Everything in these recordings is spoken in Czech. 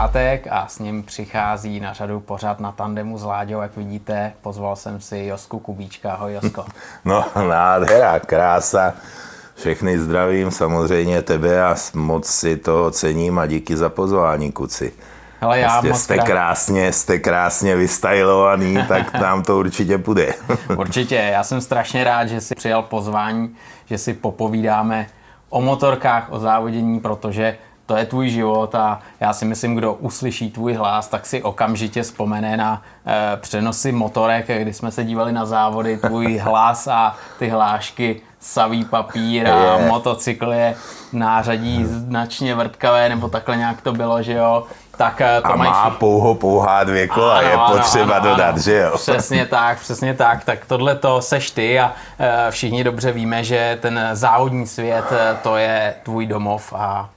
pátek a s ním přichází na řadu pořád na tandemu s Láďou, jak vidíte. Pozval jsem si Josku Kubíčka. Ahoj Josko. No, nádhera, krása. Všechny zdravím, samozřejmě tebe a moc si to cením a díky za pozvání, kuci. Hele, já Prostě moc jste krát- krásně, jste krásně vystajlovaný, tak nám to určitě půjde. Určitě, já jsem strašně rád, že si přijal pozvání, že si popovídáme o motorkách, o závodění, protože to je tvůj život a já si myslím, kdo uslyší tvůj hlas, tak si okamžitě vzpomene na e, přenosy motorek, kdy jsme se dívali na závody, tvůj hlas a ty hlášky savý papír a motocykl je nářadí značně vrtkavé, nebo takhle nějak to bylo, že jo. Tak eh, to A mají má pouho pouhá dvě kola, ano, je ano, potřeba ano, dodat, ano. že jo? Přesně tak, přesně tak. Tak tohle to seš ty a e, všichni dobře víme, že ten závodní svět, to je tvůj domov a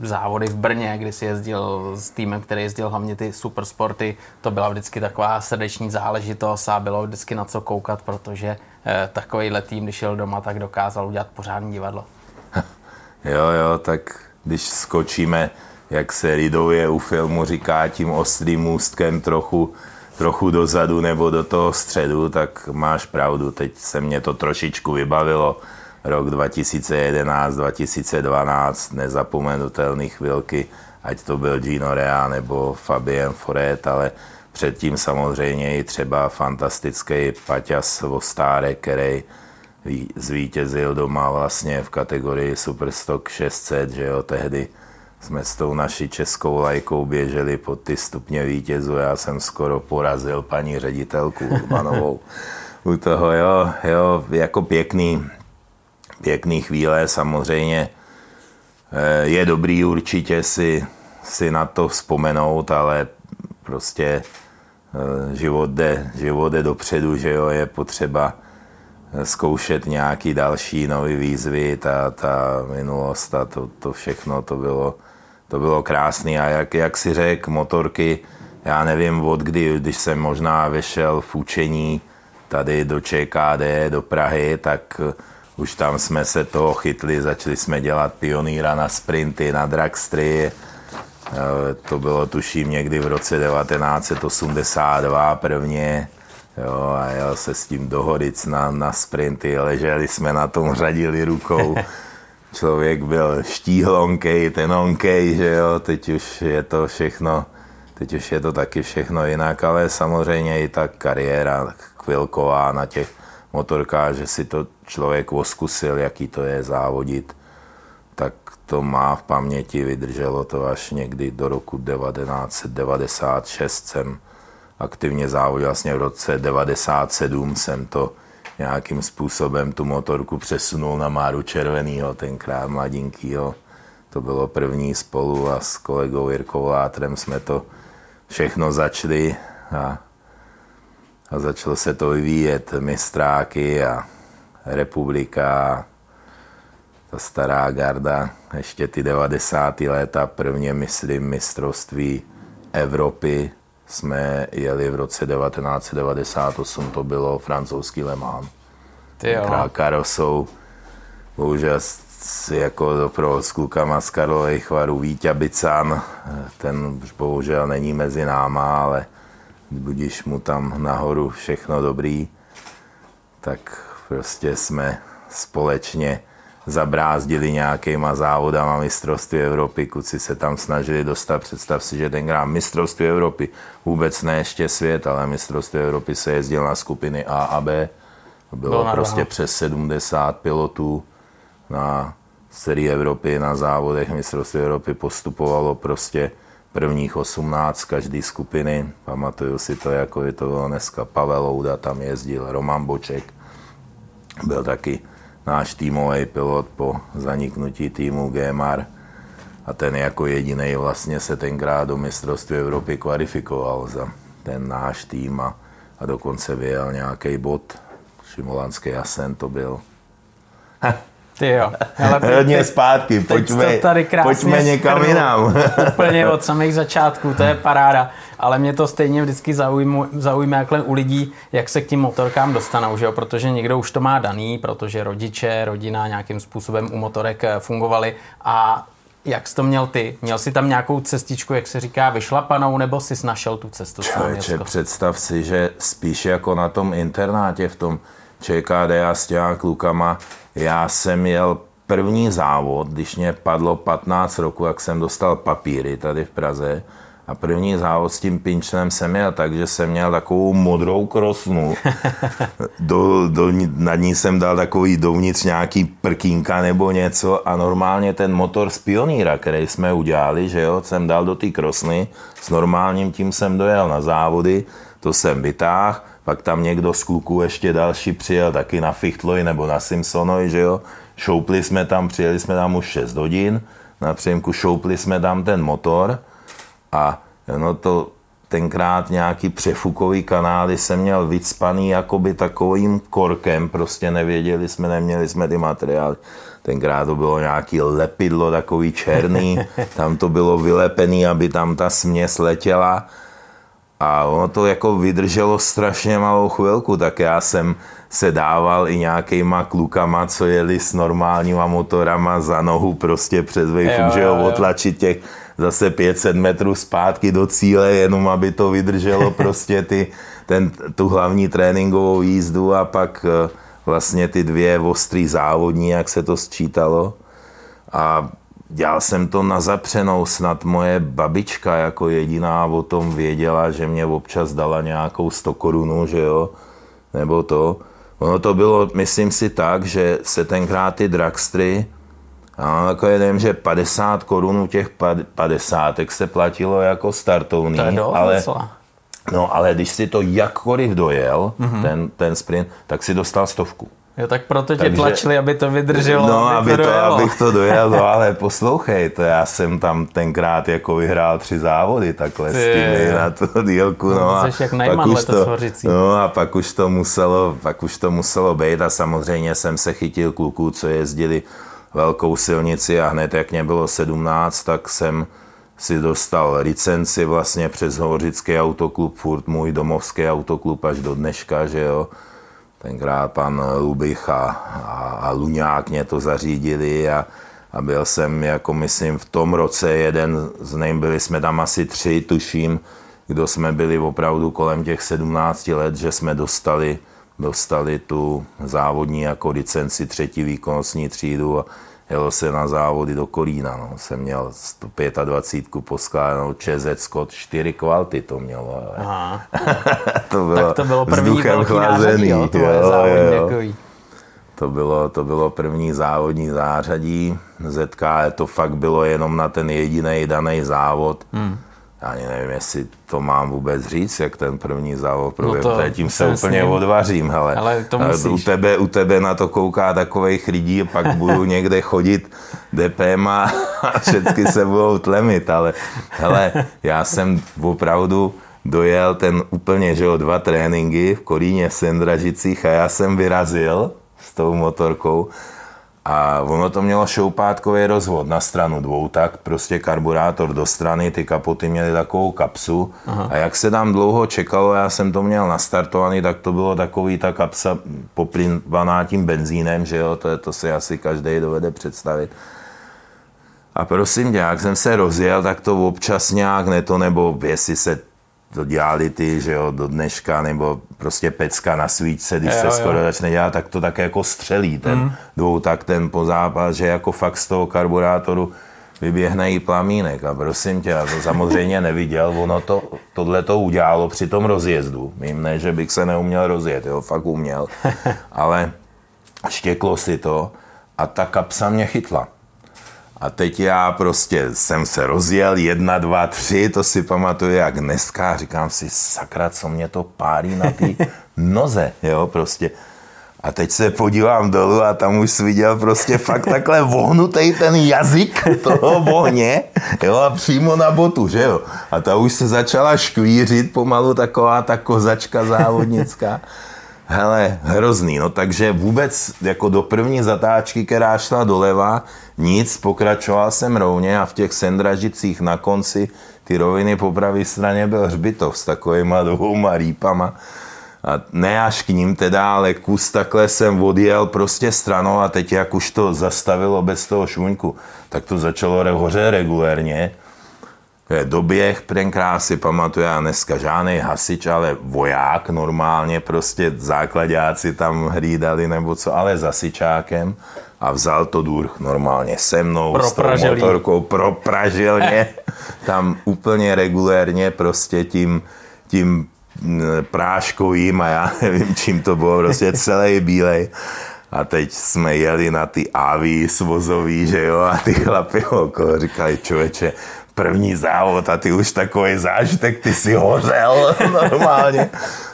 závody v Brně, kdy jsi jezdil s týmem, který jezdil hlavně ty supersporty, to byla vždycky taková srdeční záležitost a bylo vždycky na co koukat, protože e, takovýhle tým, když jel doma, tak dokázal udělat pořádný divadlo. Jo, jo, tak když skočíme, jak se lidově u filmu říká, tím ostrým můstkem trochu, trochu dozadu nebo do toho středu, tak máš pravdu. Teď se mě to trošičku vybavilo. Rok 2011, 2012, nezapomenutelný chvilky, ať to byl Gino Rea nebo Fabien Foret, ale předtím samozřejmě i třeba fantastický Paťas Vostáre, který ví- zvítězil doma vlastně v kategorii Superstock 600, že jo, tehdy jsme s tou naší českou lajkou běželi pod ty stupně vítězů, já jsem skoro porazil paní ředitelku Urbanovou u toho, jo, jo, jako pěkný, pěkný chvíle samozřejmě. Eh, Je dobrý určitě si, si na to vzpomenout, ale prostě eh, život jde, život jde dopředu, že jo, je potřeba zkoušet nějaký další nové výzvy, ta, ta minulost a to, to všechno, to bylo, to bylo krásné. A jak, jak si řekl, motorky, já nevím od kdy, když jsem možná vešel v učení tady do ČKD, do Prahy, tak eh, už tam jsme se toho chytli, začali jsme dělat pionýra na sprinty, na dragstry, Eh, to bylo tuším někdy v roce 1982 prvně, jo, a jel se s tím do Horic na, na sprinty, leželi jsme na tom, řadili rukou. Člověk byl štíhlonkej, tenonkej, že jo, teď už je to všechno, teď už je to taky všechno jinak, ale samozřejmě i ta kariéra chvilková na těch motorkách, že si to člověk oskusil, jaký to je závodit tak to má v paměti, vydrželo to až někdy do roku 1996 jsem aktivně závodil, vlastně v roce 97 jsem to nějakým způsobem tu motorku přesunul na Máru Červenýho, tenkrát mladinkýho. To bylo první spolu a s kolegou Jirkou Látrem jsme to všechno začali a, a začalo se to vyvíjet mistráky a republika ta stará garda, ještě ty 90. léta, prvně myslím mistrovství Evropy jsme jeli v roce 1998, to bylo francouzský Le Mans. Ty jo. Karosou, bohužel jako pro s klukama z Karlových chvarů Vítě Bican, ten už bohužel není mezi náma, ale budíš mu tam nahoru všechno dobrý, tak prostě jsme společně zabrázdili nějakýma závodama mistrovství Evropy, kluci se tam snažili dostat, představ si, že tenkrát mistrovství Evropy, vůbec ne ještě svět, ale mistrovství Evropy se jezdil na skupiny A a B, bylo Bylo prostě přes 70 pilotů na sérii Evropy, na závodech mistrovství Evropy postupovalo prostě prvních 18 každý skupiny. Pamatuju si to, jako je to bylo dneska. Pavel Ouda tam jezdil, Roman Boček byl taky náš týmový pilot po zaniknutí týmu GMR a ten jako jediný vlastně se tenkrát do mistrovství Evropy kvalifikoval za ten náš tým a, a dokonce vyjel nějaký bod. Šimolanský Asen to byl. Ty jo. Hele, zpátky, pojďme, to tady pojďme někam jinam. Úplně od samých začátků, to je paráda. Ale mě to stejně vždycky zaujmu, zaujme jakhle u lidí, jak se k tím motorkám dostanou, že jo? protože někdo už to má daný, protože rodiče, rodina nějakým způsobem u motorek eh, fungovali a Jak jsi to měl ty? Měl jsi tam nějakou cestičku, jak se říká, vyšlapanou, nebo jsi našel tu cestu? Člověče, představ si, že spíš jako na tom internátě v tom ČKD a s těma klukama, já jsem jel první závod, když mě padlo 15 roku, jak jsem dostal papíry tady v Praze, a první závod s tím pinčnem jsem měl tak, že jsem měl takovou modrou krosnu. Do, do, nad ní jsem dal takový dovnitř nějaký prkínka nebo něco. A normálně ten motor z pioníra, který jsme udělali, že jo, jsem dal do té krosny, s normálním tím jsem dojel na závody, to jsem vytáhl, pak tam někdo z kluků ještě další přijel taky na Fichtloj nebo na Simpsonoj, že jo, šoupli jsme tam, přijeli jsme tam už 6 hodin, na příjemku šoupli jsme tam ten motor, a no to tenkrát nějaký přefukový kanály jsem měl vycpaný jakoby takovým korkem, prostě nevěděli jsme, neměli jsme ty materiály. Tenkrát to bylo nějaký lepidlo takový černý, tam to bylo vylepený, aby tam ta směs letěla. A ono to jako vydrželo strašně malou chvilku, tak já jsem se dával i nějakýma klukama, co jeli s normálníma motorama za nohu prostě přes vejfu, že jo, otlačit těch zase 500 metrů zpátky do cíle, jenom aby to vydrželo prostě ty, ten, tu hlavní tréninkovou jízdu a pak eh, vlastně ty dvě ostrý závodní, jak se to sčítalo. A dělal jsem to na zapřenou, snad moje babička jako jediná o tom věděla, že mě občas dala nějakou 100 korunu, že jo, nebo to. Ono to bylo, myslím si tak, že se tenkrát ty dragstry No, jako vím, že 50 korun u těch 50 se platilo jako startovný, to ale, no, ale když si to jakkoliv dojel, mm-hmm. ten, ten sprint, tak si dostal stovku. Jo, tak proto tě Takže, tlačili, aby to vydrželo. No, aby, aby to, to abych to dojel, no ale poslouchej, to já jsem tam tenkrát jako vyhrál tři závody takhle Ty, s tím na tu dílku. No, no a jak pak už to, no a pak už to muselo, pak už to muselo být a samozřejmě jsem se chytil kluků, co jezdili velkou silnici a hned jak mě bylo 17, tak jsem si dostal licenci vlastně přes Hovořický autoklub, furt můj domovský autoklub až do dneška, že jo. Tenkrát pan Lubich a, a, a Luňák mě to zařídili a, a byl jsem, jako myslím, v tom roce jeden z nej, byli jsme tam asi tři, tuším, kdo jsme byli opravdu kolem těch 17 let, že jsme dostali dostali tu závodní jako licenci třetí výkonnostní třídu a jelo se na závody do Kolína. No. Jsem měl 125 poskládanou ČZ Scott, 4 kvality to mělo. Ale. Aha. to bylo tak to bylo první velký nářadí, jo, to jo, závodní jo. Takový. To bylo, to bylo první závodní zářadí. ZK to fakt bylo jenom na ten jediný daný závod. Hmm ani nevím, jestli to mám vůbec říct, jak ten první závod proběhl, no tím se úplně ním. odvařím, hele. Ale to musíš. U tebe, u tebe na to kouká takových lidí, pak budu někde chodit DPM a všechny se budou tlemit, ale hele, já jsem opravdu dojel ten úplně, že jo, dva tréninky v Kolíně v Sendražicích a já jsem vyrazil s tou motorkou a ono to mělo šoupátkový rozvod na stranu dvou, tak prostě karburátor do strany, ty kapoty měly takovou kapsu Aha. a jak se tam dlouho čekalo, já jsem to měl nastartovaný, tak to bylo takový ta kapsa poplynvaná tím benzínem, že jo, to, je, to si asi každý dovede představit. A prosím tě, jak jsem se rozjel, tak to občas nějak neto, nebo jestli se to dělali ty, že jo, do dneška, nebo prostě pecka na svíčce, když jo, se skoro jo. začne dělat, tak to tak jako střelí ten mm. dvou, tak ten pozápas, že jako fakt z toho karburátoru vyběhne i plamínek a prosím tě, já to samozřejmě neviděl, ono to, tohle to udělalo při tom rozjezdu. Mím ne, že bych se neuměl rozjet, jo, fakt uměl, ale štěklo si to a ta kapsa mě chytla. A teď já prostě jsem se rozjel, jedna, dva, tři, to si pamatuju jak dneska, říkám si, sakra, co mě to pálí na té noze, jo, prostě. A teď se podívám dolů a tam už viděl prostě fakt takhle vohnutý ten jazyk toho vohně, jo, a přímo na botu, že jo. A ta už se začala škvířit pomalu taková ta kozačka závodnická. Hele, hrozný, no takže vůbec jako do první zatáčky, která šla doleva, nic, pokračoval jsem rovně a v těch sendražicích na konci ty roviny po pravé straně byl hřbitov s takovýma dvouma rýpama. A ne až k ním teda, ale kus takhle jsem odjel prostě stranou a teď jak už to zastavilo bez toho šuňku, tak to začalo hoře regulérně. Doběh, tenkrát si pamatuju, já dneska žádný hasič, ale voják normálně, prostě základáci tam hlídali nebo co, ale za sičákem a vzal to durch normálně se mnou, Propražilý. s tou motorkou, propražilně, tam úplně regulérně prostě tím, tím práškovým a já nevím, čím to bylo, prostě celý bílej. A teď jsme jeli na ty AV svozový, že jo, a ty chlapi okolo říkali, člověče, první závod a ty už takový zážitek, ty si hořel normálně.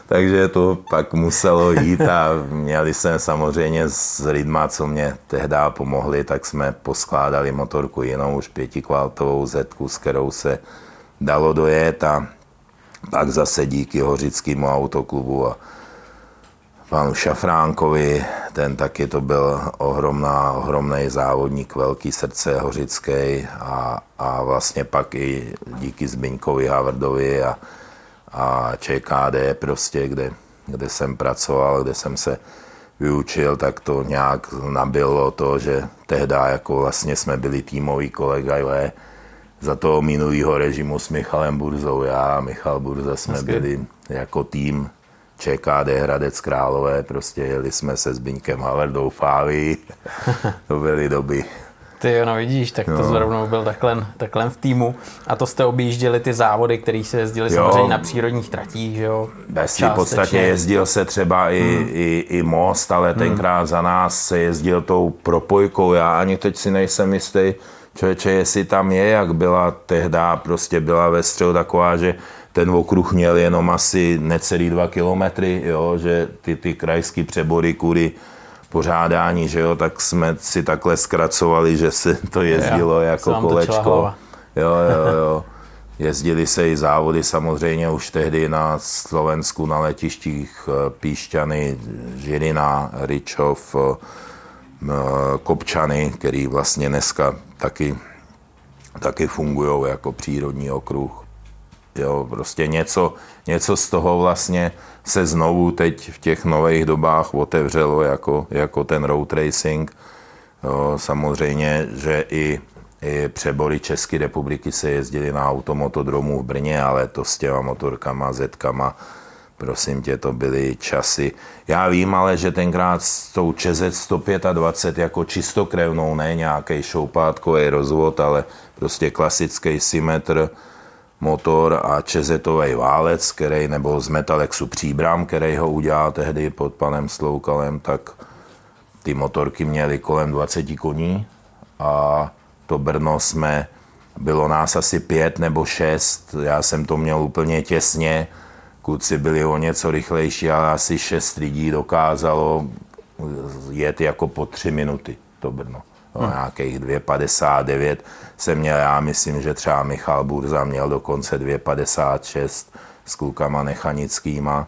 Takže to pak muselo jít a měli jsme samozřejmě s lidma, co mě tehdy pomohli, tak jsme poskládali motorku jinou, už pětikvaltovou zetku, s kterou se dalo dojet a pak zase díky Hořickému autoklubu a panu Šafránkovi, ten taky to byl ohromná, ohromný závodník, velký srdce hořický a, a vlastně pak i díky Zbyňkovi Havrdovi a, a ČKD prostě, kde, kde jsem pracoval, kde jsem se vyučil, tak to nějak nabilo to, že tehdy jako vlastně jsme byli týmoví kolegové za toho minulého režimu s Michalem Burzou. Já a Michal Burza jsme Hezky. byli jako tým ČKD Hradec Králové, prostě jeli jsme se Zbyňkem Haverdou Fáví. to byly doby. Ty jo, no vidíš, tak to No. zrovna byl takhle, takhle v týmu. A to jste objížděli ty závody, které se jezdili Jo. samozřejmě na přírodních tratích, že jo? Bez v podstatě jezdil se třeba i, Hmm. i, i most, ale tenkrát za nás se jezdil tou propojkou. Já ani teď si nejsem jistý, člověče, jestli tam je, jak byla tehdy, prostě byla ve středu taková, že ten okruh měl jenom asi necelý dva kilometry, jo, že ty, ty krajský přebory kudy pořádání, že jo, tak jsme si takhle zkracovali, že se to jezdilo se jako kolečko. Jo, jo, jo. Jezdili se i závody samozřejmě už tehdy na Slovensku na letištích eh, Píšťany, Žilina, Ryčov, eh, eh, Kopčany, který vlastně dneska taky, taky fungují jako přírodní okruh. Jo, prostě něco, něco z toho vlastně se znovu teď v těch nových dobách otevřelo jako, jako ten road racing. Jo, samozřejmě, že i, i přebory České republiky se jezdili na automotodromu v Brně, ale to s těma motorkama, zetkama, prosím tě, to byly časy. Já vím ale, že tenkrát s tou ČZ 125 jako čistokrevnou, ne nějaký šoupátkový rozvod, ale prostě klasický symetr, motor a čezetový válec, který, nebo z Metalexu Příbram, který ho udělal tehdy pod panem Sloukalem, tak ty motorky měly kolem 20 koní a to Brno jsme, bylo nás asi pět nebo šest, já jsem to měl úplně těsně, kluci byli o něco rychlejší, ale asi šest lidí dokázalo jet jako po tři minuty to Brno. No, nějakých 2,59 jsem měl, já myslím, že třeba Michal Burza měl dokonce 2,56 s klukama nechanickýma.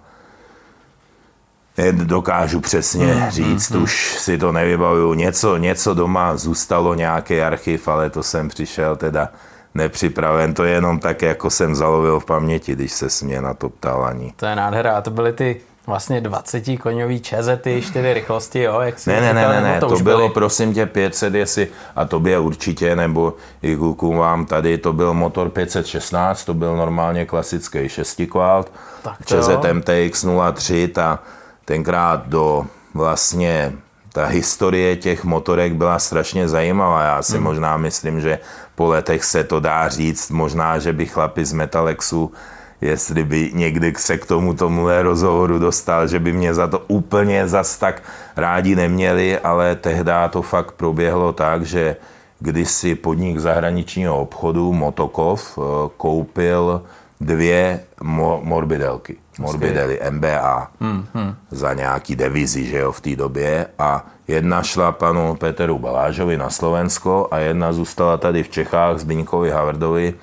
Dokážu přesně říct, už si to nevybavuju. Něco, něco doma zůstalo, nějaký archiv, ale to jsem přišel teda nepřipraven. To je jenom tak, jako jsem zalovil v paměti, když se mě na to ptal ani. To je nádhera. A to byly ty vlastně 20 koňový čezety, 4 rychlosti, jo? Jak jsi Ne, ne, ne, ne, ne, to, už bylo byly? prosím tě 500, jestli, a tobě určitě, nebo i klukům vám tady, to byl motor 516, to byl normálně klasický šestikvalt, Tak to jo. ČZ MTX 03, ta tenkrát do vlastně ta historie těch motorek byla strašně zajímavá. Já si hmm. možná myslím, že po letech se to dá říct, možná, že by chlapi z Metalexu jestli by někdy se k tomu tomuhle rozhovoru dostal, že by mě za to úplně zas tak rádi neměli, ale tehdy to fakt proběhlo tak, že kdysi podnik zahraničního obchodu Motokov eh, koupil dvě mo- morbidelky. Morbidely MBA hmm, hmm. za nějaký devizi, že jo, v té době a jedna šla panu Peteru Balážovi na Slovensko a jedna zůstala tady v Čechách Zbyňkovi Havrdovi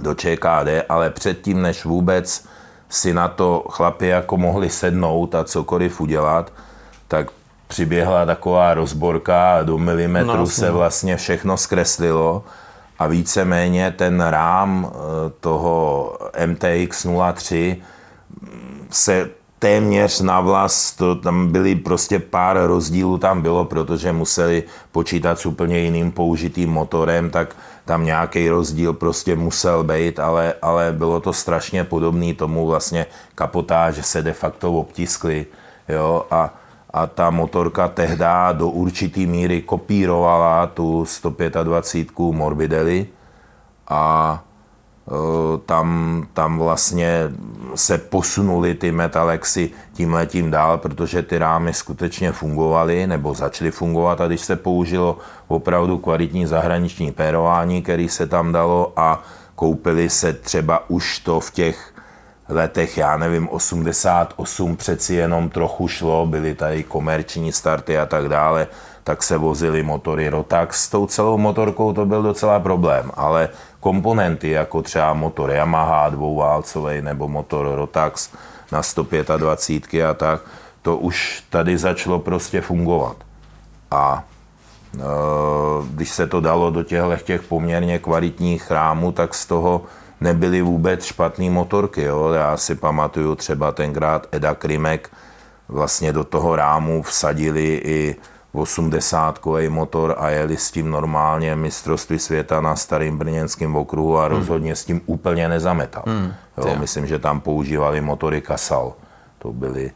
do ČKD, ale předtím, než vůbec si na to chlapi jako mohli sednout a cokoliv udělat, tak přiběhla taková rozborka a do milimetru No, se vlastně všechno zkreslilo. A víceméně ten rám eh, toho MTX 03 se téměř na vlas, to tam byly prostě pár rozdílů tam bylo, protože museli počítat s úplně jiným použitým motorem, tak tam nějaký rozdíl prostě musel být, ale, ale bylo to strašně podobné tomu vlastně kapotáže se de facto obtiskly, jo, a, a ta motorka tehdy do určitý míry kopírovala tu 125 Morbidelli a tam, tam vlastně se posunuli ty metalexy tím letím dál, protože ty rámy skutečně fungovaly nebo začaly fungovat a když se použilo opravdu kvalitní zahraniční pérování, který se tam dalo a koupili se třeba už to v těch letech, já nevím, 88 přeci jenom trochu šlo, byly tady komerční starty a tak dále, tak se vozily motory Rotax. S tou celou motorkou to byl docela problém, ale komponenty, jako třeba motor Yamaha dvouválcový nebo motor Rotax na 125 a tak, to už tady začalo prostě fungovat. A e, když se to dalo do těchto těch poměrně kvalitních chrámů, tak z toho nebyly vůbec špatné motorky. Jo. Já si pamatuju třeba tenkrát Eda Krimek vlastně do toho rámu vsadili i 80 motor a jeli s tím normálně mistrovství světa na starým brněnském okruhu a hmm. rozhodně s tím úplně nezametal. Hmm. Jo, myslím, že tam používali motory Casal. To byly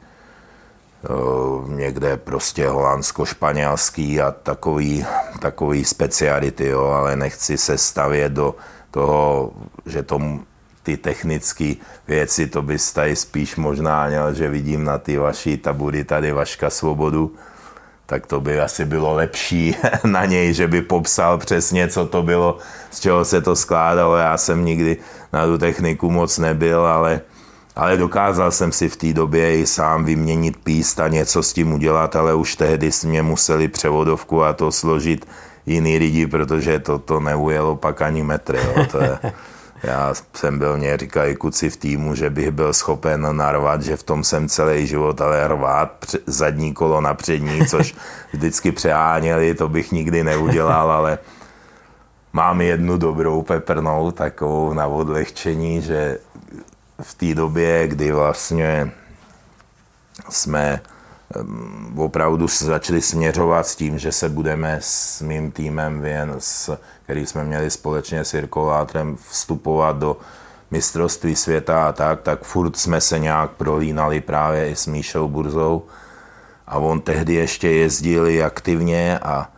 uh, někde prostě holandsko-španělský a takový, takový speciality, jo, ale nechci se stavět do toho, že tomu ty technické věci, to bys tady spíš možná měl, že vidím na ty vaší tabury tady Vaška Svobodu, tak to by asi bylo lepší na něj, že by popsal přesně, co to bylo, z čeho se to skládalo. Já jsem nikdy na tu techniku moc nebyl, ale, ale dokázal jsem si v té době i sám vyměnit píst a něco s tím udělat, ale už tehdy mě museli převodovku a to složit jiný lidi, protože to, to neujelo pak ani metry. Jo. To je, já jsem byl, mě říkají kuci v týmu, že bych byl schopen narvat, že v tom jsem celý život, ale rvát zadní kolo na přední, což vždycky přeháněli, to bych nikdy neudělal, ale mám jednu dobrou peprnou, takovou na odlehčení, že v té době, kdy vlastně jsme opravdu začali směřovat s tím, že se budeme s mým týmem, věn, s, který jsme měli společně s Jirkovátrem, vstupovat do mistrovství světa a tak, tak furt jsme se nějak prolínali právě i s Míšou Burzou. A on tehdy ještě jezdil aktivně a,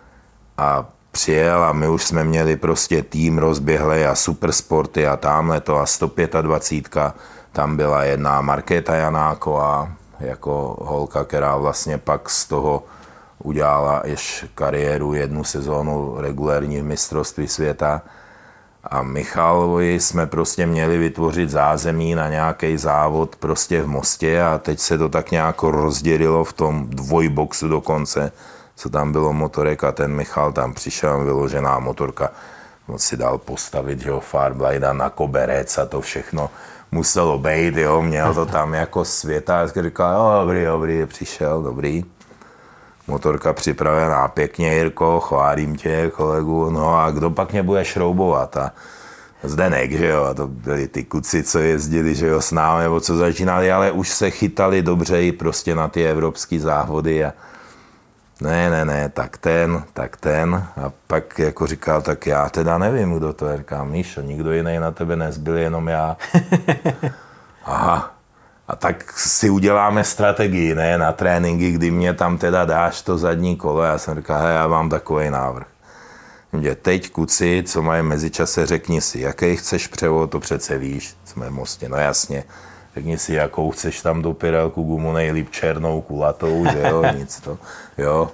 a přijel a my už jsme měli prostě tým rozběhlej a supersporty a tamhle to a 125, tam byla jedna Markéta Janáková, jako holka, která vlastně pak z toho udělala ještě kariéru jednu sezónu regulérní v mistrovství světa. A Michalovi jsme prostě měli vytvořit zázemí na nějaký závod prostě v Mostě a teď se to tak nějak rozdělilo v tom dvojboxu dokonce, co tam bylo motorek a ten Michal tam přišel, vyložená motorka, moc si dal postavit, že jo, na koberec a to všechno muselo být, jo, měl to tam jako světa, a říkal, jo, dobrý, dobrý, přišel, dobrý. Motorka připravená pěkně, Jirko, chválím tě, kolegu, no a kdo pak mě bude šroubovat? A Zdenek, že jo, a to byli ty kuci, co jezdili, že jo, s námi, nebo co začínali, ale už se chytali dobře i prostě na ty evropské závody a, ne, ne, ne, tak ten, tak ten. A pak jako říkal, tak já teda nevím, kdo to je. Říkám, Míšo, nikdo jiný na tebe nezbyl, jenom já. Aha. A tak si uděláme strategii, ne, na tréninky, kdy mě tam teda dáš to zadní kolo. Já jsem říkal, hej, já mám takový návrh. Mě teď kuci, co mají mezičase, řekni si, jaký chceš převod, to přece víš, jsme Mostě, no jasně řekni si, jakou chceš tam do pirelku gumu, nejlíp černou, kulatou, že jo, nic to, jo.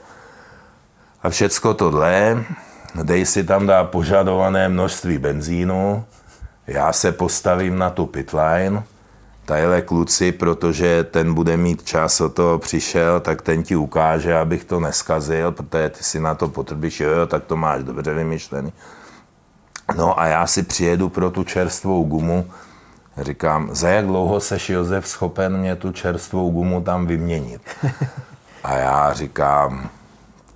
A všecko tohle, dej si tam dá požadované množství benzínu, já se postavím na tu pitline, tadyhle kluci, protože ten bude mít čas, o toho přišel, tak ten ti ukáže, abych to neskazil, protože ty si na to potřebíš, jo, jo, tak to máš dobře vymyšlený. No a já si přijedu pro tu čerstvou gumu, Říkám, za jak dlouho seš Josef schopen mě tu čerstvou gumu tam vyměnit? A já říkám,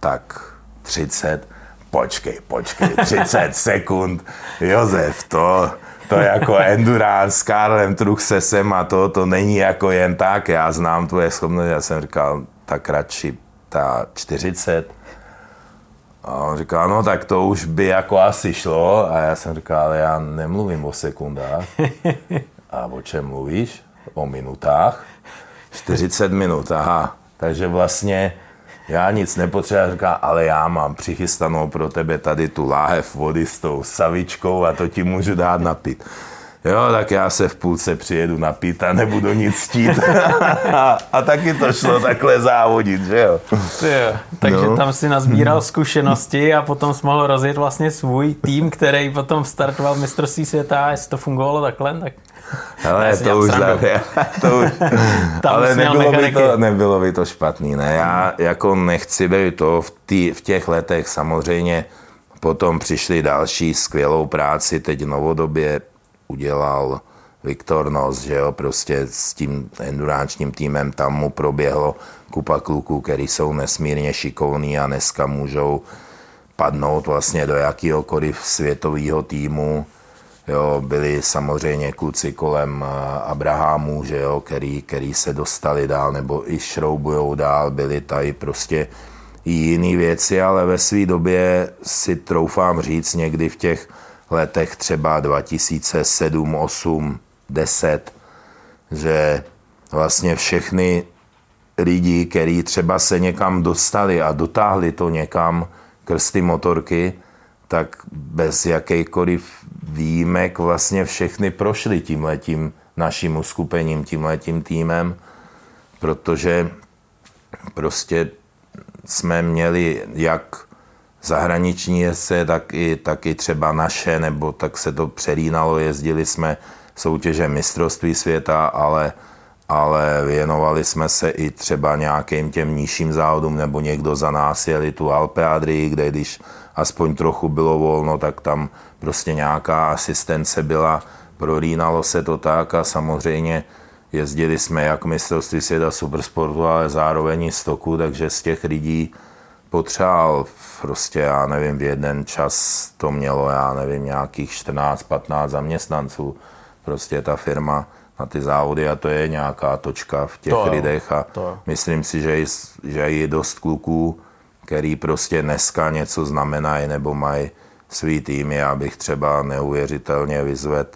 tak 30, počkej, počkej, 30 sekund, Josef, to, to je jako endurance s Karlem Truchsesem a to, to není jako jen tak, já znám tvoje schopnosti, já jsem říkal, tak radši ta 40. A on říkal, no tak to už by jako asi šlo. A já jsem říkal, ale já nemluvím o sekundách. A o čem mluvíš? O minutách. 40 minut, aha. Takže vlastně já nic nepotřebuji, říká, ale já mám přichystanou pro tebe tady tu láhev vody s tou savičkou a to ti můžu dát napít. Jo, tak já se v půlce přijedu napít a nebudu nic stít. a, a taky to šlo takhle závodit, že jo. jo. Takže no. tam si nazbíral zkušenosti a potom jsi mohl rozjet vlastně svůj tým, který potom startoval mistrovství světa a jestli to fungovalo takhle, tak ale to už, za, to už ale nebylo by, to, nebylo by to špatný. Ne? Já jako nechci být to v, tý, v těch letech samozřejmě potom přišli další skvělou práci, teď novodobě udělal Viktor Nos, že jo, prostě s tím enduránčním týmem tam mu proběhlo kupa kluků, který jsou nesmírně šikovní a dneska můžou padnout vlastně do jakýhokoliv světového týmu Jo, byli samozřejmě kluci kolem eh, Abrahamu, že jo, který, který se dostali dál nebo i šroubujou dál, byli tady prostě jiné věci, ale ve své době si troufám říct někdy v těch letech třeba 2007, 8, 10, že vlastně všechny lidi, kteří třeba se někam dostali a dotáhli to někam krsty motorky, tak bez jakýkoliv výjimek vlastně všechny prošly tímhletím naším uskupením, tímhletím týmem, protože prostě jsme měli jak zahraniční jezdce, tak i, tak i třeba naše, nebo tak se to přerínalo, jezdili jsme soutěže mistrovství světa, ale, ale věnovali jsme se i třeba nějakým těm nižším závodům, nebo někdo za nás jeli tu Alpe Adrii, kde když aspoň trochu bylo volno, tak tam prostě nějaká asistence byla, prolínalo se to tak a samozřejmě jezdili jsme jak mistrovství světa supersportu, ale zároveň i stoku, takže z těch lidí potřeboval prostě, já nevím, v jeden čas to mělo, já nevím, nějakých 14-15 zaměstnanců, prostě ta firma na ty závody a to je nějaká točka v těch to lidech a to myslím si, že, že je dost kluků, který prostě dneska něco znamenají nebo mají svý týmy. Já bych třeba neuvěřitelně vyzvedl,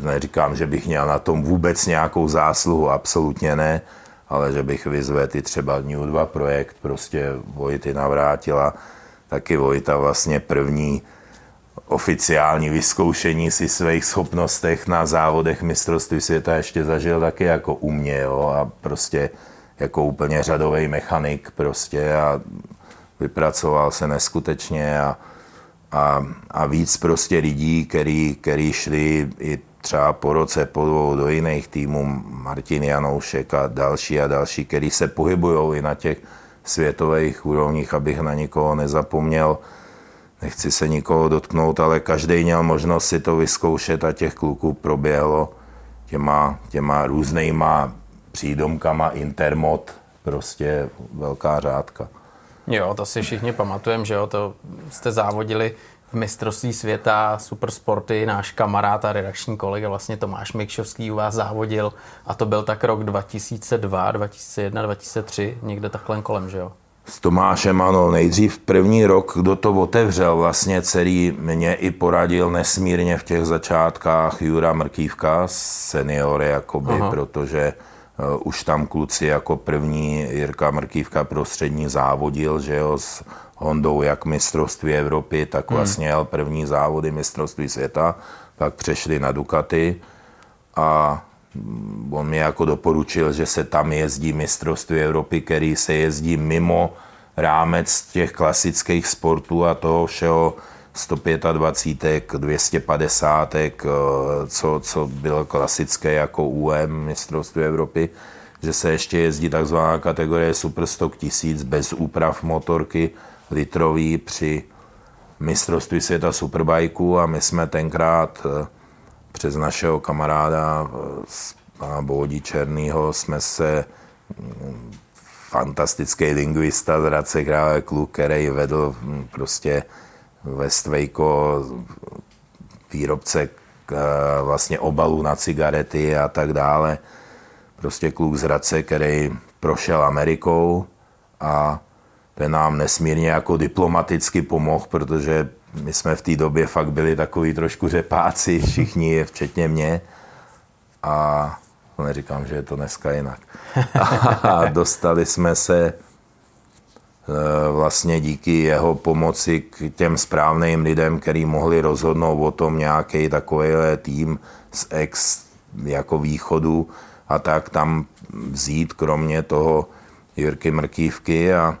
neříkám, že bych měl na tom vůbec nějakou zásluhu, absolutně ne, ale že bych vyzvedl i třeba New 2 projekt, prostě Vojty navrátila, taky Vojta vlastně první oficiální vyzkoušení si svých schopnostech na závodech mistrovství světa ještě zažil taky jako u mě, jo, a prostě jako úplně řadový mechanik prostě a vypracoval se neskutečně a, a, a víc prostě lidí, který, který šli i třeba po roce, po dvou do jiných týmů, Martin Janoušek a další a další, který se pohybují i na těch světových úrovních, abych na nikoho nezapomněl. Nechci se nikoho dotknout, ale každý měl možnost si to vyzkoušet a těch kluků proběhlo těma, těma různýma přídomkama Intermod, prostě velká řádka. Jo, to si všichni pamatujeme, že jo, to jste závodili v mistrovství světa Supersporty, náš kamarád a redakční kolega vlastně Tomáš Mikšovský u vás závodil a to byl tak rok 2002, 2001, 2003, někde takhle kolem, že jo? S Tomášem ano, nejdřív první rok, kdo to otevřel vlastně celý, mě i poradil nesmírně v těch začátkách Jura Mrkývka, seniory jakoby, Aha. protože už tam kluci jako první Jirka Mrkývka prostřední závodil, že jo, s Hondou jak mistrovství Evropy, tak hmm. vlastně jel první závody mistrovství světa, pak přešli na Ducati a on mi jako doporučil, že se tam jezdí mistrovství Evropy, který se jezdí mimo rámec těch klasických sportů a toho všeho 125, 250, eh, co, co bylo klasické jako UM mistrovství Evropy, že se ještě jezdí takzvaná kategorie Superstock 1000 bez úprav motorky litrový při mistrovství světa superbajku a my jsme tenkrát eh, přes našeho kamaráda eh, pana Bódi Černýho jsme se mm, fantastický lingvista z Hradce Krále kluk, který vedl mm, prostě Westvejko, výrobce eh, vlastně obalů na cigarety a tak dále. Prostě kluk z Hradce, který prošel Amerikou a ten nám nesmírně jako diplomaticky pomohl, protože my jsme v té době fakt byli takový trošku řepáci, všichni, včetně mě. A to neříkám, že je to dneska jinak. A dostali jsme se vlastně díky jeho pomoci k těm správným lidem, který mohli rozhodnout o tom nějaký takovýhle tým z ex jako východu a tak tam vzít kromě toho Jirky Mrkývky a,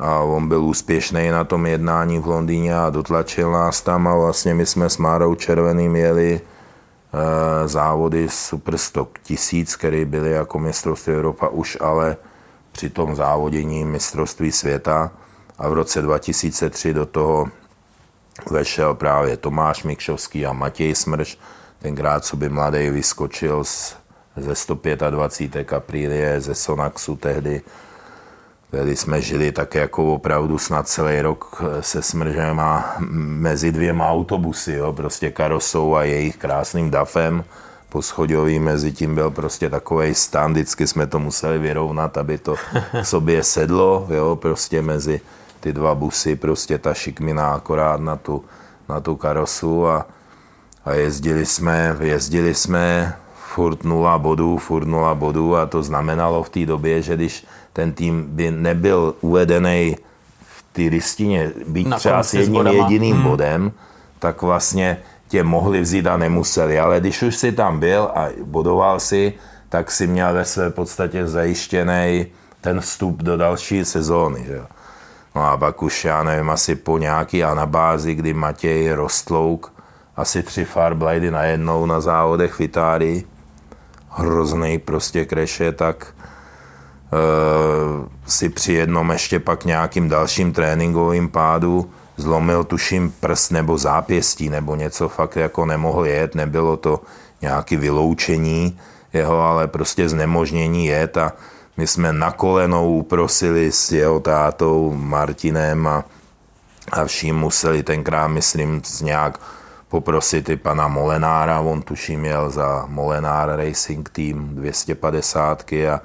a on byl úspěšný na tom jednání v Londýně a dotlačil nás tam a vlastně my jsme s Márou Červeným jeli e, závody Superstock 1000, které byly jako mistrovství Evropa už ale při tom závodění mistrovství světa a v roce 2003 do toho vešel právě Tomáš Mikšovský a Matěj Smrš, tenkrát, co by mladý vyskočil z, ze 125 Aprilie, ze Sonaxu tehdy. Tehdy jsme žili tak jako opravdu snad celý rok se smržem a mezi dvěma autobusy, jo, prostě karosou a jejich krásným dafem poschodový, mezi tím byl prostě takový stan, vždycky jsme to museli vyrovnat, aby to k sobě sedlo, jo, prostě mezi ty dva busy, prostě ta šikmina akorát na tu, na tu karosu a, a jezdili jsme, jezdili jsme furt nula bodů, furt nula bodů a to znamenalo v té době, že když ten tým by nebyl uvedený v té listině, být na třeba s jedním jediným hmm. bodem, tak vlastně tě mohli vzít a nemuseli, ale když už si tam byl a bodoval si, tak si měl ve své podstatě zajištěný ten vstup do další sezóny. Že? No a pak už, já nevím, asi po nějaký anabázi, kdy Matěj Rostlouk asi tři farblady najednou na závodech v Itálii, hrozný prostě kreše, tak uh, si při jednom ještě pak nějakým dalším tréninkovým pádu zlomil tuším prst nebo zápěstí nebo něco fakt jako nemohl jet, nebylo to nějaké vyloučení jeho, ale prostě znemožnění jet a my jsme na kolenou uprosili s jeho tátou Martinem a, a vším museli tenkrát, myslím, nějak poprosit i pana Molenára, on tuším měl za Molenár Racing Team 250 a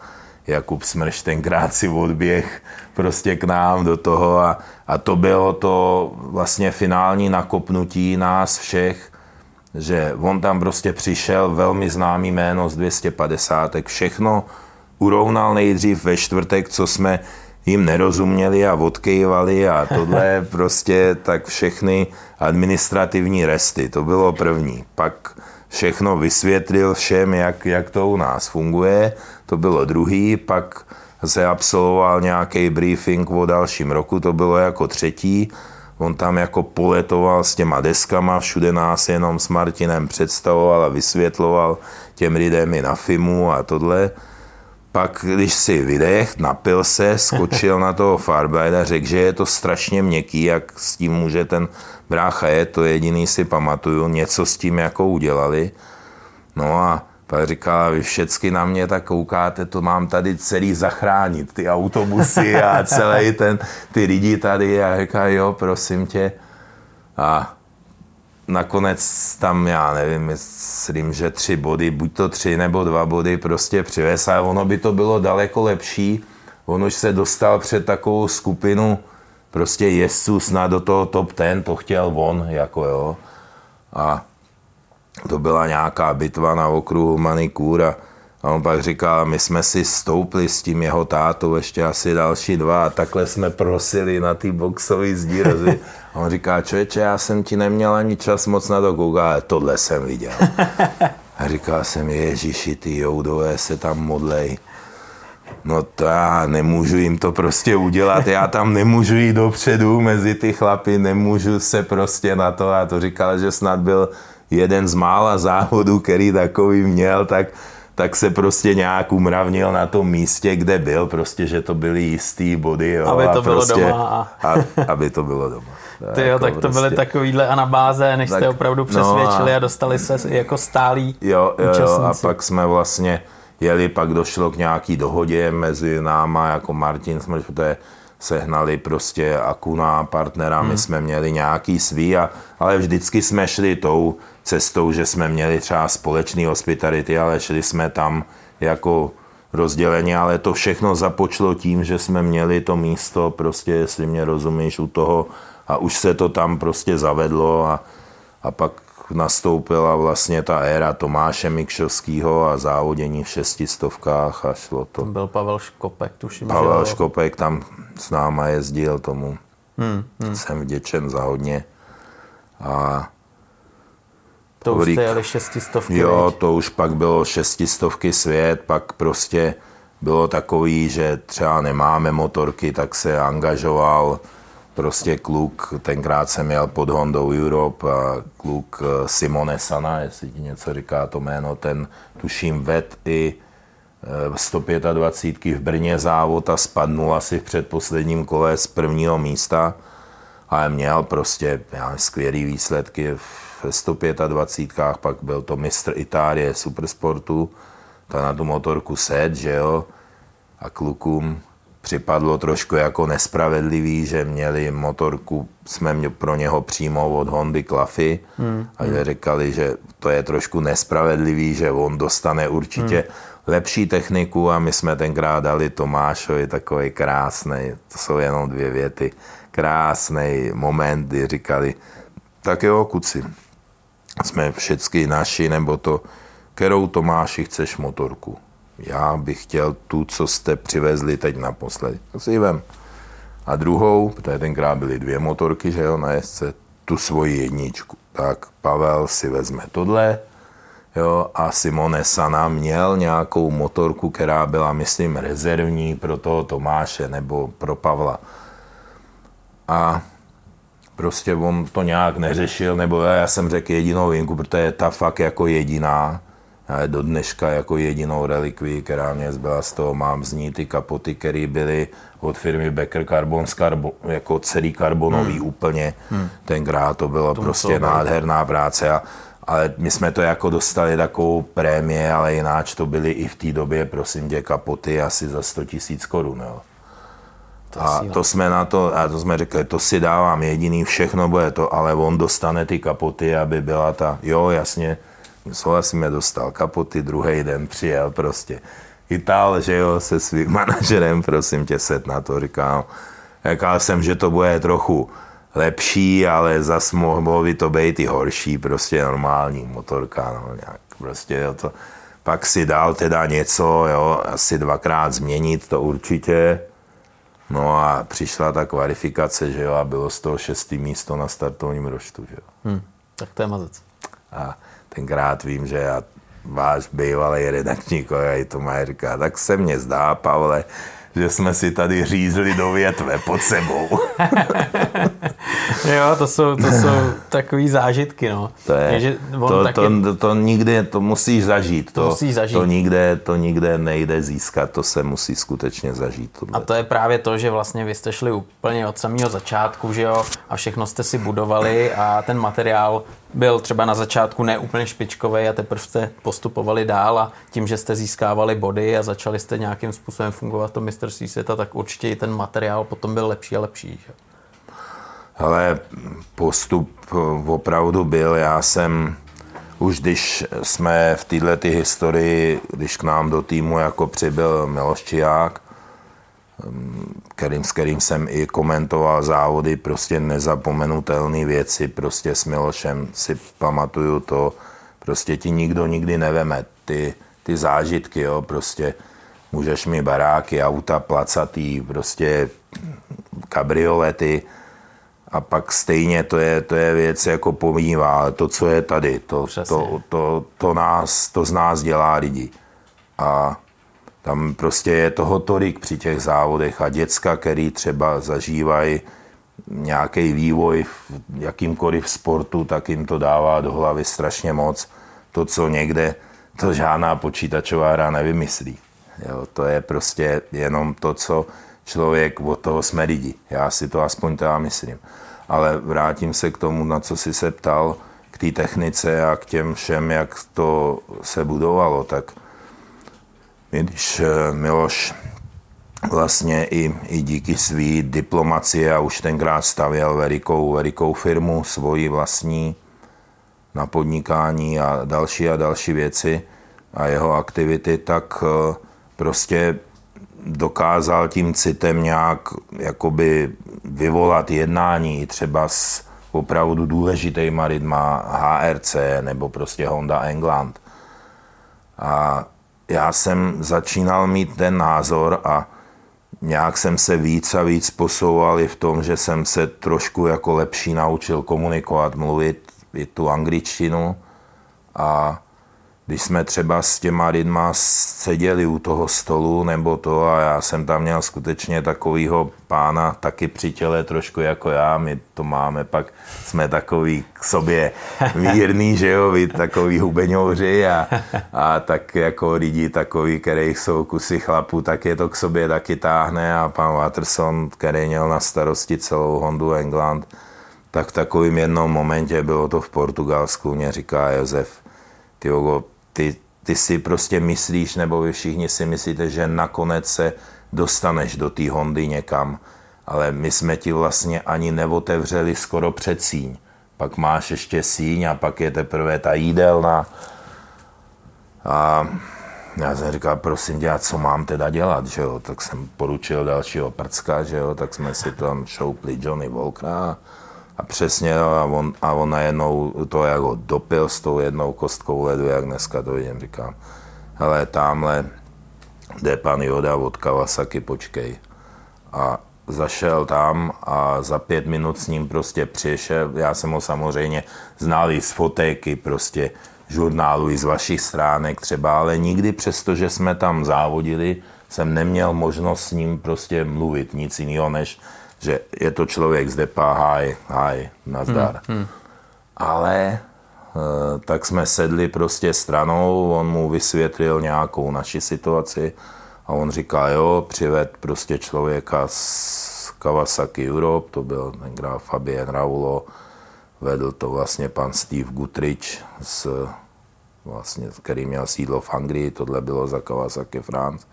Jakub Smrš tenkrát si odběh prostě k nám do toho a, a to bylo to vlastně finální nakopnutí nás všech, že on tam prostě přišel, velmi známý jméno z 250, všechno urovnal nejdřív ve čtvrtek, co jsme jim nerozuměli a odkejvali a tohle prostě tak všechny administrativní resty, to bylo první. Pak všechno vysvětlil všem, jak, jak to u nás funguje, to bylo druhý, pak se absolvoval nějaký briefing o dalším roku, to bylo jako třetí. On tam jako poletoval s těma deskama, všude nás jenom s Martinem představoval a vysvětloval těm lidem i na filmu a tohle. Pak, když si vydech, napil se, skočil na toho a řekl, že je to strašně měkký, jak s tím může ten brácha je, to jediný si pamatuju, něco s tím jako udělali. No a pak říkala, vy všecky na mě tak koukáte, to mám tady celý zachránit, ty autobusy a celý ten, ty lidi tady a říká, jo, prosím tě. A nakonec tam, já nevím, myslím, že tři body, buď to tři nebo dva body prostě přivez a ono by to bylo daleko lepší. On už se dostal před takovou skupinu prostě jezdců snad do toho top ten, to chtěl on, jako jo. A to byla nějaká bitva na okruhu Manikůra. A on pak říkal, my jsme si stoupli s tím jeho tátou ještě asi další dva a takhle jsme prosili na ty boxové zdírazy. A on říká, člověče, já jsem ti neměl ani čas moc na to koukat, ale tohle jsem viděl. A říkal jsem, ježiši, ty joudové se tam modlej. No to já nemůžu jim to prostě udělat, já tam nemůžu jít dopředu mezi ty chlapy, nemůžu se prostě na to, a to říkal, že snad byl jeden z mála závodů, který takový měl, tak, tak se prostě nějak umravnil na tom místě, kde byl, prostě, že to byly jistý body. Jo, aby to a bylo prostě, doma. A... a, aby to bylo doma. Ty jo, jako tak to prostě... byly takovýhle anabáze, než tak, jste opravdu přesvědčili no a... a dostali se jako stálí jo, jo, jo, a pak jsme vlastně jeli, pak došlo k nějaký dohodě mezi náma, jako Martin Smrš, to je sehnali prostě Akuna partnera, my jsme měli nějaký svý, a, ale vždycky jsme šli tou cestou, že jsme měli třeba společný hospitality, ale šli jsme tam jako rozdělení, ale to všechno započlo tím, že jsme měli to místo, prostě, jestli mě rozumíš, u toho. A už se to tam prostě zavedlo a, a pak nastoupila vlastně ta éra Tomáše Mikšovského a závodění v šestistovkách a šlo to. Tam byl Pavel Škopek, tuším. Pavel že? Škopek tam s náma jezdil tomu. Hmm, Hmm. Jsem vděčen za hodně. A to už jste jeli šestistovky, Jo, viď? to už pak bylo šestistovky svět, pak prostě bylo takový, že třeba nemáme motorky, tak se angažoval prostě kluk, tenkrát jsem jel pod Hondou Europe a kluk eh, Simone Sana, jestli ti něco říká to jméno, ten tuším ved i eh, 125 v Brně závod a spadnul asi v předposledním kole z prvního místa, ale měl prostě já skvělý výsledky v 125, pak byl to mistr Itálie supersportu, ta na tu motorku set, že jo, a klukům připadlo trošku jako nespravedlivý, že měli motorku, jsme mě pro něho přímo od Hondy Klafy hmm. a že říkali, že to je trošku nespravedlivý, že on dostane určitě hmm. lepší techniku a my jsme tenkrát dali Tomášovi takový krásný, to jsou jenom dvě věty, krásný moment, kdy říkali, tak jo, kuci, jsme všichni naši, nebo to, kterou Tomáši chceš motorku? Já bych chtěl tu, co jste přivezli teď naposledy. To si vem. A druhou, protože tenkrát byly dvě motorky, že jo, na jezdce, tu svoji jedničku. Tak Pavel si vezme tohle, jo, a Simone Sana měl nějakou motorku, která byla, myslím, rezervní pro toho Tomáše nebo pro Pavla. A prostě on to nějak neřešil, nebo já jsem řekl jedinou vinku, protože je ta fakt jako jediná, já do dneška jako jedinou relikví, která mě zbyla z toho, mám z ní ty kapoty, které byly od firmy Becker Carbon, karbo, jako celý karbonový hmm. úplně. Hmm. Tenkrát to Tomu prostě nádherná práce. A, ale my jsme to jako dostali takovou prémie, ale jináč to byly i v té době, prosím tě, kapoty asi za 100 tisíc korun. Jo. A to jsme na to, a to jsme řekli, to si dávám jediný, všechno bude to, ale on dostane ty kapoty, aby byla ta, jo, jasně, souhlasíme, dostal kapoty, druhý den přijel prostě. Itál, že jo, se svým manažerem, prosím tě, set na to, říkám, říkal jsem, že to bude trochu lepší, ale zas mohlo by to být i horší, prostě normální motorka, no, nějak, prostě jo, to, pak si dal teda něco, jo, asi dvakrát změnit to určitě, No a přišla ta kvalifikace, že jo, a bylo z toho šestý místo na startovním roštu, že jo. Hm, tak to je mazec. A tenkrát vím, že já, váš bývalý redakční kolega to má říká, tak se mně zdá, Pavle, že jsme si tady řízli do větve pod sebou. Jo, to jsou, to jsou takový zážitky, no. To, je, že on to, taky, to, to, to nikdy, to musíš zažít. To, musíš zažít. To nikde, to nikde nejde získat, to se musí skutečně zažít. A Tohle. to je právě to, že vlastně vy jste šli úplně od samého začátku, že jo, a všechno jste si budovali a ten materiál byl třeba na začátku ne úplně špičkový a teprve jste postupovali dál a tím, že jste získávali body a začali jste nějakým způsobem fungovat v tom mistrovství světa, tak určitě i ten materiál potom byl lepší a lepší. Že? Ale postup opravdu byl, já jsem už když jsme v této historii, když k nám do týmu jako přibyl Miloš Čiják, kterým, s kterým jsem i komentoval závody, prostě nezapomenutelné věci, prostě s Milošem si pamatuju to, prostě ti nikdo nikdy neveme, ty, ty zážitky, jo, prostě můžeš mi baráky, auta placatý, prostě kabriolety, a pak stejně to je, to je věc jako pomývá, ale to, co je tady, to, Přesně. to, to, to, nás, to z nás dělá lidi. A tam prostě je toho tolik při těch závodech a děcka, který třeba zažívají nějaký vývoj v jakýmkoliv sportu, tak jim to dává do hlavy strašně moc. To, co někde, to žádná počítačová hra nevymyslí. Jo, to je prostě jenom to, co člověk, od toho jsme lidi. Já si to aspoň teda myslím. Ale vrátím se k tomu, na co jsi se ptal, k té technice a k těm všem, jak to se budovalo, tak když eh, Miloš vlastně i, i díky své diplomaci a už tenkrát stavěl velikou, velikou firmu, svoji vlastní na podnikání a další a další věci a jeho aktivity, tak eh, prostě dokázal tím citem nějak jakoby vyvolat jednání třeba s opravdu důležitýma lidma HRC nebo prostě Honda England. A já jsem začínal mít ten názor a nějak jsem se víc a víc posouval i v tom, že jsem se trošku jako lepší naučil komunikovat, mluvit i tu angličtinu. A když jsme třeba s těma lidma seděli u toho stolu nebo to a já jsem tam měl skutečně takovýho pána taky při těle trošku jako já, my to máme, pak jsme takový k sobě mírný, že jo, vy takový hubeňouři a, a tak jako lidi takový, kterých jsou kusy chlapů, tak je to k sobě taky táhne a pan Watterson, který měl na starosti celou Hondu England, tak v takovým jednom momentě, bylo to v Portugalsku, mě říká Josef, ty ty, ty si prostě myslíš, nebo vy všichni si myslíte, že nakonec se dostaneš do té Hondy někam, ale my jsme ti vlastně ani neotevřeli skoro před síň. Pak máš ještě síň a pak je teprve ta jídelna. A já jsem říkal, prosím tě, co mám teda dělat, že jo? Tak jsem poručil dalšího prcka, že jo? Tak jsme si tam šoupli Johnny Walkera a přesně, a on, a on najednou to jako dopil s tou jednou kostkou ledu, jak dneska to vidím, říkám, hele, tamhle jde pan Joda od Kawasaki, počkej. A zašel tam a za pět minut s ním prostě přišel. Já jsem ho samozřejmě znal i z fotéky, prostě žurnálu i z vašich stránek třeba, ale nikdy přesto, že jsme tam závodili, jsem neměl možnost s ním prostě mluvit, nic jiného, než že je to člověk z depa, haj, haj, nazdar. Hmm, hmm. Ale e, tak jsme sedli prostě stranou, on mu vysvětlil nějakou naši situaci a on říká, jo, přived prostě člověka z Kawasaki Europe, to byl tenkrát Fabien Raulo, vedl to vlastně pan Steve Gutrich, z, vlastně, který měl sídlo v Anglii, tohle bylo za Kawasaki France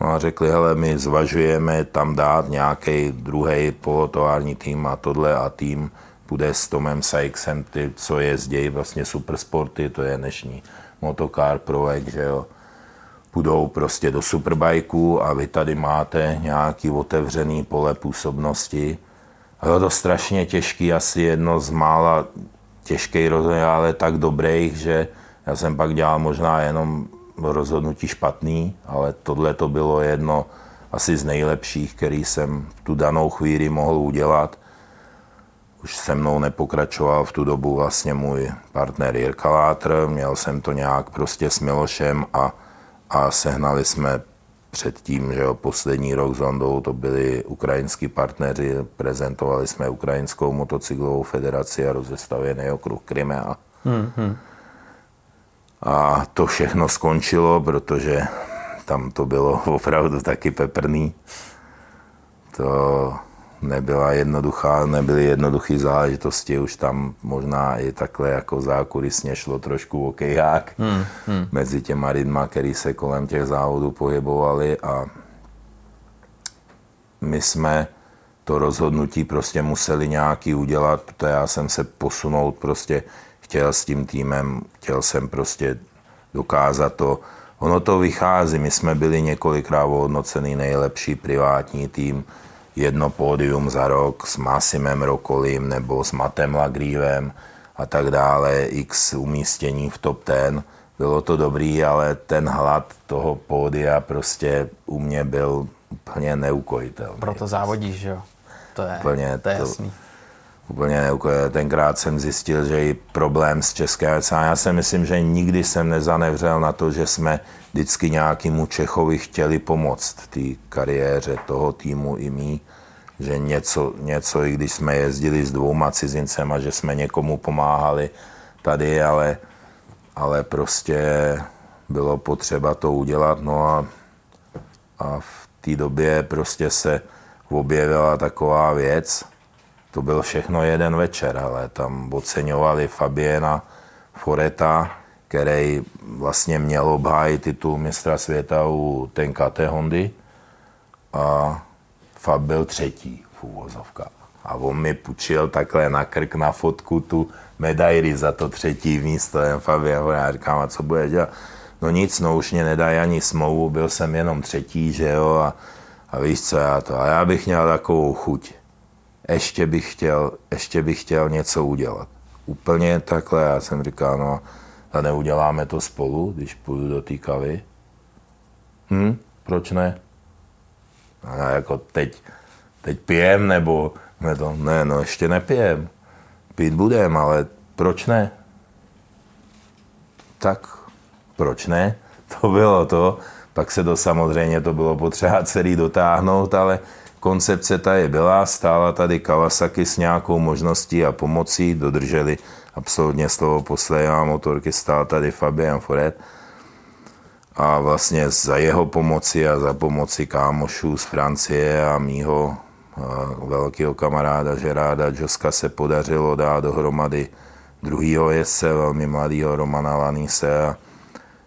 No a řekli, hele, my zvažujeme tam dát nějaký druhý polotovární tým a tohle a tým bude s Tomem Sykesem, ty, co jezdějí vlastně supersporty, to je dnešní motokár Provek, že jo, půjdou prostě do superbajku a vy tady máte nějaký otevřený pole působnosti. Bylo to strašně těžký, asi jedno z mála těžký rozhodnutí, ale tak dobrých, že já jsem pak dělal možná jenom rozhodnutí špatný, ale tohle to bylo jedno asi z nejlepších, který jsem v tu danou chvíli mohl udělat. Už se mnou nepokračoval v tu dobu vlastně můj partner Jirka Látr, měl jsem to nějak prostě s Milošem a, a sehnali jsme předtím, že jo, poslední rok s Ondou to byli ukrajinskí partneři, prezentovali jsme Ukrajinskou motocyklovou federaci a rozestavěný okruh Krymea. Hmm, hmm. A to všechno skončilo, protože tam to bylo opravdu taky peprný. To nebyla jednoduchá, nebyly jednoduché záležitosti, už tam možná i takhle jako zákulisně šlo trošku okejhák hmm, hmm. mezi těma lidma, který se kolem těch závodů pohybovali a my jsme to rozhodnutí prostě museli nějaký udělat, protože já jsem se posunout prostě chtěl s tím týmem, chtěl jsem prostě dokázat to. Ono to vychází, my jsme byli několikrát ohodnocený nejlepší privátní tým, jedno pódium za rok s Massimem Rokolim nebo s Matem Lagrívem a tak dále, x umístění v top 10. Bylo to dobrý, ale ten hlad toho pódia prostě u mě byl úplně neukojitelný. Proto závodíš, že jo? To je, úplně to je jasný. To, úplně tenkrát jsem zjistil, že i problém s České a já si myslím, že nikdy jsem nezanevřel na to, že jsme vždycky nějakému Čechovi chtěli pomoct té kariéře toho týmu i mý, že něco, něco, i když jsme jezdili s dvouma cizincema, že jsme někomu pomáhali tady, ale, ale prostě bylo potřeba to udělat, no a, a v té době prostě se objevila taková věc, to byl všechno jeden večer, ale tam oceňovali Fabiena Foreta, který vlastně měl obhájit titul mistra světa u Tenkate Hondy a Fab byl třetí v úvozovkách. A on mi půjčil takhle na krk na fotku tu medaili za to třetí místo. Jen Fabian, já říkám, a co bude dělat? No nic, no už mě nedají ani smlouvu, byl jsem jenom třetí, že jo, a, a víš co, já to, a já bych měl takovou chuť. Ještě bych chtěl, ještě bych chtěl něco udělat. Úplně takhle, já jsem říkal, no, a neuděláme to spolu, když půjdu do té kavy? Hm, proč ne? A já jako teď, teď pijem, nebo ne, to, ne, no ještě nepijem. Pít budem, ale proč ne? Tak, proč ne? To bylo to. Pak se to samozřejmě, to bylo potřeba celý dotáhnout, ale koncepce tady byla, stála tady Kawasaki s nějakou možností a pomocí, dodrželi absolutně slovo poslední motorky, stál tady Fabian Foret a vlastně za jeho pomoci a za pomoci kámošů z Francie a mýho velkého kamaráda Žeráda Joska se podařilo dát dohromady druhýho jezdce, velmi mladého Romana Lanise a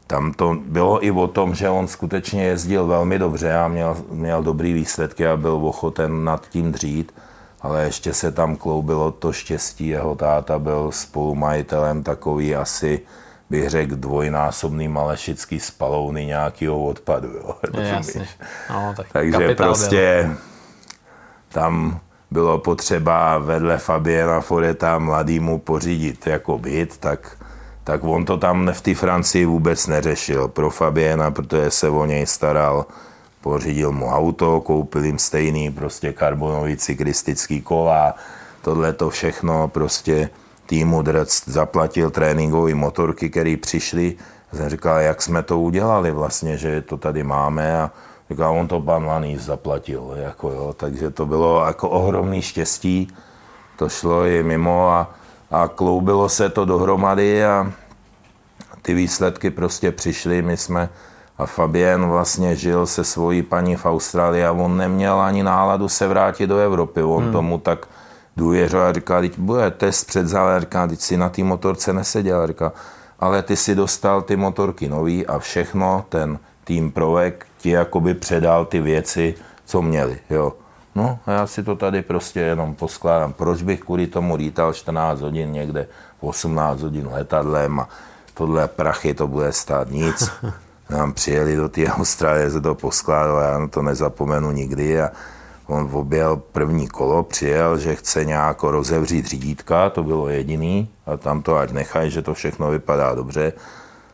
tam to bylo i o tom, že on skutečně jezdil velmi dobře a měl, měl dobrý výsledky a byl ochoten nad tím dřít, ale ještě se tam kloubilo to štěstí, jeho táta byl spolumajitelem takový asi bych řekl, dvojnásobný malešický spalouny nějakého odpadu. Jo, jasně. No, tak Takže prostě byl. tam bylo potřeba vedle Fabiana Foreta mladýmu pořídit jako byt, tak, tak on to tam v té Francii vůbec neřešil. Pro Fabiana, protože se o něj staral, pořídil mu auto, koupil jim stejný prostě karbonový cyklistický kola, tohle to všechno prostě týmu Drc zaplatil tréninkové motorky, které přišly. Jsem říkal, jak jsme to udělali vlastně, že to tady máme? A říkal, on to pan Lanýs zaplatil, jako jo, takže to bylo jako ohromný štěstí, to šlo i mimo a, a kloubilo se to dohromady a ty výsledky prostě přišly, my jsme a Fabien vlastně žil se svojí paní v Austrálii a on neměl ani náladu se vrátit do Evropy, on hmm. tomu tak důvěřil a říká, teď bude test před říká, teď si na té motorce neseděl, říká, ale ty si dostal ty motorky nový a všechno ten tým Provek ti jakoby předal ty věci, co měli, jo. No a já si to tady prostě jenom poskládám. Proč bych kvůli tomu lítal 14 hodin někde, 18 hodin letadlem a tohle prachy to bude stát nic. Nám přijeli do té Austrálie, se to poskládalo, já to nezapomenu nikdy a On objel první kolo, přijel, že chce nějak rozevřít řídítka, to bylo jediný, a tam to ať nechají, že to všechno vypadá dobře.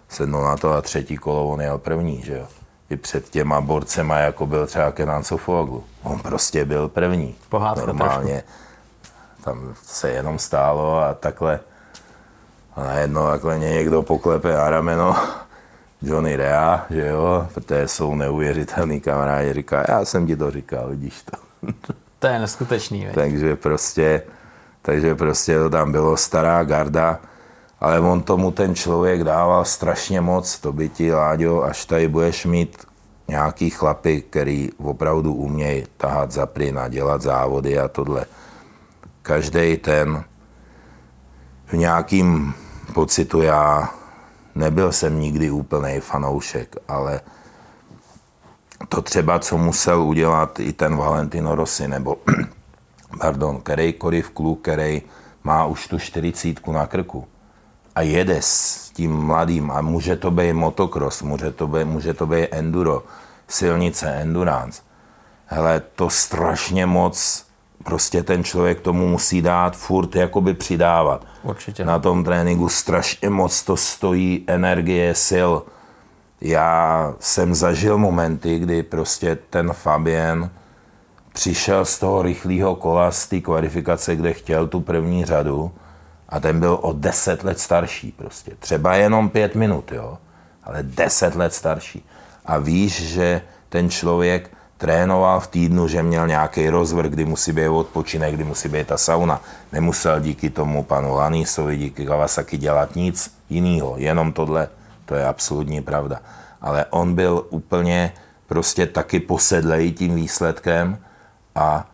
Sednul na to a třetí kolo on jel první, že jo. I před těma borcema, jako byl třeba Kenan Sofoglu. On prostě byl první. Pohádka Normálně. Trošku. Tam se jenom stálo a takhle. A najednou takhle někdo poklepe na rameno. Johnny Rea, že jo, protože jsou neuvěřitelný kamarádi, říká, já jsem ti to říkal, vidíš to. To je neskutečný. Veď. takže prostě, takže prostě to tam bylo stará garda, ale on tomu ten člověk dával strašně moc, to by ti, Láďo, až tady budeš mít nějaký chlapy, který opravdu umějí tahat za plyn a dělat závody a tohle. Každý ten v nějakým pocitu já nebyl jsem nikdy úplný fanoušek, ale to třeba, co musel udělat i ten Valentino Rossi, nebo pardon, kterýkoliv kluk, který má už tu čtyřicítku na krku a jede s tím mladým a může to být motocross, může to být, může to být enduro, silnice, endurance. Hele, to strašně moc prostě ten člověk tomu musí dát furt jakoby přidávat. Určitě. Na tom tréninku strašně moc to stojí energie, sil já jsem zažil momenty, kdy prostě ten Fabien přišel z toho rychlého kola, z té kvalifikace, kde chtěl tu první řadu a ten byl o deset let starší prostě. Třeba jenom pět minut, jo, ale deset let starší. A víš, že ten člověk trénoval v týdnu, že měl nějaký rozvrh, kdy musí být odpočinek, kdy musí být ta sauna. Nemusel díky tomu panu Lanisovi, díky Kawasaki dělat nic jiného, jenom tohle. To je absolutní pravda. Ale on byl úplně prostě taky posedlej tím výsledkem a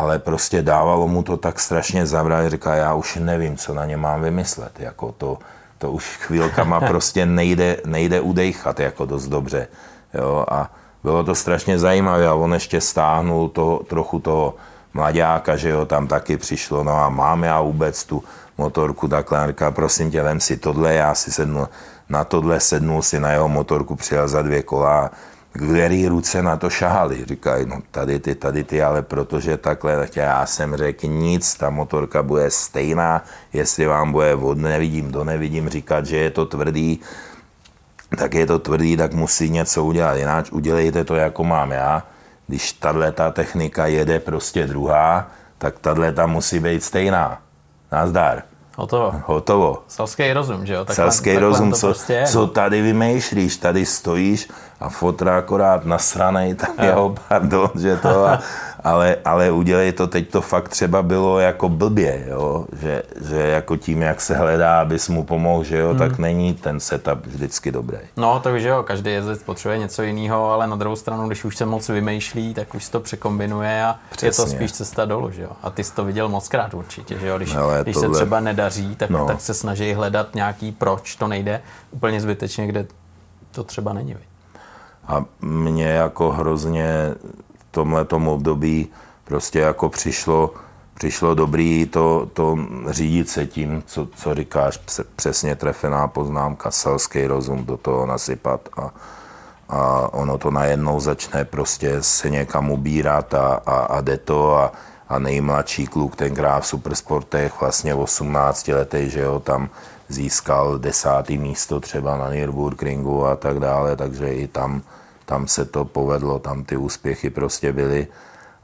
ale prostě dávalo mu to tak strašně zabrat, říká, já už nevím, co na ně mám vymyslet, jako to, to už chvílkama prostě nejde, nejde udejchat jako dost dobře, jo, a, bylo to strašně zajímavé a on ještě stáhnul to, trochu toho mladáka, že jo, tam taky přišlo, no a mám já vůbec tu motorku takhle, a říká, prosím tě, vem si tohle, já si sednu na tohle, sednul si na jeho motorku, přijel za dvě kola, který ruce na to šahali. Říkají, no tady ty, tady ty, ale protože takhle, tak já jsem řekl nic, ta motorka bude stejná, jestli vám bude od nevidím do nevidím říkat, že je to tvrdý, tak je to tvrdý, tak musí něco udělat, jinak udělejte to, jako mám já. Když tahle ta technika jede prostě druhá, tak tahle ta musí být stejná. Nazdar. Hotovo. Hotovo. Selský rozum, že jo? Takhle, Selský rozum, co, prostě co tady vymýšlíš, tady stojíš a fotra akorát nasranej, tak jo. jeho, pardon, že to, a, ale, ale udělej to, teď to fakt třeba bylo jako blbě, jo? Že, že jako tím, jak se hledá, abys mu pomohl, že jo, hmm. tak není ten setup vždycky dobrý. No, takže jo, každý jezdec potřebuje něco jiného, ale na druhou stranu, když už se moc vymýšlí, tak už to překombinuje a Přesně. je to spíš cesta dolů, že jo. A ty jsi to viděl moc krát určitě, že jo, když, když tohle... se třeba nedaří, tak, no. tak se snaží hledat nějaký proč to nejde úplně zbytečně, kde to třeba není. A mě jako hrozně v tomhle období prostě jako přišlo, přišlo dobrý to, to řídit se tím, co, co říkáš, přesně trefená poznámka, selský rozum do toho nasypat a, a ono to najednou začne prostě se někam ubírat a, a, a jde to a, a nejmladší kluk tenkrát v supersportech, vlastně 18 letý, že jo, tam získal desátý místo třeba na Nürburgringu a tak dále, takže i tam tam se to povedlo, tam ty úspěchy prostě byly,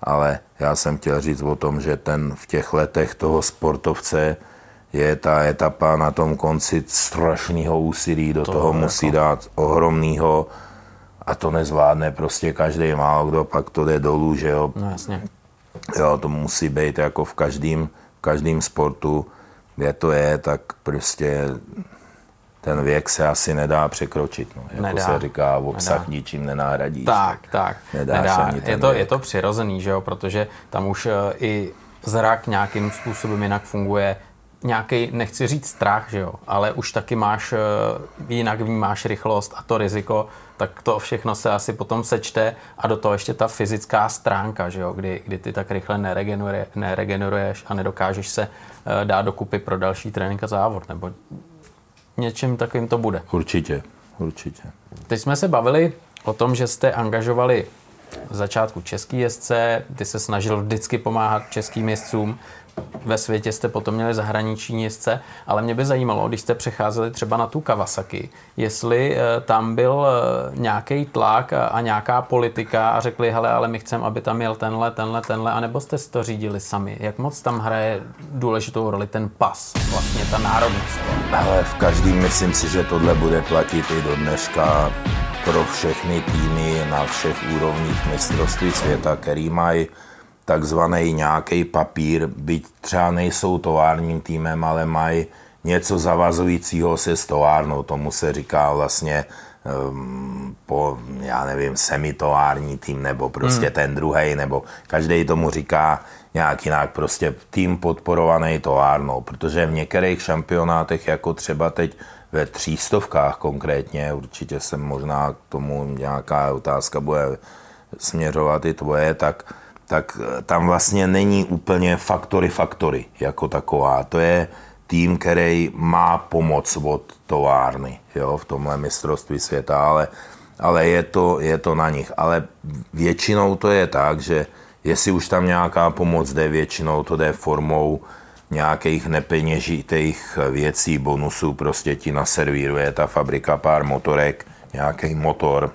ale já jsem chtěl říct o tom, že ten v těch letech toho sportovce je ta etapa na tom konci strašného úsilí, do to toho musí jako... dát ohromného a to nezvládne prostě každý málo kdo, pak to jde dolů, že jo. No jasně. Jo, to musí být jako v každém, v každém sportu, kde to je, tak prostě ten věk se asi nedá překročit. No. Jako nedá. se říká, obsah nedá. ničím nenahradí. Tak, tak. Nedáš nedá. Ani je, to, věk. je to přirozený, že jo? protože tam už uh, i zrak nějakým způsobem jinak funguje. Nějaký, nechci říct strach, že jo, ale už taky máš, uh, jinak vnímáš rychlost a to riziko, tak to všechno se asi potom sečte a do toho ještě ta fyzická stránka, že jo, kdy, kdy ty tak rychle neregeneruje, neregeneruješ a nedokážeš se uh, dát dokupy pro další trénink a závod, nebo něčím takovým to bude. Určitě, určitě. Teď jsme se bavili o tom, že jste angažovali v začátku český jezdce, ty se snažil vždycky pomáhat českým jezdcům, ve světě jste potom měli zahraniční jezdce, ale mě by zajímalo, když jste přecházeli třeba na tu Kawasaki, jestli eh, tam byl eh, nějaký tlak a nějaká politika a řekli, hele, ale my chceme, aby tam jel tenhle, tenhle, tenhle, anebo jste si to řídili sami. Jak moc tam hraje důležitou roli ten pas, vlastně ta národnost? Ale v každém myslím si, že tohle bude platit i do dneška pro všechny týmy na všech úrovních mistrovství světa, který mají takzvaný nějaký papír, byť třeba nejsou továrním týmem, ale mají něco zavazujícího se s továrnou. Tomu se říká vlastně um, po, já nevím, semitovární tým, nebo prostě hmm. ten druhý, nebo každý tomu říká nějak jinak, prostě tým podporovaný továrnou, protože v některých šampionátech, jako třeba teď ve třístovkách konkrétně, určitě se možná k tomu nějaká otázka bude směřovat i tvoje, tak tak eh, tam vlastně není úplně faktory faktory jako taková. To je tým, který má pomoc od továrny jo, v tomhle mistrovství světa, ale, ale je, to, je to na nich. Ale většinou to je tak, že jestli už tam nějaká pomoc jde, většinou to jde formou nějakých nepeněžitých věcí, bonusů, prostě ti naservíruje ta fabrika pár motorek, nějaký motor,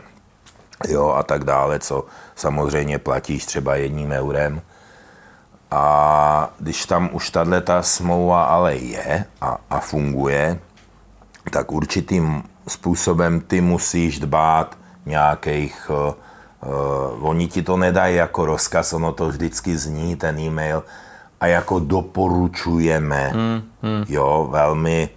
jo, a tak dále, co samozřejmě platíš třeba jedním eurem. A když tam už tahle ta smlouva ale je a, a funguje, tak určitým způsobem ty musíš dbát nějakých, uh, uh, oni ti to nedají jako rozkaz, ono to vždycky zní, ten e-mail, a jako doporučujeme, mm, mm. jo, velmi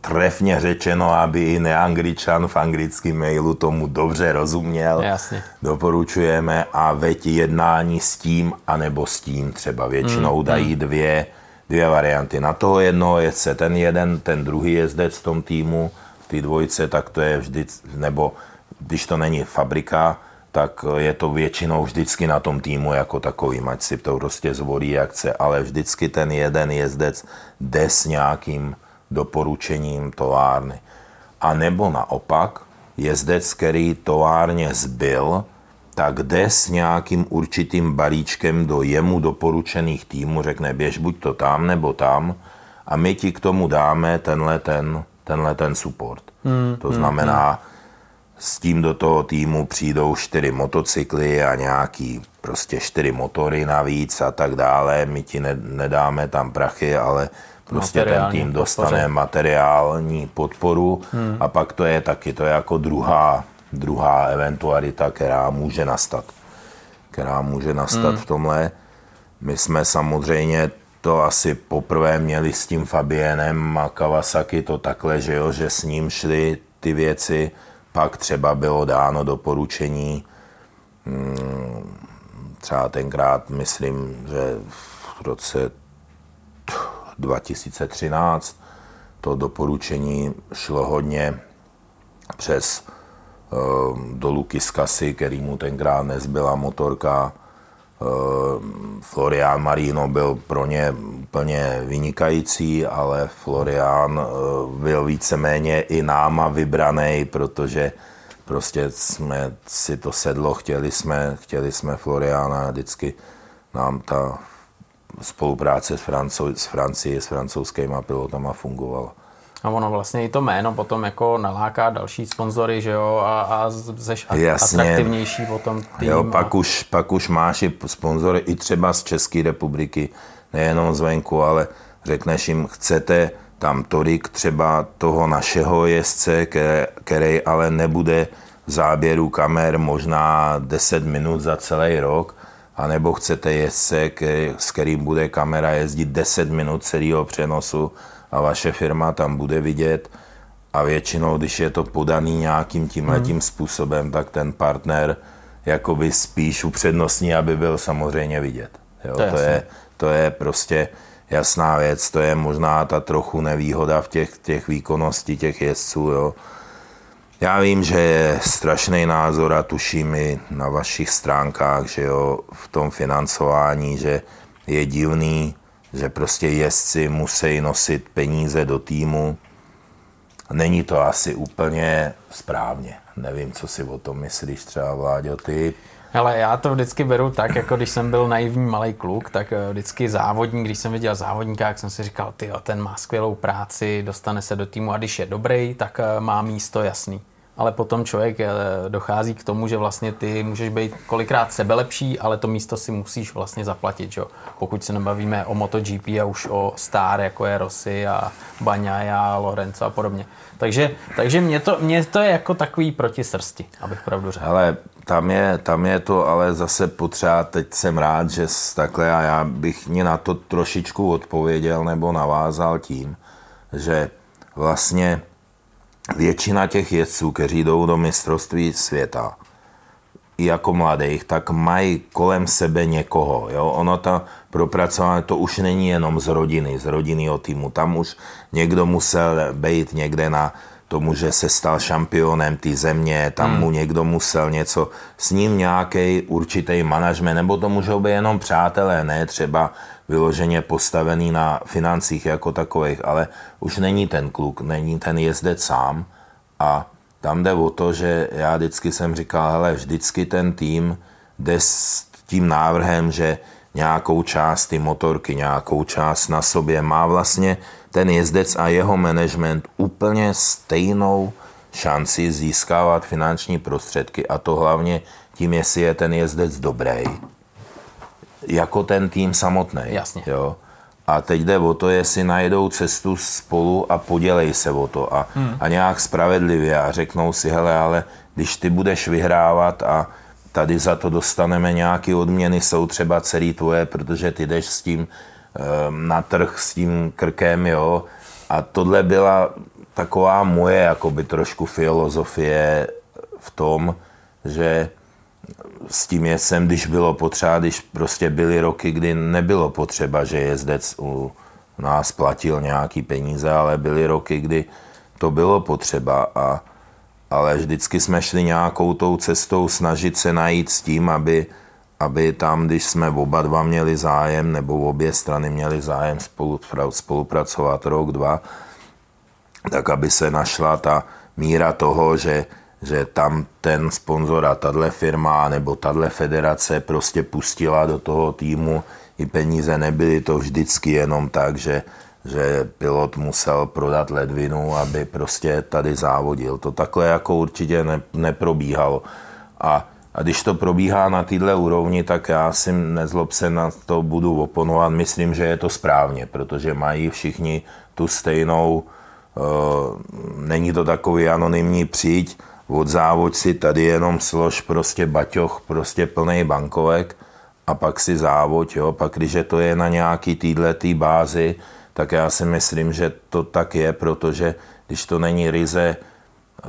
trefně řečeno, aby i neangličan v anglickém mailu tomu dobře rozuměl. Jasně. Doporučujeme a veď jednání s tím, anebo s tím třeba. Většinou mm, dají mm. dvě, dvě varianty. Na toho jednoho jezdce ten jeden, ten druhý jezdec v tom týmu, ty dvojce, tak to je vždy, nebo když to není fabrika, tak je to většinou vždycky na tom týmu jako takový, ať si to prostě zvolí jak chce, ale vždycky ten jeden jezdec jde s nějakým doporučením továrny. A nebo naopak, jezdec, který továrně zbyl, tak jde s nějakým určitým balíčkem do jemu doporučených týmů, řekne běž buď to tam nebo tam a my ti k tomu dáme tenhle ten, tenhle ten support. Hmm, to znamená, hmm, s tím do toho týmu přijdou čtyři motocykly a nějaký prostě čtyři motory navíc a tak dále. My ti nedáme tam prachy, ale prostě ten tým dostane podpoře. materiální podporu hmm. a pak to je taky, to je jako druhá, druhá eventualita, která může nastat. Která může nastat hmm. v tomhle. My jsme samozřejmě to asi poprvé měli s tím Fabienem a Kawasaki to takhle, že jo, že s ním šly ty věci, pak třeba bylo dáno doporučení, hmm, třeba tenkrát, myslím, že v roce 2013 to doporučení šlo hodně přes uh, do Luky z Kasy, který mu tenkrát nezbyla motorka. Uh, Florian Marino byl pro ně úplně vynikající, ale Florian uh, byl víceméně i náma vybraný, protože prostě jsme si to sedlo, chtěli jsme, chtěli jsme Floriana, vždycky nám ta spolupráce s, Francou, s Francií, s francouzskými pilotama fungovala. A ono vlastně i to jméno potom jako naláká další sponzory, že jo, a, a zeš Jasně. atraktivnější potom tým. Jo, pak, a... už, pak už máš i sponzory i třeba z České republiky, nejenom zvenku, ale řekneš jim, chcete tam tolik třeba toho našeho jezdce, který ale nebude v záběru kamer možná 10 minut za celý rok, anebo chcete jezdce, s kterým bude kamera jezdit 10 minut celého přenosu a vaše firma tam bude vidět a většinou, když je to podaný nějakým tímhletím hmm. způsobem, tak ten partner jakoby spíš upřednostní, aby byl samozřejmě vidět. Jo, to, je to, je, to je prostě jasná věc, to je možná ta trochu nevýhoda v těch, těch výkonností těch jezdců, jo já vím, že je strašný názor a tuším i na vašich stránkách, že jo, v tom financování, že je divný, že prostě jezdci musí nosit peníze do týmu. Není to asi úplně správně. Nevím, co si o tom myslíš třeba, Vláďo, ty. Ale já to vždycky beru tak, jako když jsem byl naivní malý kluk, tak eh, vždycky závodník, když jsem viděl závodníka, jak jsem si říkal, ty ten má skvělou práci, dostane se do týmu a když je dobrý, tak eh, má místo jasný ale potom člověk eh, dochází k tomu, že vlastně ty můžeš být kolikrát sebelepší, ale to místo si musíš vlastně zaplatit, že? pokud se nebavíme o MotoGP a už o star, jako je Rossi a Baňa a Lorenzo a podobně. Takže, takže mě, to, mě to je jako takový proti srsti, abych pravdu řekl. Ale tam je, tam je to ale zase potřeba, teď jsem rád, že takhle a já bych mě na to trošičku odpověděl nebo navázal tím, že vlastně většina těch jezdců, kteří jdou do mistrovství světa, i jako mladých, tak mají kolem sebe někoho. Jo? Ono to propracování, to už není jenom z rodiny, z rodinného týmu. Tam už někdo musel být někde na tomu, že se stal šampionem té země, tam hmm. mu někdo musel něco, s ním nějaký určitý manažment, nebo to můžou být jenom přátelé, ne třeba vyloženě postavený na financích jako takových, ale už není ten kluk, není ten jezdec sám. A tam jde o to, že já vždycky jsem říkal, hele, vždycky ten tým jde s tím návrhem, že nějakou část ty motorky, nějakou část na sobě má vlastně ten jezdec a jeho management úplně stejnou šanci získávat finanční prostředky. A to hlavně tím, jestli je ten jezdec dobrý, jako ten tým samotný. Jasně. Jo? A teď jde o to, jestli najdou cestu spolu a podělej se o to a, hmm. a nějak spravedlivě a řeknou si, hele, ale když ty budeš vyhrávat a tady za to dostaneme nějaké odměny, jsou třeba celý tvoje, protože ty jdeš s tím um, na trh s tím krkem, jo. A tohle byla taková moje jakoby trošku filozofie v tom, že s tím jsem, když bylo potřeba, když prostě byly roky, kdy nebylo potřeba, že jezdec u nás platil nějaký peníze, ale byly roky, kdy to bylo potřeba a, ale vždycky jsme šli nějakou tou cestou snažit se najít s tím, aby, aby tam, když jsme oba dva měli zájem, nebo obě strany měli zájem spolupracovat rok, dva, tak aby se našla ta míra toho, že, že tam ten sponzor a tahle firma nebo tahle federace prostě pustila do toho týmu i peníze. Nebyly to vždycky jenom tak, že, že pilot musel prodat ledvinu, aby prostě tady závodil. To takhle jako určitě ne, neprobíhalo. A, a když to probíhá na této úrovni, tak já si nezlob se na to budu oponovat. Myslím, že je to správně, protože mají všichni tu stejnou, uh, není to takový anonymní přijď, od závod si tady jenom slož prostě baťoch, prostě plný bankovek a pak si závod, jo, pak když to je na nějaký týhletý bázi, tak já si myslím, že to tak je, protože když to není ryze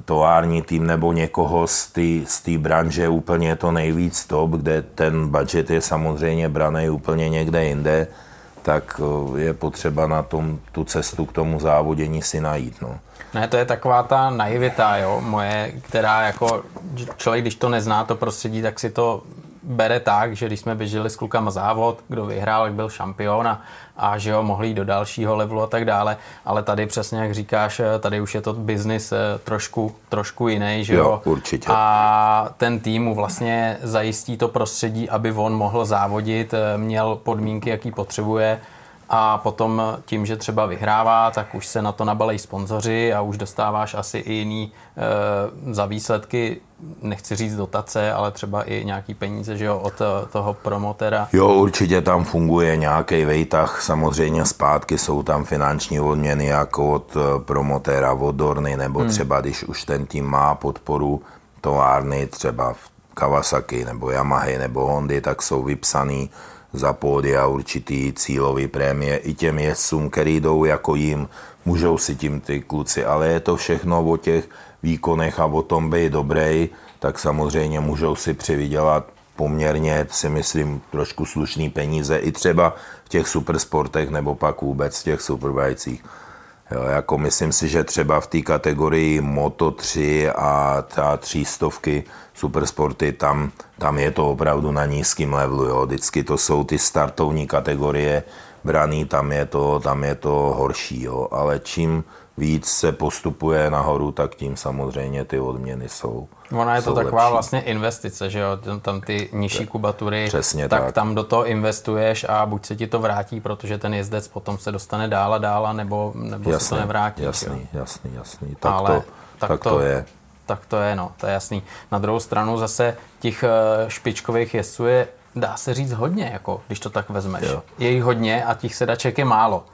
tovární tým nebo někoho z té branže úplně to nejvíc top, kde ten budget je samozřejmě braný úplně někde jinde, tak je potřeba na tom tu cestu k tomu závodění si najít. No. Ne, to je taková ta naivita, jo, moje, která jako člověk, když to nezná, to prostředí, tak si to bere tak, že když jsme běželi s klukama závod, kdo vyhrál, jak byl šampion a, a že ho mohli jít do dalšího levelu a tak dále, ale tady přesně jak říkáš, tady už je to biznis eh, trošku, trošku jiný, že jo? jo? určitě. A ten tým mu vlastně zajistí to prostředí, aby on mohl závodit, eh, měl podmínky, jaký potřebuje, a potom tím, že třeba vyhrává, tak už se na to nabalej sponzoři a už dostáváš asi i jiný e, za výsledky, nechci říct dotace, ale třeba i nějaký peníze že jo, od eh, toho promotera. Jo, určitě tam funguje nějaký vejtah, samozřejmě zpátky jsou tam finanční odměny jako od eh, promotera, od Dorny, nebo hmm. třeba když už ten tým má podporu továrny, třeba v Kawasaki nebo Yamaha nebo Hondy, tak jsou vypsaný za pódia určitý cílový prémie i těm jezdcům, který jdou jako jim, můžou si tím ty kluci, ale je to všechno o těch výkonech a o tom být dobrý, tak samozřejmě můžou si přivydělat poměrně, si myslím, trošku slušný peníze i třeba v těch supersportech nebo pak vůbec v těch superbajcích. Jako myslím si, že třeba v té kategorii Moto 3 a ta třístovky supersporty, tam, tam je to opravdu na nízkém levelu. Jo. Vždycky to jsou ty startovní kategorie braný, tam je to, tam je to horší. Jo. Ale čím víc se postupuje nahoru, tak tím samozřejmě ty odměny jsou. Ona je to taková lepší. vlastně investice, že jo, tam ty nižší kubatury, Přesně tak, tak tam do toho investuješ a buď se ti to vrátí, protože ten jezdec potom se dostane dál a dál, nebo, nebo jasný, se to nevrátí. Jasný, jo. jasný, jasný, tak, Ale, to, tak, tak to, to je. Tak to je, no, to je jasný. Na druhou stranu zase těch eh, špičkových jezdců je dá se říct hodně, jako, když to tak vezmeš. Jo. Je jich hodně a těch sedaček je málo.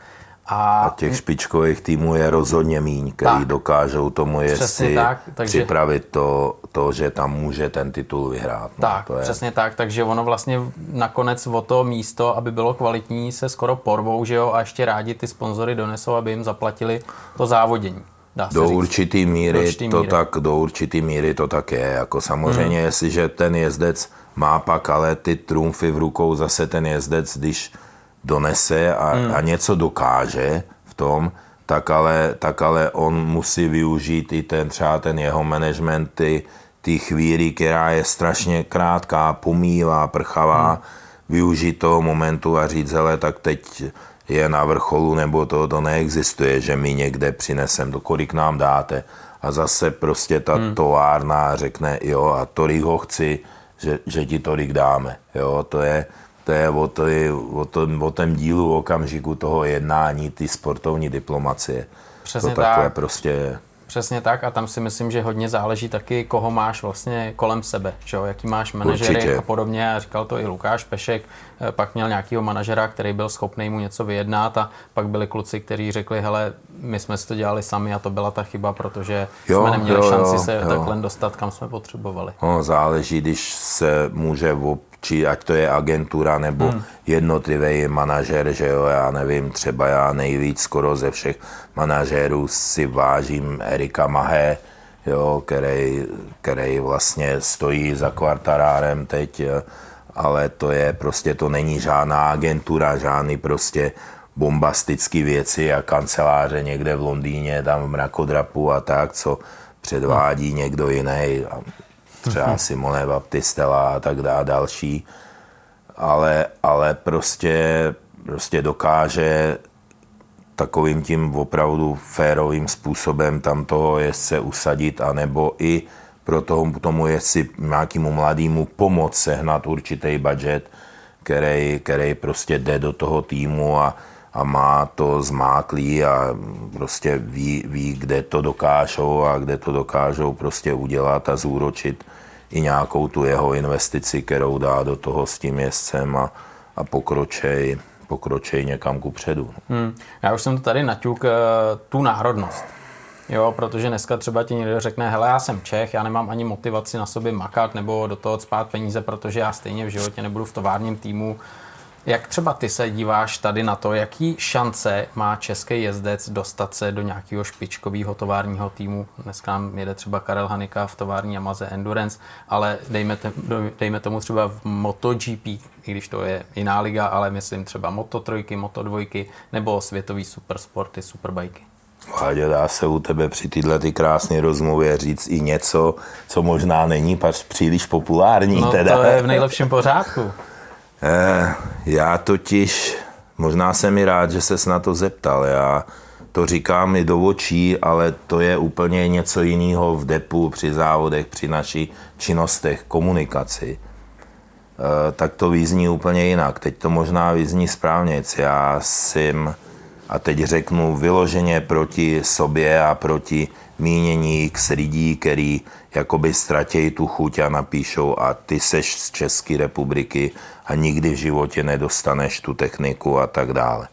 A, a těch špičkových týmů je rozhodně míň, který tak. dokážou tomu jezdci tak, takže... připravit to, to, že tam může ten titul vyhrát. No, tak, to je... přesně tak, takže ono vlastně nakonec o to místo, aby bylo kvalitní, se skoro porvou, že jo, a ještě rádi ty sponzory donesou, aby jim zaplatili to závodění. Dá do určitý míry, do určitý to míry. tak, do určitý míry to tak je. Jako samozřejmě, hmm. jestliže ten jezdec má pak ale ty trumfy v rukou, zase ten jezdec, když donese a, hmm. a něco dokáže v tom, tak ale, tak ale on musí využít i ten třeba ten jeho management, ty, ty chvíli, která je strašně krátká, pomývá, prchavá, hmm. využít toho momentu a říct, hele, tak teď je na vrcholu, nebo to, to neexistuje, že my někde přinesem, to kolik nám dáte. A zase prostě ta hmm. továrna řekne, jo, a tolik ho chci, že, že ti tolik dáme. Jo, to je, to je o, to je o, to, o tom dílu okamžiku toho jednání, ty sportovní diplomacie. Přesně to takové tak. prostě Přesně tak a tam si myslím, že hodně záleží taky, koho máš vlastně kolem sebe, že jo? jaký máš manažery Určitě. a podobně. A říkal to i Lukáš Pešek, eh, pak měl nějakého manažera, který byl schopný mu něco vyjednat a pak byli kluci, kteří řekli, hele, my jsme si to dělali sami a to byla ta chyba, protože jo, jsme neměli jo, šanci jo, se jo. takhle dostat, kam jsme potřebovali. No, záleží, když se může či ať to je agentura nebo hmm. jednotlivý manažer, že jo, já nevím, třeba já nejvíc skoro ze všech manažérů si vážím Erika Mahé, jo, který, který vlastně stojí za kvartarárem teď, ale to je prostě, to není žádná agentura, žádný prostě bombastický věci a kanceláře někde v Londýně, tam v mrakodrapu a tak, co předvádí někdo jiný, třeba Simone Baptistela a tak dále, další, ale, ale prostě, prostě dokáže takovým tím opravdu férovým způsobem tam toho jezdce usadit, anebo i pro toho, tomu jezdci nějakému mladému pomoct sehnat určitý budget, který, který prostě jde do toho týmu a, a má to zmáklý a prostě ví, ví, kde to dokážou a kde to dokážou prostě udělat a zúročit i nějakou tu jeho investici, kterou dá do toho s tím jezdcem a, a pokročej, pokročej někam ku předu. Hmm. Já už jsem to tady naťuk, eh, tu národnost. Jo, protože dneska třeba ti někdo řekne, hele, já jsem Čech, já nemám ani motivaci na sobě makat nebo do toho spát peníze, protože já stejně v životě nebudu v továrním týmu. Jak třeba ty se díváš tady na to, jaký šance má český jezdec dostat se do nějakého špičkového továrního týmu? Dneska nám jede třeba Karel Hanika v tovární Yamaze Endurance, ale dejme, te, dejme tomu třeba v MotoGP, i když to je jiná liga, ale myslím třeba Moto3, Moto2 nebo světový supersporty, superbajky. Váďo, dá se u tebe při tyhle ty krásné rozmluvě říct i něco, co možná není pač příliš populární. No teda. to je v nejlepším pořádku. Eh, já totiž, možná jsem mi rád, že ses na to zeptal. Já to říkám i do očí, ale to je úplně něco jiného v depu, při závodech, při našich činnostech, komunikaci. Eh, tak to vyzní úplně jinak. Teď to možná vyzní správně. Já jsem a teď řeknu vyloženě proti sobě a proti mínění x lidí, který jakoby ztratějí tu chuť a napíšou a ty seš z České republiky a nikdy v životě nedostaneš tu techniku a tak dále.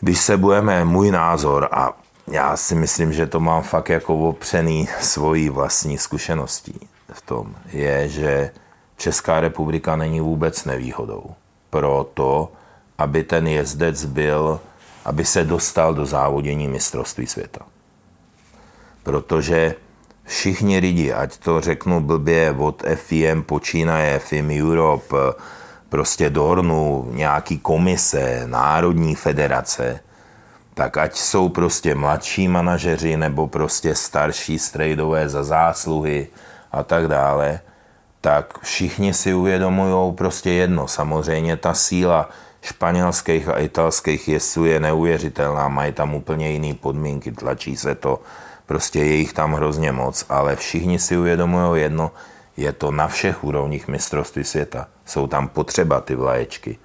Když se budeme, můj názor a já si myslím, že to mám fakt jako opřený svojí vlastní zkušeností v tom, je, že Česká republika není vůbec nevýhodou pro to, aby ten jezdec byl, aby se dostal do závodění mistrovství světa. Protože všichni lidi, ať to řeknu blbě, od FIM počínaje, FIM Europe, prostě Dornu, nějaký komise, národní federace, tak ať jsou prostě mladší manažeři nebo prostě starší strejdové za zásluhy a tak dále, tak všichni si uvědomují prostě jedno. Samozřejmě ta síla španělských a italských jezdců je neuvěřitelná, mají tam úplně jiné podmínky, tlačí se to, prostě je jich tam hrozně moc, ale všichni si uvědomují jedno, je to na všech úrovních mistrovství světa. Jsou tam potřeba ty vlaječky.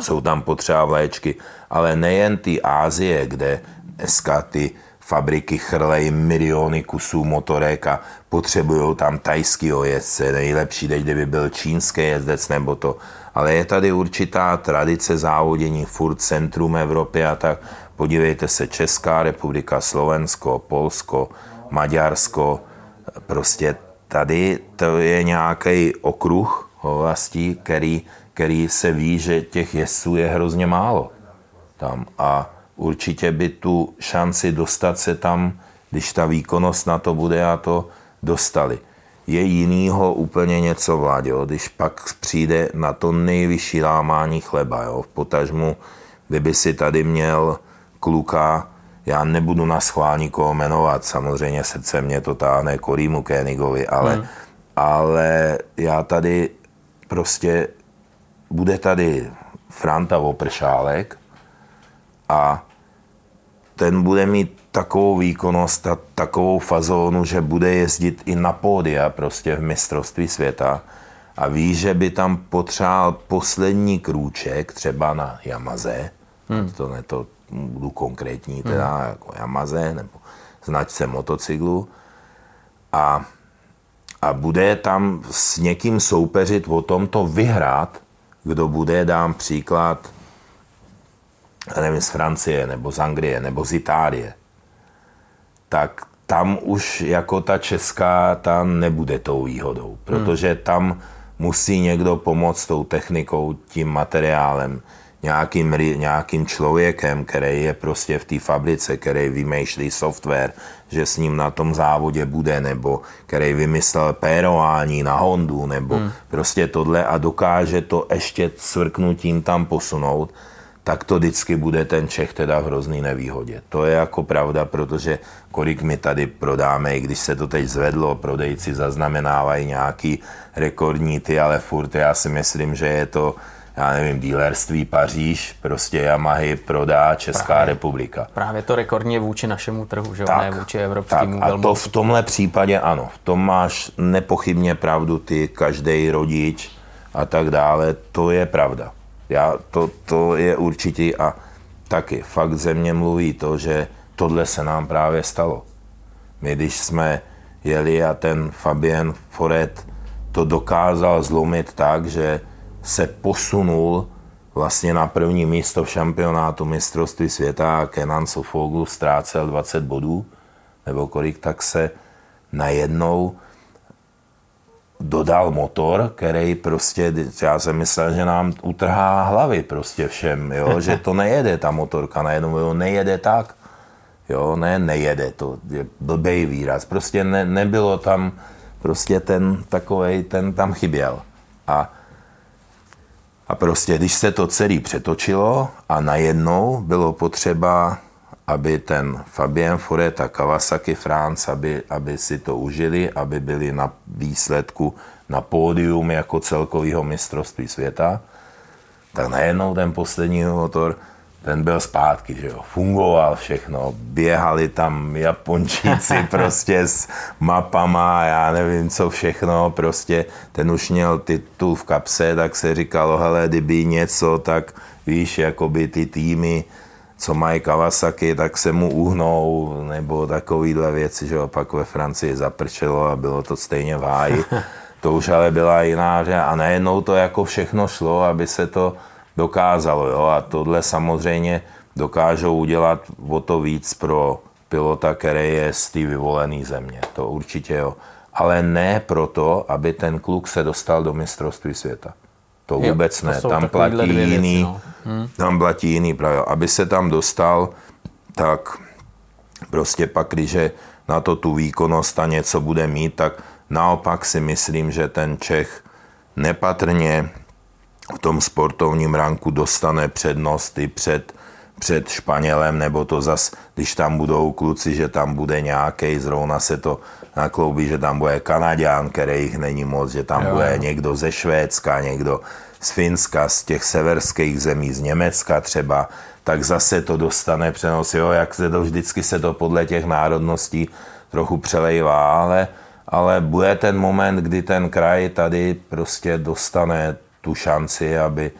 Jsou tam potřeba vlaječky, ale nejen ty Ázie, kde dneska ty fabriky chrlejí miliony kusů motorek a potřebují tam tajský jezdce. Nejlepší teď, kdyby byl čínský jezdec nebo to. Ale je tady určitá tradice závodění, furt centrum Evropy a tak. Podívejte se, Česká republika, Slovensko, Polsko, Maďarsko, prostě tady to je nějaký okruh oblastí, který, který se ví, že těch jezdců je hrozně málo tam. A určitě by tu šanci dostat se tam, když ta výkonnost na to bude a to dostali. Je jinýho úplně něco, vládě, když pak přijde na to nejvyšší lámání chleba, jo, v potažmu, kdyby si tady měl kluka, já nebudu na schvál nikoho jmenovat, samozřejmě srdce mě to táhne Korýmu Kénigovi, ale, hmm. ale já tady prostě, bude tady Franta Vopršálek a ten bude mít takovou výkonnost a takovou fazónu, že bude jezdit i na pódia prostě v mistrovství světa a ví, že by tam potřeboval poslední krůček, třeba na Yamaze, hmm. to ne to budu konkrétní, teda hmm. jako Yamaze nebo značce motocyklu. A, a bude tam s někým soupeřit o tom to vyhrát, kdo bude, dám příklad, nevím, z Francie, nebo z Anglie, nebo z Itálie, tak tam už jako ta česká, ta nebude tou výhodou, protože tam musí někdo pomoct tou technikou, tím materiálem, nějakým, nějakým člověkem, který je prostě v té fabrice, který vymýšlí software, že s ním na tom závodě bude, nebo který vymyslel pérování na Hondu, nebo hmm. prostě tohle a dokáže to ještě cvrknutím tam posunout tak to vždycky bude ten Čech teda v hrozný nevýhodě. To je jako pravda, protože kolik my tady prodáme, i když se to teď zvedlo, prodejci zaznamenávají nějaký rekordní ty, ale furt já si myslím, že je to já nevím, dílerství Paříž, prostě Yamahy prodá Česká Právě. republika. Právě to rekordně vůči našemu trhu, že Tak, ne vůči evropskému tak, a to v tomhle případě ano, v tom máš nepochybně pravdu ty, každý rodič a tak dále, to je pravda. Já, to, to je určitě a taky fakt země mluví to, že tohle se nám právě stalo. My když jsme jeli a ten Fabien Foret to dokázal zlomit tak, že se posunul vlastně na první místo v šampionátu mistrovství světa a Kenan Sofoglu ztrácel 20 bodů, nebo kolik, tak se najednou dodal motor, který prostě, já jsem myslel, že nám utrhá hlavy prostě všem, jo? že to nejede ta motorka, najednou jo, nejede tak, jo, ne, nejede, to je blbej výraz, prostě ne, nebylo tam, prostě ten takovej, ten tam chyběl. A a prostě, když se to celé přetočilo a najednou bylo potřeba, aby ten Fabien Foret a Kawasaki France, aby, aby si to užili, aby byli na výsledku na pódium jako celkového mistrovství světa, tak najednou ten poslední motor ten byl zpátky, že jo, fungoval všechno, běhali tam Japončíci prostě s mapama, já nevím co všechno, prostě ten už měl titul v kapse, tak se říkalo, hele, kdyby něco, tak víš, jakoby ty týmy, co mají Kawasaki, tak se mu uhnou, nebo takovýhle věci, že jo, pak ve Francii zaprčelo a bylo to stejně v háji. To už ale byla jiná že a najednou to jako všechno šlo, aby se to dokázalo. Jo? A tohle samozřejmě dokážou udělat o to víc pro pilota, který je z té vyvolené země. To určitě jo. Ale ne proto, aby ten kluk se dostal do mistrovství světa. To Jo, vůbec to ne. jsou Tam platí věci, jiný, no. tam platí jiný právě. Aby se tam dostal, tak prostě pak, když na to tu výkonnost a něco bude mít, tak naopak si myslím, že ten Čech nepatrně v tom sportovním ranku dostane přednost i před, před Španělem, nebo to zas, když tam budou kluci, že tam bude nějaký, zrovna se to nakloubí, že tam bude Kanaďan, který jich není moc, že tam Jo, bude někdo ze Švédska, někdo z Finska, z těch severských zemí, z Německa třeba, tak zase to dostane přenos, jo, jak se to vždycky se to podle těch národností trochu přelejvá, ale, ale bude ten moment, kdy ten kraj tady prostě dostane tu šanci, aby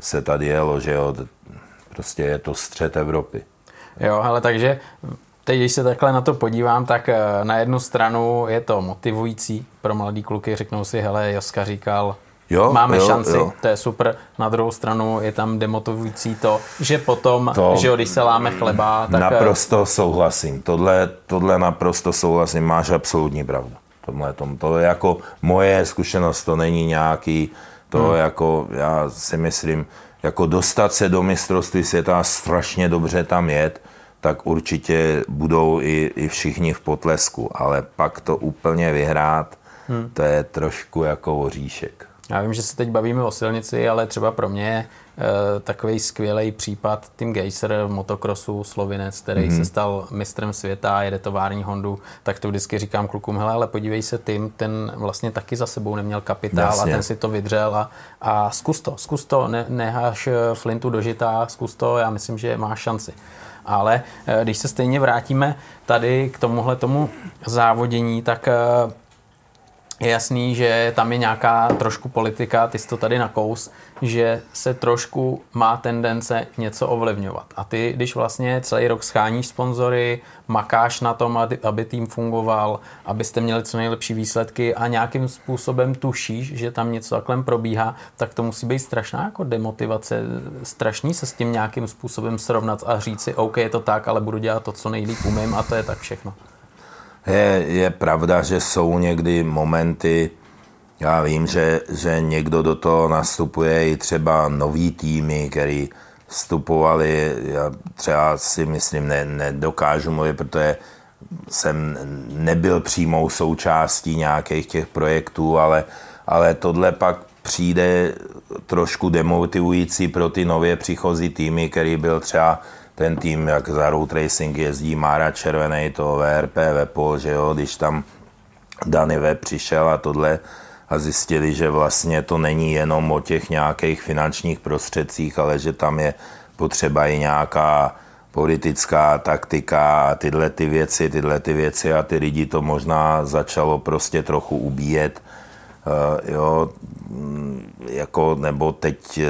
se tady jelo, že jo, prostě je to střed Evropy. Jo, ale takže teď, když se takhle na to podívám, tak eh, na jednu stranu je to motivující pro mladý kluky, řeknou si, hele, Joska říkal, Jo, máme jo, šanci, jo. to je super. Na druhou stranu je tam demotivující to, že potom, To- že jo, když se láme chleba, tak eh, naprosto souhlasím. Tohle, tohle naprosto souhlasím, máš absolutní pravdu. Tomhle tom. To je jako moje zkušenost, to není nějaký, to hmm. jako, já si myslím, jako dostat se do mistrovství světa strašně dobře tam jet, tak určitě budou i, i všichni v potlesku, ale pak to úplně vyhrát, hmm. to je trošku jako oříšek. Já vím, že se teď bavíme o silnici, ale třeba pro mě takový skvělý případ Tim Geiser v motokrosu, slovinec, který Mhm. mm-hmm. se stal mistrem světa, jede tovární Hondu, tak to vždycky říkám klukům, hele, ale podívej se, Tim, ten vlastně taky za sebou neměl kapitál Jasně. a ten si to vydřel a, a zkus to, zkus to, ne, neháš eh, flintu do žita, zkus to, já myslím, že máš šanci. Ale eh, když se stejně vrátíme tady k tomuhle tomu závodění, tak eh, je jasný, že tam je nějaká trošku politika, ty jsi to tady nakous, že se trošku má tendence něco ovlivňovat. A ty, když vlastně celý rok scháníš sponzory, makáš na tom, aby, aby tým fungoval, abyste měli co nejlepší výsledky a nějakým způsobem tušíš, že tam něco takhle probíhá, tak to musí být strašná jako demotivace, strašný se s tím nějakým způsobem srovnat a říct si, OK, je to tak, ale budu dělat to, co nejlíp umím a to je tak všechno. Je, je pravda, že jsou někdy momenty, já vím, že, že někdo do toho nastupuje i třeba nový týmy, který vstupovali, já třeba si myslím, ne, nedokážu mluvit, protože jsem nebyl přímou součástí nějakých těch projektů, ale, ale tohle pak přijde trošku demotivující pro ty nově přichozí týmy, který byl třeba ten tým, jak za road racing jezdí Mára Červený, to VRP, Vepol, že jo, když tam Dany Web přišel a tohle a zjistili, že vlastně to není jenom o těch nějakých finančních prostředcích, ale že tam je potřeba i nějaká politická taktika a tyhle ty věci, tyhle ty věci a ty lidi to možná začalo prostě trochu ubíjet, uh, jo, mm, jako, nebo teď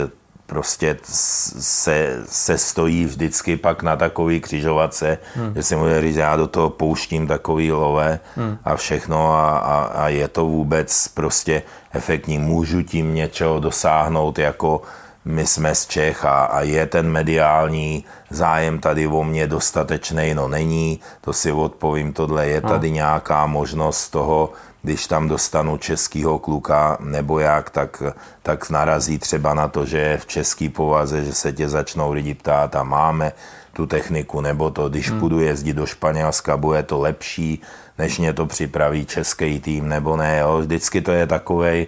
prostě se, se stojí vždycky pak na takový křižovatce, hmm. že si může říct, já do toho pouštím takový lové hmm. a všechno a, a, a je to vůbec prostě efektní. Můžu tím něčeho dosáhnout jako my jsme z Čech a, a je ten mediální zájem tady o mě dostatečný, no není, to si odpovím, tohle je tady no. nějaká možnost toho když tam dostanu českýho kluka nebo jak, tak, tak narazí třeba na to, že je v český povaze, že se tě začnou lidi ptát a máme tu techniku, nebo to, když hmm. půjdu jezdit do Španělska, bude to lepší, než mě to připraví český tým, nebo ne, jo. Vždycky to je takovej,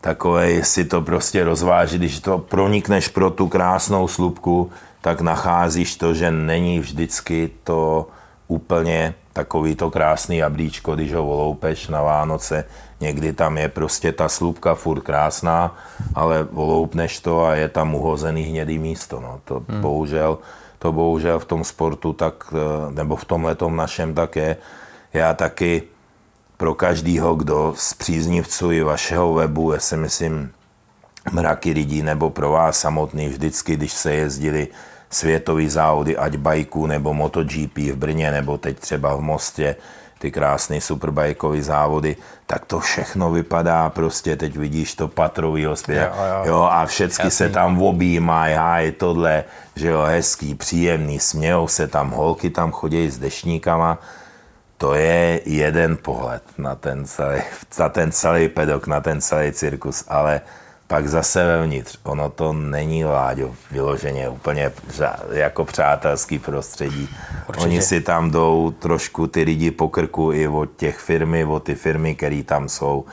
takovej si to prostě rozvážit, když to pronikneš pro tu krásnou slupku, tak nacházíš to, že není vždycky to úplně takový to krásný jablíčko, když ho voloupeš na Vánoce, někdy tam je prostě ta slupka furt krásná, ale voloupneš to a je tam uhozený hnědý místo. No. To hmm. bohužel, to bohužel v tom sportu tak, eh, nebo v tom letom našem tak je. Já taky pro každýho, kdo z příznivců i vašeho webu, já si myslím, mraky lidí, nebo pro vás samotný, vždycky, když se jezdili světový závody, ať bajku nebo MotoGP v Brně, nebo teď třeba v Mostě, ty krásné superbajkové závody, tak to všechno vypadá prostě, teď vidíš to patrový hospět, jo, jo. jo, a všecky Jasný. se tam objímají, háj, tohle, že jo, hezký, příjemný, smějou se tam, holky tam chodí s dešníkama, to je jeden pohled na ten celý, na ten celý pedok, na ten celý cirkus, ale pak zase vevnitř. Ono to není, Láďo, vyloženě úplně jako přátelský prostředí. Určitě. Oni si tam jdou trošku ty lidi po krku i od těch firmy, od ty firmy, které tam jsou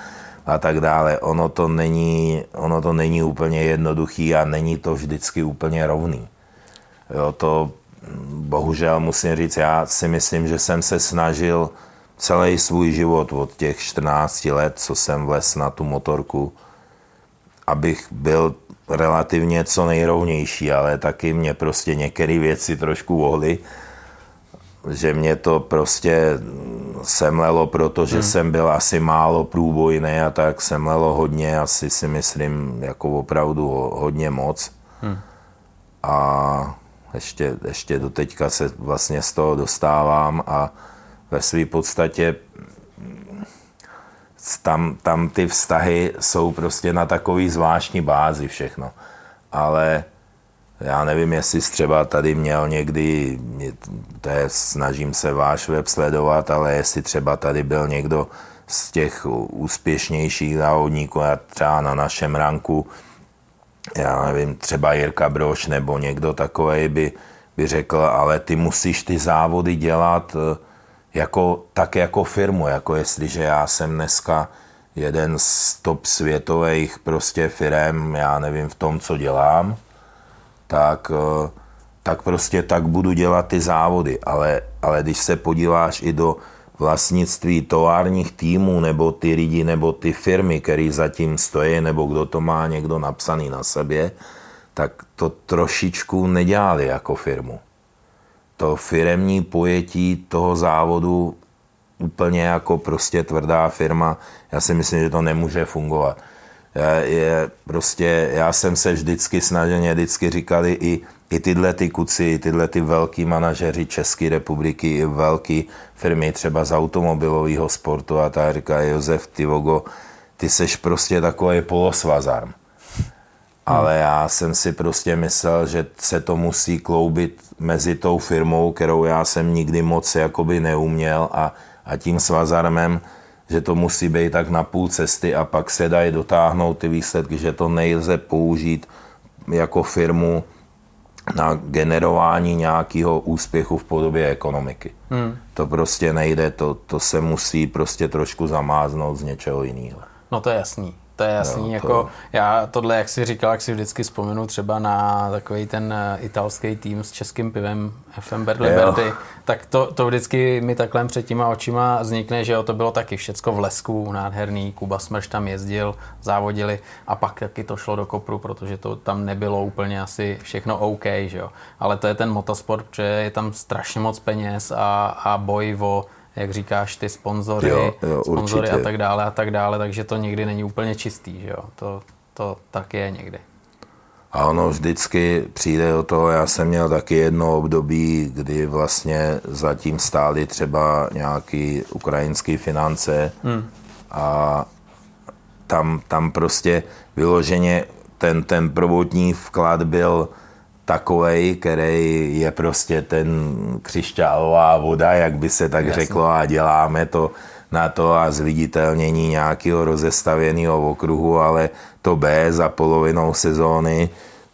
a tak dále. Ono to, není, ono to není úplně jednoduchý a není to vždycky úplně rovný. Jo, to bohužel musím říct, já si myslím, že jsem se snažil celý svůj život od těch 14 let, co jsem vles na tu motorku, abych byl relativně co nejrovnější, ale taky mě prostě některé věci trošku vohly, že mě to prostě semlelo, protože hmm. jsem byl asi málo průbojný a tak semlelo hodně, asi si myslím, jako opravdu hodně moc. Hmm. A ještě, ještě do teďka se vlastně z toho dostávám a ve své podstatě tam, tam ty vztahy jsou prostě na takový zvláštní bázi všechno. Ale já nevím, jestli jsi třeba tady měl někdy, to je, snažím se váš web sledovat, ale jestli třeba tady byl někdo z těch úspěšnějších závodníků, a třeba na našem ranku, já nevím, třeba Jirka Broš nebo někdo takový by, by řekl, ale ty musíš ty závody dělat jako, tak jako firmu, jako jestliže já jsem dneska jeden z top světových prostě firm, já nevím v tom, co dělám, tak, eh, tak prostě tak budu dělat ty závody. Ale, ale když se podíváš i do vlastnictví továrních týmů, nebo ty lidi, nebo ty firmy, které zatím stojí, nebo kdo to má někdo napsaný na sobě, tak to trošičku nedělali jako firmu to firemní pojetí toho závodu úplně jako prostě tvrdá firma, já si myslím, že to nemůže fungovat. Je, prostě, já jsem se vždycky snažil, mě vždycky říkali i, i tyhle ty kuci, tyhle ty velký manažeři České republiky, i velké firmy třeba z automobilového sportu a tak říká Josef Tivogo, ty seš prostě takový polosvazarm. Ale já jsem si prostě myslel, že se to musí kloubit mezi tou firmou, kterou já jsem nikdy moc jakoby neuměl a, a tím svazarmem, že to musí být tak na půl cesty a pak se dají dotáhnout ty výsledky, že to nejlze použít jako firmu na generování nějakého úspěchu v podobě ekonomiky. Hmm. To prostě nejde, to, to se musí prostě trošku zamáznout z něčeho jiného. No to je jasný. To je jasný. No, to... Jako, já tohle, jak si říkal, jak si vždycky vzpomenu třeba na takový ten eh, italský tým s českým pivem FM Liberty, tak to, to vždycky mi takhle před těma očima vznikne, že jo, to bylo taky všecko v lesku, nádherný, Kuba Smrš tam jezdil, závodili a pak taky to šlo do kopru, protože to tam nebylo úplně asi všechno OK, že jo. Ale to je ten motosport, protože je tam strašně moc peněz a, a boj o jak říkáš, ty sponzory, jo, jo, sponzory a tak dále a tak dále, takže to nikdy není úplně čistý, že jo? To, to tak je někdy. A ono vždycky přijde do toho, já jsem měl taky jedno období, kdy vlastně zatím stály třeba nějaký ukrajinský finance hmm. a tam, tam prostě vyloženě ten, ten prvotní vklad byl takovej, který je prostě ten křišťálová voda, jak by se tak Jasně. řeklo, a děláme to na to a zviditelnění nějakého rozestavěného okruhu, ale to B za polovinou sezóny,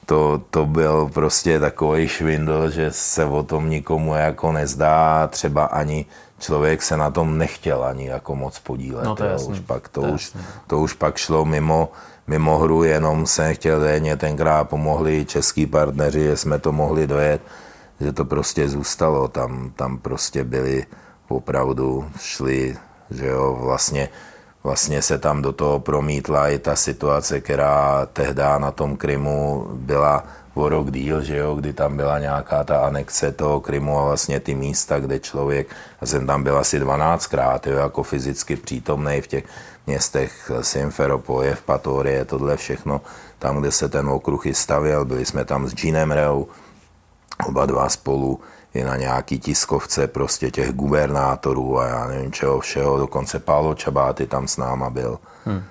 to, to byl prostě takový švindl, že se o tom nikomu jako nezdá, třeba ani člověk se na tom nechtěl ani jako moc podílet. No to, je jasný. Už pak, to, to, už, to už pak šlo mimo, mimo hru, jenom jsem chtěl denně tenkrát pomohli český partneři, že jsme to mohli dojet, že to prostě zůstalo. Tam, tam prostě byli opravdu, šli, že jo, vlastně, vlastně se tam do toho promítla i ta situace, která tehdy na tom Krymu byla o rok díl, že jo, kdy tam byla nějaká ta anexe toho Krymu a vlastně ty místa, kde člověk, já jsem tam byl asi 12krát, jo, jako fyzicky přítomný v těch městech Simferopol, Patorie, tohle všechno, tam, kde se ten okruh i stavěl, byli jsme tam s Jeanem Reu, oba dva spolu, i na nějaký tiskovce prostě těch gubernátorů a já nevím čeho všeho, dokonce Pálo Čabáty tam s náma byl. Hmm.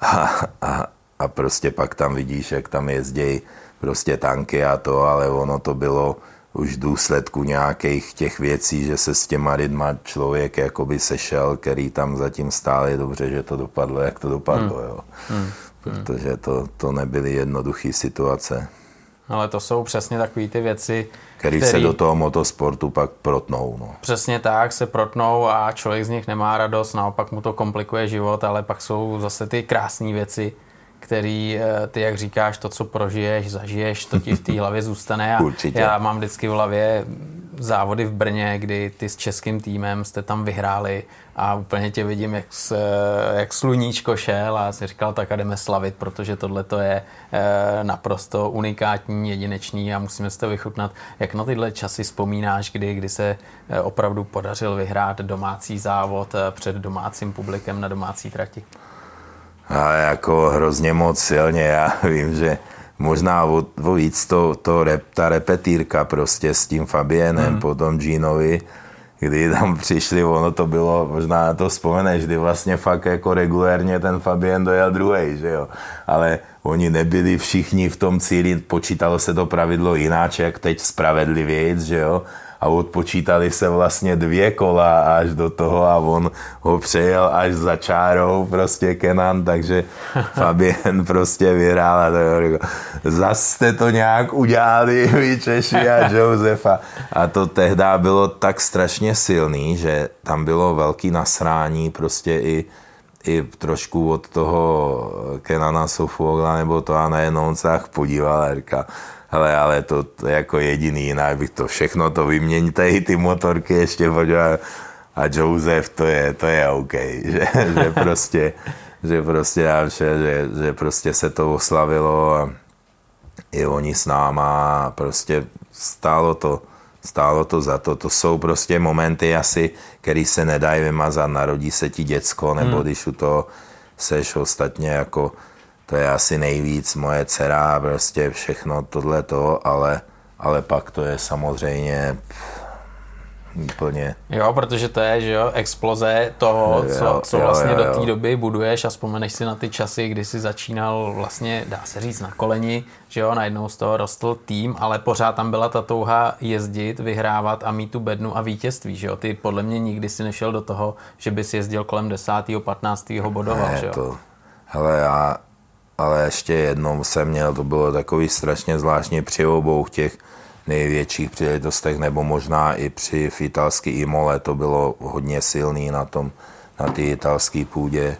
A, a, a prostě pak tam vidíš, jak tam jezdí prostě tanky a to, ale ono to bylo už v důsledku nějakých těch věcí, že se s těma lidma člověk jakoby sešel, který tam zatím stále dobře, že to dopadlo, jak to dopadlo, hmm. jo. Hmm. Protože to, to nebyly jednoduché situace. Ale to jsou přesně takové ty věci, který, který se do toho motosportu pak protnou. No. Přesně tak, se protnou a člověk z nich nemá radost, naopak mu to komplikuje život, ale pak jsou zase ty krásné věci, který eh, ty, jak říkáš, to, co prožiješ, zažiješ, to ti v té hlavě zůstane. A Určitě. Já mám vždycky v hlavě závody v Brně, kdy ty s českým týmem jste tam vyhráli a úplně tě vidím, jak, se, jak sluníčko šel a si říkal, tak a jdeme slavit, protože tohle to je eh, naprosto unikátní, jedinečný a musíme si to vychutnat. Jak na tyhle časy vzpomínáš, kdy, kdy se eh, opravdu podařil vyhrát domácí závod před domácím publikem na domácí trati? A jako hrozně moc silně, já vím, že možná o, o víc to, to rep, ta repetírka prostě s tím Fabienem, mm. potom Ginovi, kdy tam přišli, ono to bylo, možná na to vzpomeneš, kdy vlastně fakt jako regulérně ten Fabien dojel druhý, že jo. Ale oni nebyli všichni v tom cíli, počítalo se to pravidlo jináč, jak teď spravedlivějc, že jo a odpočítali se vlastně dvě kola až do toho a on ho přejel až za čárou prostě Kenan, takže Fabien prostě vyhrál a to zas jste to nějak udělali vy Češi a Josefa. A to tehdy bylo tak strašně silný, že tam bylo velký nasrání prostě i i trošku od toho Kenana Sofogla nebo to a najednou se podíval a říká, hele, ale to, to jako jediný, jinak bych to všechno to vyměníte, i ty motorky ještě podívat. A Joseph, to je, to je OK, že, že prostě, že prostě já vše, že, že prostě se to oslavilo a i oni s náma prostě stálo to, stálo to za to. To jsou prostě momenty asi, které se nedají vymazat. Narodí se ti děcko, nebo hmm. když u toho seš ostatně jako to je asi nejvíc moje dcera, prostě všechno tohleto, ale, ale pak to je samozřejmě úplně. Jo, protože to je, že jo, exploze toho, jo, co, co jo, vlastně jo, jo. do té doby buduješ a vzpomeneš si na ty časy, kdy jsi začínal vlastně, dá se říct, na koleni, že jo, najednou z toho rostl tým, ale pořád tam byla ta touha jezdit, vyhrávat a mít tu bednu a vítězství, že jo. Ty podle mě nikdy si nešel do toho, že bys jezdil kolem 10. 15. bodoval, ne, že jo. To, hele, já ale ještě jednou jsem měl, to bylo takový strašně zvláštně při obou těch největších příležitostech, nebo možná i při v italský Imole, to bylo hodně silný na tom, na té italské půdě.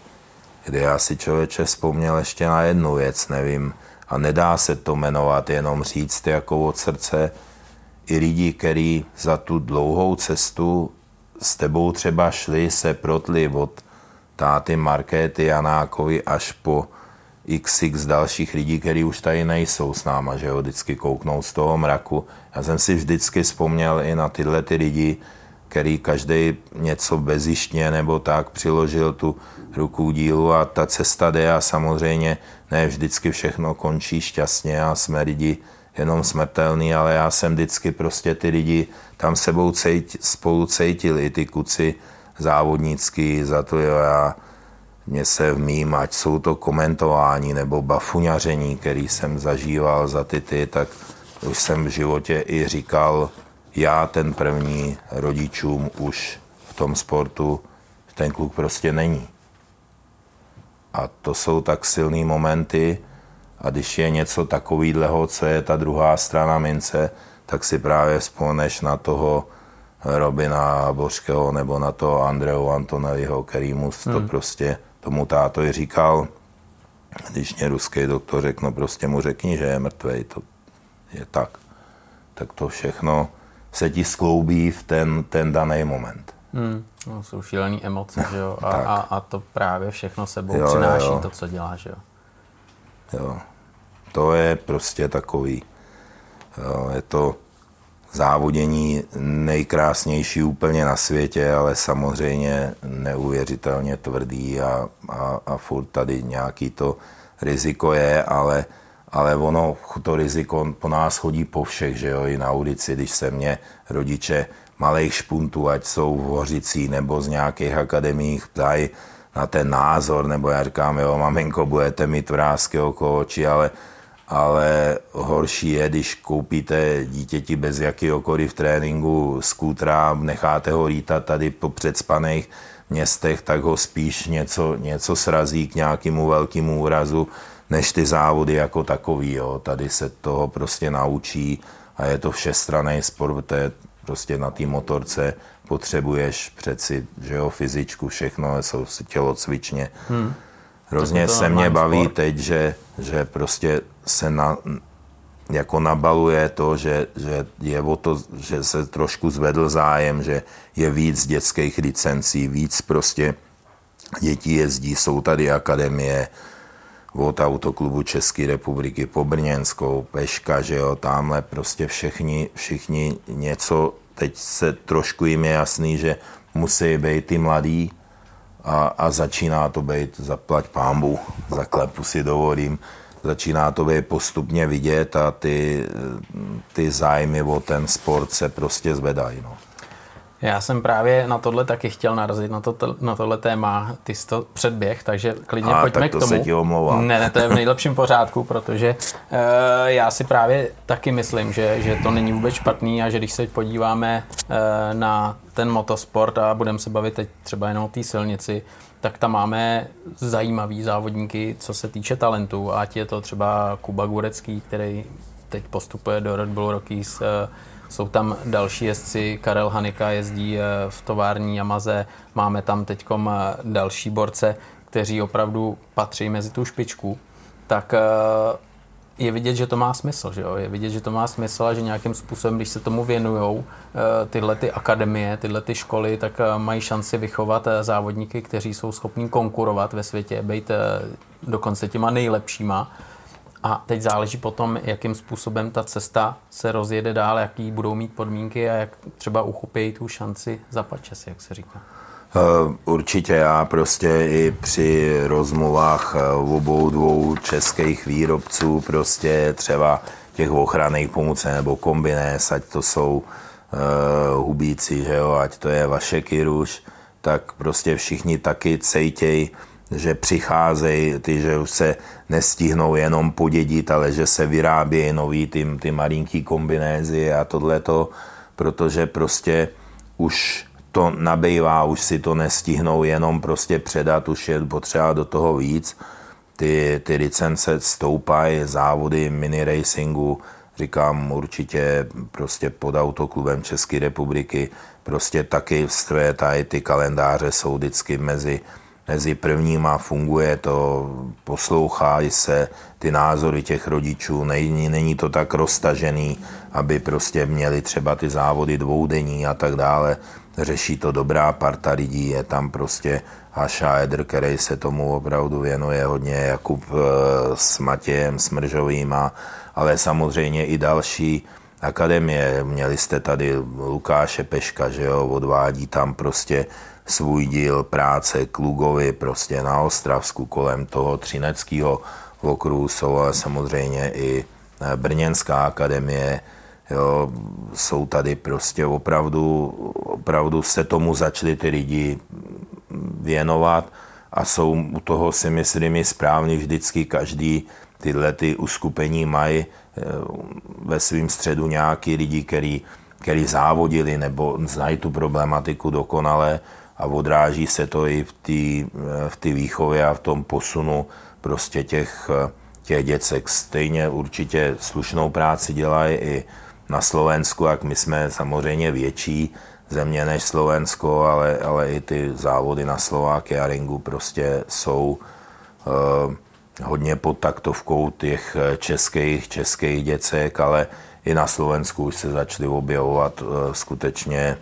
kdy já si člověče vzpomněl ještě na jednu věc, nevím, a nedá se to jmenovat, jenom říct jako od srdce, i lidi, kteří za tu dlouhou cestu s tebou třeba šli, se protli od táty Markéty Janákovi až po xx dalších lidí, kteří už tady nejsou s náma, že jo, vždycky kouknou z toho mraku. Já jsem si vždycky vzpomněl i na tyhle ty lidi, který každý něco bezištně nebo tak přiložil tu ruku dílu a ta cesta jde a samozřejmě ne vždycky všechno končí šťastně a jsme lidi jenom smrtelný, ale já jsem vždycky prostě ty lidi tam sebou cejt, spolu cítili, i ty kuci závodnický, za to jo, já mě se v mým, ať jsou to komentování nebo bafuňaření, který jsem zažíval za ty ty, tak už jsem v životě i říkal, já ten první rodičům už v tom sportu, ten kluk prostě není. A to jsou tak silné momenty a když je něco takového, co je ta druhá strana mince, tak si právě vzpomeneš na toho Robina Bořkého nebo na toho Andreu Antonelliho, který mu to hmm. prostě tomu tátovi říkal, když mě ruský doktor řekl, no prostě mu řekni, že je mrtvý, to je tak. Tak to všechno se ti skloubí v ten, ten daný moment. Hmm. No, jsou šílené emoce, že jo? A, a, a to právě všechno sebou jo, přináší jo. to, co dělá, že jo? Jo. To je prostě takový. Jo, je to závodění nejkrásnější úplně na světě, ale samozřejmě neuvěřitelně tvrdý a, a, a furt tady nějaký to riziko je, ale, ale ono, to riziko po nás chodí po všech, že jo, i na ulici, když se mě rodiče malých špuntů, ať jsou v Hořicí nebo z nějakých akademiích, ptají na ten názor, nebo já říkám, jo, maminko, budete mít vrázky okolo očí, ale ale horší je, když koupíte dítěti bez jakýhokoliv tréninku skútra, necháte ho lítat tady po předspaných městech, tak ho spíš něco, něco srazí k nějakému velkému úrazu, než ty závody jako takový. Jo. Tady se toho prostě naučí a je to všestraný sport, to je prostě na té motorce potřebuješ přeci, že jo, fyzičku, všechno, jsou tělocvičně. Hmm. Hrozně se mě baví sport. teď, že, že prostě se na, jako nabaluje to, že, že je o to, že se trošku zvedl zájem, že je víc dětských licencí, víc prostě dětí jezdí, jsou tady akademie od Autoklubu České republiky po Brněnskou, Peška, že jo, tamhle prostě všichni, všichni něco, teď se trošku jim je jasný, že musí být ty mladí a, a začíná to být zaplať pámbu, za klepu si dovolím, začíná to být postupně vidět a ty, ty zájmy o ten sport se prostě zvedají. No. Já jsem právě na tohle taky chtěl narazit, na, to, na tohle téma, ty jsi to předběh, takže klidně a, pojďme tak to k tomu. se ti omlouvám. Ne, ne, to je v nejlepším pořádku, protože uh, já si právě taky myslím, že, že to není vůbec špatný a že když se podíváme uh, na ten motosport a budeme se bavit teď třeba jenom o té silnici, tak tam máme zajímavý závodníky, co se týče talentu, ať je to třeba Kuba Gurecký, který teď postupuje do Red Bull Rockies, eh, jsou tam další jezdci, Karel Hanika jezdí eh, v tovární Yamaze, máme tam teď eh, další borce, kteří opravdu patří mezi tu špičku, tak je vidět, že to má smysl, že jo? Je vidět, že to má smysl a že nějakým způsobem, když se tomu věnují eh, tyhle ty akademie, tyhle ty školy, tak eh, mají šanci vychovat eh, závodníky, kteří jsou schopní konkurovat ve světě, být dokonce těma nejlepšíma. A teď záleží potom, jakým způsobem ta cesta se rozjede dál, jaký budou mít podmínky a jak třeba uchopí tu šanci za pačes, jak se říká. Eh, určitě já prostě i při rozmluvách eh, obou dvou českých výrobců prostě třeba těch ochranných pomůcek nebo kombinés, ať to jsou uh, hubíci, že jo, ať to je vaše Kiruš, tak prostě všichni taky cejtěj, že přicházejí, ty, že už se nestihnou jenom podědit, ale že se vyrábějí nový ty, ty malinký kombinézy a tohleto, protože prostě už to nabývá, už si to nestihnou jenom prostě předat, už je potřeba do toho víc. Ty, ty licence stoupají, závody mini racingu, říkám určitě prostě pod autoklubem České republiky, prostě taky stroje tady ty kalendáře jsou vždycky mezi mezi prvníma funguje to, poslouchají se ty názory těch rodičů, není, není to tak roztažený, aby prostě měli třeba ty závody dvoudenní a tak dále. Řeší to dobrá parta lidí, je tam prostě Haša Edr, který se tomu opravdu věnuje hodně, Jakub eh, s Matějem Smržovým, a, ale samozřejmě i další akademie. Měli jste tady Lukáše Peška, že jo, odvádí tam prostě svůj díl práce Klugovi prostě na Ostravsku kolem toho Třineckého okruhu jsou ale samozřejmě i eh, Brněnská akademie, jo, jsou tady prostě opravdu, opravdu se tomu začali ty lidi věnovat a jsou u toho si myslím i správný vždycky každý tyhle ty uskupení mají eh, ve svém středu nějaký lidi, který, který závodili nebo znají tu problematiku dokonale a odráží se to i v té v tý výchově a v tom posunu prostě těch, těch děcek. Stejně určitě slušnou práci dělají i na Slovensku, jak my jsme samozřejmě větší země než Slovensko, ale, ale i ty závody na Slováky a ringu prostě jsou uh, hodně pod taktovkou těch českých, českých děcek, ale i na Slovensku už se začaly objevovat uh, skutečně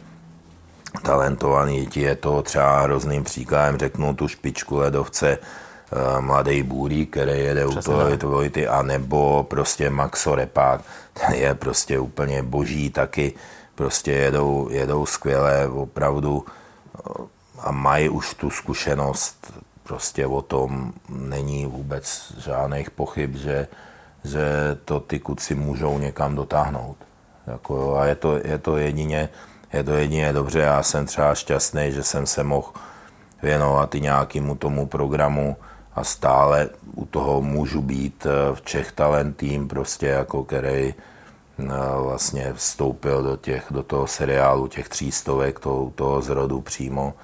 talentovaný děti. Je to třeba hrozným příkladem, řeknu tu špičku ledovce, eh, mladý Bůrí, který jede u toho Vojty, a nebo prostě Maxo Repák, ten je prostě úplně boží taky, prostě jedou, jedou skvěle, opravdu eh, a mají už tu zkušenost, prostě o tom není vůbec žádných pochyb, že, že to ty kuci můžou někam dotáhnout. Jako, a je to, je to jedině, je to jedině dobře. Já jsem třeba šťastný, že jsem se mohl věnovat i nějakému tomu programu a stále u toho můžu být eh, v Čech Talent Team, prostě jako který eh, vlastně vstoupil do, těch, do toho seriálu těch třístovek, toho, toho zrodu přímo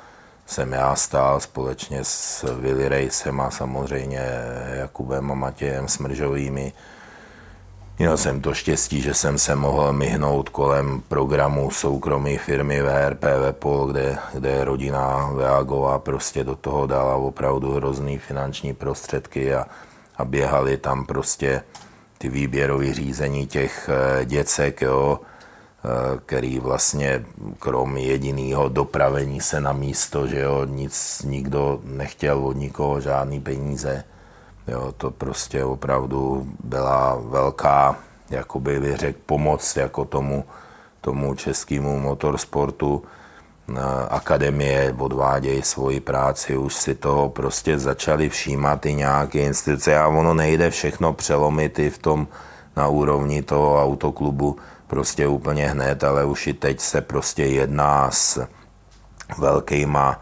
jsem já stál společně s Willy Rejsem a samozřejmě Jakubem a Matějem Smržovými Měl jsem to štěstí, že jsem se mohl myhnout kolem programu soukromé firmy VRP Vepol, kde, kde rodina Veagová prostě do toho dala opravdu hrozný finanční prostředky a, a běhali tam prostě ty výběrové řízení těch eh, děcek, jo, eh, který vlastně krom jediného dopravení se na místo, že jo, nic, nikdo nechtěl od nikoho žádný peníze Jo, to prostě opravdu byla velká, jakoby bych řekl, pomoc jako tomu, tomu českému motorsportu. Akademie odvádějí svoji práci, už si toho prostě začali všímat i nějaké instituce a ono nejde všechno přelomit i v tom na úrovni toho autoklubu prostě úplně hned, ale už i teď se prostě jedná s velkýma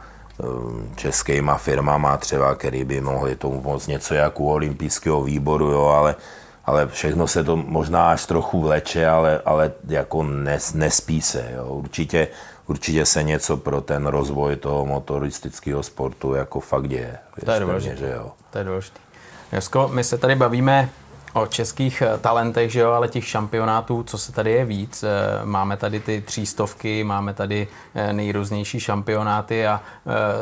českýma firmama třeba, který by mohli tomu pomoct něco jako u olympijského výboru, jo, ale, ale všechno se to možná až trochu vleče, ale, ale jako nes, nespí se. Jo. Určitě, určitě se něco pro ten rozvoj toho motoristického sportu jako fakt děje. To je důležité. Že jo. To je důležité. Josko, my se tady bavíme o českých eh, talentech, že jo, ale těch šampionátů, co se tady je víc. Eh, máme tady ty třístovky, máme tady eh, nejrůznější šampionáty a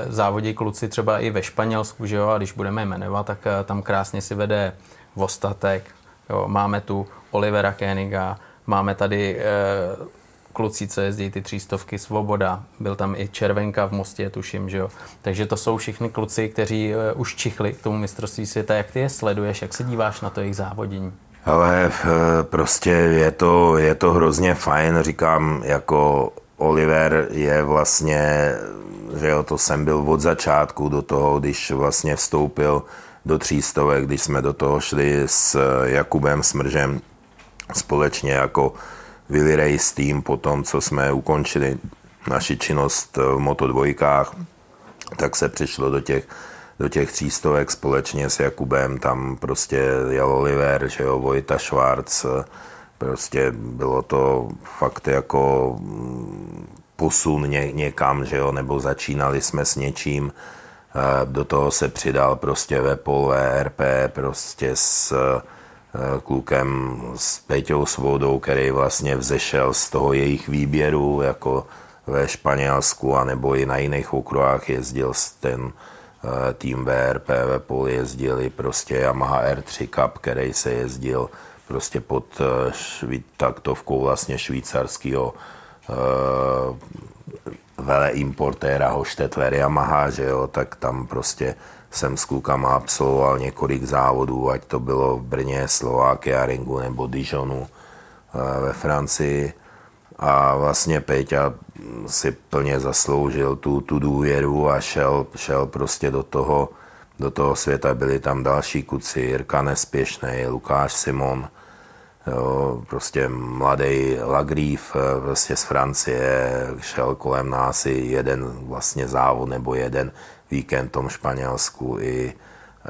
závodí kluci třeba i ve Španělsku, že jo, a když budeme jmenovat, tak tam krásně si vede Vostatek, jo, máme tu Olivera Koeniga, máme tady kluci, co jezdí ty třístovky, Svoboda, byl tam i Červenka v Mostě, tuším, že jo. Takže to jsou všichni kluci, kteří uh, už čichli k tomu mistrovství světa. Jak ty je sleduješ, jak se díváš na to jejich závodění? Ale eh, prostě je to, je to hrozně fajn, říkám, jako Oliver je vlastně, že jo, to jsem byl od začátku do toho, když vlastně vstoupil do třístovek, když jsme do toho šli s Jakubem Smržem společně jako Willy Race Team po tom, co jsme ukončili naši činnost v Moto2, tak se přišlo do těch, do těch třístovek společně s Jakubem, tam prostě jel Oliver, že jo, Vojta Schwarz, prostě bylo to fakt jako posun ně, někam, že jo, nebo začínali jsme s něčím, do toho se přidal prostě Vepol, VRP, prostě s Eh, klukem s Peťou Svodou, který vlastně vzešel z toho jejich výběru, jako ve Španělsku, anebo i na jiných okruhách. Jezdil ten tým VRPV Pol jezdili prostě Yamaha R3 Cup, který se jezdil prostě pod šví, taktovkou vlastně švýcarského vele importéra Hoštetler Yamaha, že jo, tak tam prostě jsem s klukama absolvoval několik závodů, ať to bylo v Brně, Slovákia, Ringu nebo Dijonu eh, ve Francii. A vlastně Peťa si plně zasloužil tu, tu důvěru a šel, šel prostě do toho, do toho světa. Byli tam další kuci, Jirka Nespěšný, Lukáš Simon, jo, prostě mladý Lagrief eh, prostě z Francie, šel kolem nás i jeden vlastně závod nebo jeden víkend v tom Španělsku i,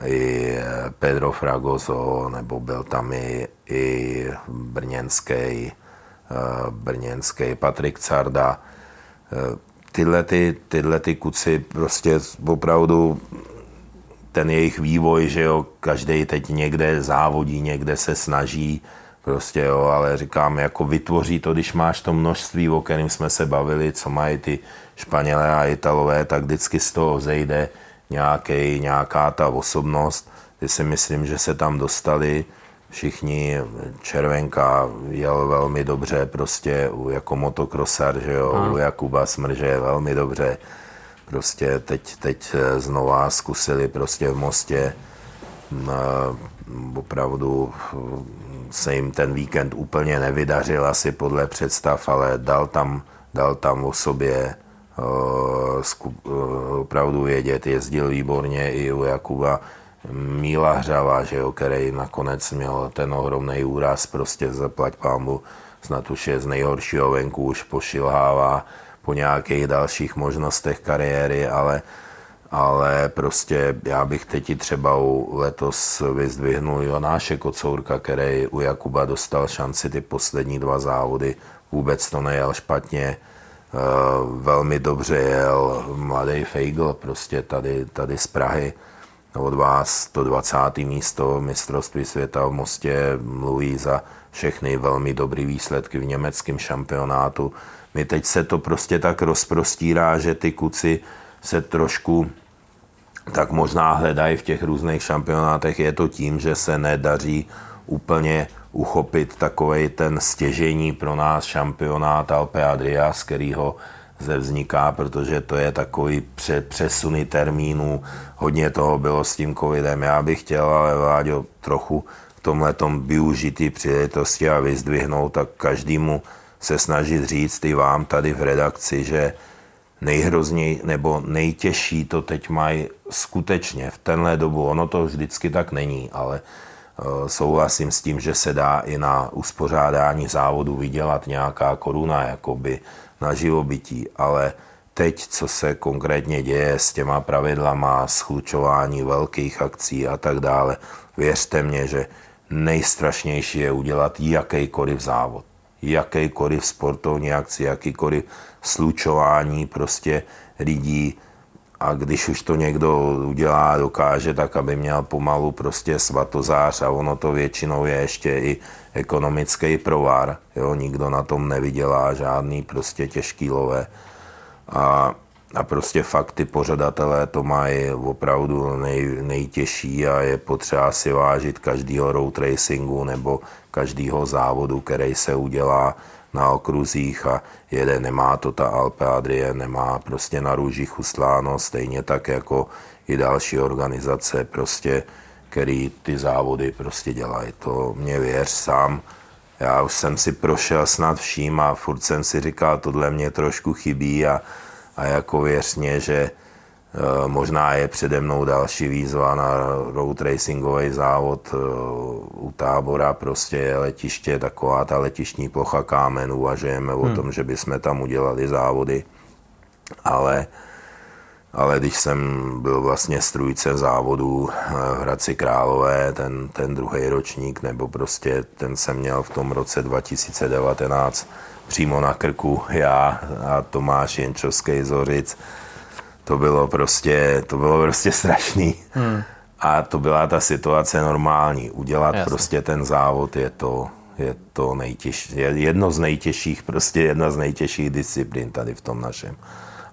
i Pedro Fragoso, nebo byl tam i, i brněnský, eh, brněnský Patrik Carda. Eh, tyhle, ty, tyhle ty kuci prostě opravdu ten jejich vývoj, že jo, každý teď někde závodí, někde se snaží, prostě jo, ale říkám, jako vytvoří to, když máš to množství, o kterém jsme se bavili, co mají ty Španělé a Italové, tak vždycky z toho zejde nějaký, nějaká ta osobnost. Ty si myslím, že se tam dostali všichni, Červenka jel velmi dobře prostě jako motokrosar, že jo, hmm. u Jakuba Smrže velmi dobře. Prostě teď, teď znova zkusili prostě v Mostě opravdu se jim ten víkend úplně nevydařil asi podle představ, ale dal tam, dal tam o sobě opravdu vědět, jezdil výborně i u Jakuba Míla Hřava, že jo, který nakonec měl ten ohromný úraz, prostě zaplať pámu, snad už je z nejhoršího venku, už pošilhává po nějakých dalších možnostech kariéry, ale ale prostě já bych teď třeba u letos vyzdvihnul Jonáše Kocourka, který u Jakuba dostal šanci ty poslední dva závody, vůbec to nejel špatně, eh, velmi dobře jel mladý Feigl, prostě tady, tady z Prahy, od vás to 20. místo mistrovství světa v Mostě mluví za všechny velmi dobrý výsledky v německém šampionátu. My teď se to prostě tak rozprostírá, že ty kuci se trošku tak možná hledají v těch různých šampionátech. Je to tím, že se nedaří úplně uchopit takový ten stěžení pro nás šampionát Alpe Adria, z kterého ze vzniká, protože to je takový přesuny termínů. Hodně toho bylo s tím covidem. Já bych chtěl, ale Vláďo, trochu v tomhle využít ty příležitosti a vyzdvihnout tak každému se snažit říct i vám tady v redakci, že nejhrozněj nebo nejtěžší to teď mají skutečně v tenhle dobu. Ono to vždycky tak není, ale souhlasím s tím, že se dá i na uspořádání závodu vydělat nějaká koruna jakoby na živobytí, ale teď, co se konkrétně děje s těma pravidlama, schlučování velkých akcí a tak dále, věřte mě, že nejstrašnější je udělat jakýkoliv závod. Jakýkoliv sportovní akci, jakýkoliv slučování prostě lidí a když už to někdo udělá, dokáže, tak aby měl pomalu prostě svatozář a ono to většinou je ještě i ekonomický provar, jo, nikdo na tom nevydělá žádný prostě těžký lové a, a prostě fakt ty pořadatelé to mají opravdu nej, nejtěžší a je potřeba si vážit každýho road racingu nebo každého závodu, který se udělá na okruzích a jede, nemá to ta Alpe Adrie, nemá prostě na růžích ustláno, stejně tak jako i další organizace prostě, který ty závody prostě dělají. To mě věř sám, já už jsem si prošel snad vším a furt jsem si říkal, tohle mě trošku chybí a, a jako věř mě, že možná je přede mnou další výzva na road racingový závod eh, u tábora, prostě je letiště, taková ta letištní plocha kámen, uvažujeme hmm. o tom, že bychom tam udělali závody, ale ale když jsem byl vlastně strůjce závodu eh, v Hradci Králové, ten, ten druhý ročník, nebo prostě ten jsem měl v tom roce 2019 přímo na krku já a Tomáš Jenčovský Zořic, to bylo prostě, to bylo prostě strašný. Hmm. A to byla ta situace normální. Udělat Jasně. prostě ten závod je to, je to nejtěžší, je jedno z nejtěžších, prostě jedna z nejtěžších disciplín tady v tom našem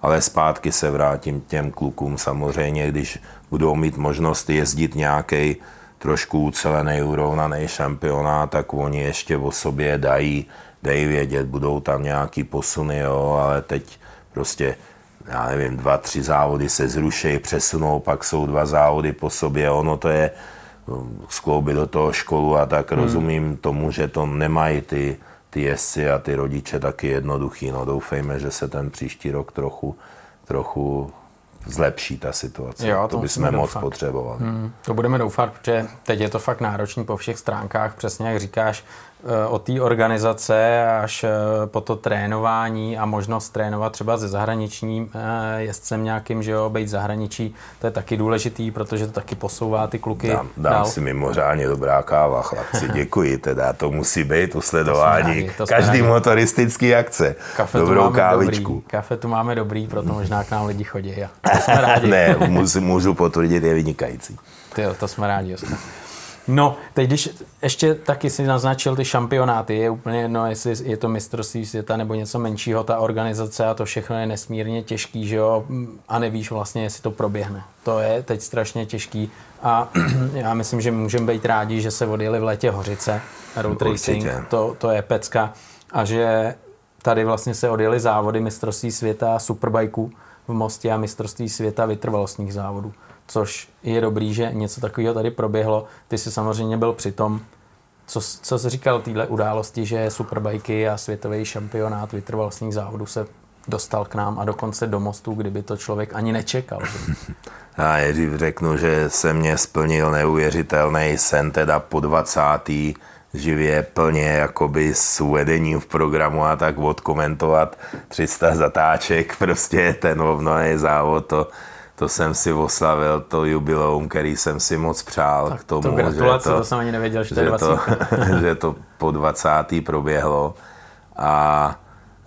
ale zpátky se vrátím těm klukům samozřejmě, když budou mít možnost jezdit nějaký trošku ucelený, urovnaný šampionát, tak oni ještě o sobě dají, dají vědět, budou tam nějaký posuny, jo, ale teď prostě já nevím, dva, tři závody se zruší, přesunou, pak jsou dva závody po sobě, ono to je skloubit do toho školu a tak hmm. rozumím tomu, že to nemají ty, ty jezdci a ty rodiče taky jednoduchý. No doufejme, že se ten příští rok trochu, trochu zlepší ta situace. Jo, to, to bychom moc doufat. potřebovali. Hmm, to budeme doufat, protože teď je to fakt náročný po všech stránkách, přesně jak říkáš, od té organizace až eh, po to trénování a možnost trénovat třeba ze zahraničním eh, jezdcem nějakým, že jo, být zahraničí, to je taky důležitý, protože to taky posouvá ty kluky Dám, dám dál. si mimořádně dobrá káva, chlapci, děkuji, teda to musí být usledování to každý rádi. motoristický akce. Kafe Dobrou kávičku. Dobrý. Kafe tu máme dobrý, proto možná k nám lidi chodí. A to jsme rádi. ne, můžu, můžu potvrdit, je vynikající. Ty, to jsme rádi, Oskar. No, teď když ještě taky si naznačil ty šampionáty, je úplně jedno, jestli je to mistrovství světa nebo něco menšího, ta organizace a to všechno je nesmírně těžký, že jo, a nevíš vlastně, jestli to proběhne. To je teď strašně těžký a já myslím, že můžeme být rádi, že se odjeli v létě Hořice, road racing, to, to je pecka a že tady vlastně se odjeli závody mistrovství světa superbajků v Mostě a mistrovství světa vytrvalostních závodů což je dobrý, že něco takového tady proběhlo. Ty jsi samozřejmě byl při tom, co, co jsi říkal téhle události, že superbajky a světový šampionát vytrvalostních závodů se dostal k nám a dokonce do mostu, kdyby to člověk ani nečekal. Já nejdřív řeknu, že se mě splnil neuvěřitelný sen, teda po 20. živě plně jakoby s uvedením v programu a tak odkomentovat 300 zatáček, prostě ten ovnoný závod, to, to jsem si oslavil, to jubileum, který jsem si moc přál tak k tomu, to gratulace, že to, to jsem ani nevěděl, že, že to, že to po 20. proběhlo a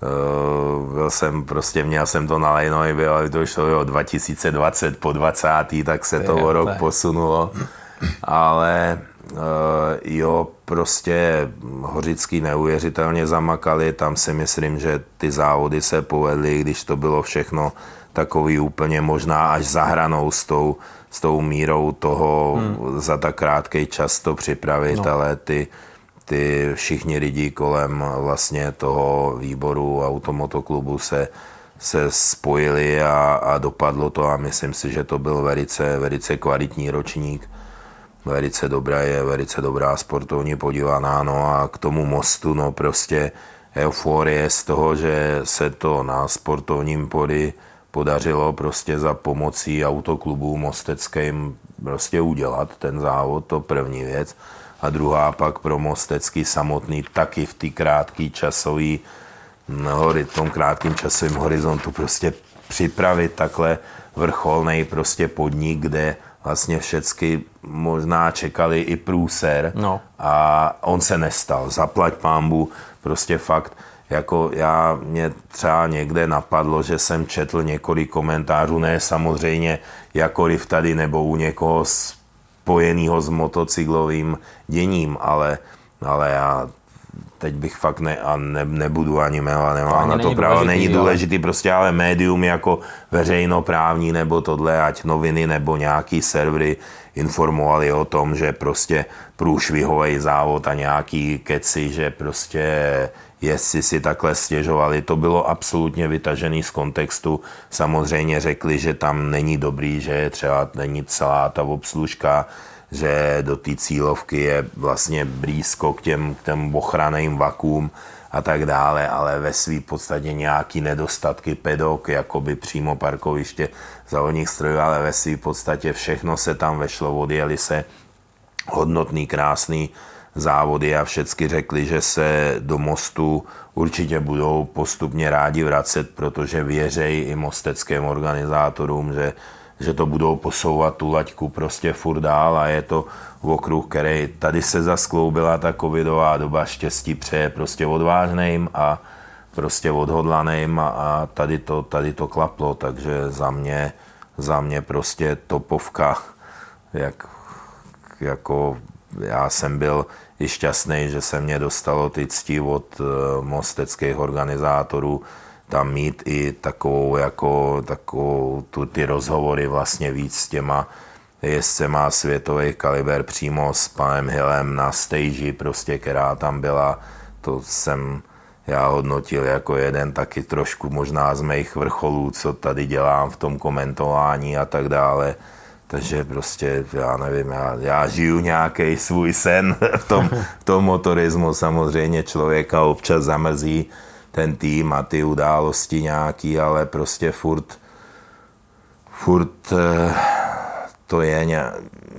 uh, byl jsem prostě, měl jsem to na Lejnovi, bylo to šlo jo, 2020 po 20. tak se to o rok posunulo, ale uh, jo, prostě Hořický neuvěřitelně zamakali, tam si myslím, že ty závody se povedly, když to bylo všechno takový úplně možná až zahranou s tou, s tou mírou toho hmm. za tak krátký čas to připravit, no. ale ty, ty všichni lidi kolem vlastně toho výboru automotoklubu se, se spojili a, a dopadlo to a myslím si, že to byl velice, velice kvalitní ročník. Velice dobrá je, velice dobrá sportovní podívaná, no a k tomu mostu, no prostě euforie z toho, že se to na sportovním poli podařilo prostě za pomocí autoklubů mosteckým prostě udělat ten závod, to první věc. A druhá pak pro Mostecký samotný taky v té krátké časové v tom krátkém časovém horizontu prostě připravit takhle vrcholný prostě podnik, kde vlastně všecky možná čekali i průser no. a on se nestal. Zaplať pámbu, prostě fakt jako já, mě třeba někde napadlo, že jsem četl několik komentářů, ne samozřejmě jakoliv tady nebo u někoho spojeného s motocyklovým děním, ale, ale já teď bych fakt ne, a ne, nebudu ani jmenovat, nemám na to právo, není důležitý, prostě ale médium jako veřejnoprávní nebo tohle, ať noviny nebo nějaký servery informovali o tom, že prostě průšvihový závod a nějaký keci, že prostě jestli si takhle stěžovali. To bylo absolutně vytažený z kontextu. Samozřejmě řekli, že tam není dobrý, že třeba není celá ta obslužka, že do té cílovky je vlastně blízko k těm, k těm ochranným vakům a tak dále, ale ve svý podstatě nějaký nedostatky pedok, jakoby přímo parkoviště závodních strojů, ale ve svý podstatě všechno se tam vešlo, odjeli se hodnotný, krásný závody a všechny řekli, že se do mostu určitě budou postupně rádi vracet, protože věřejí i mosteckým organizátorům, že, že to budou posouvat tu laťku prostě furt dál a je to v okruh, který tady se zaskloubila ta covidová doba, štěstí přeje prostě odvážným a prostě odhodlaným a, a tady, to, tady to klaplo, takže za mě, za mě prostě topovka, jak, jako já jsem byl i šťastný, že se mě dostalo ty ctí od eh, mosteckých organizátorů, tam mít i takovou, jako, takovou tu, ty rozhovory vlastně víc s těma jezdcema světový kaliber přímo s panem Hillem na stage, prostě, která tam byla, to jsem já hodnotil jako jeden taky trošku možná z mých vrcholů, co tady dělám v tom komentování a tak dále. Takže prostě, já nevím, já, já žiju nějaký svůj sen v tom, v tom motorismu. Samozřejmě člověka občas zamrzí ten tým a ty události nějaký, ale prostě furt, furt eh, to je,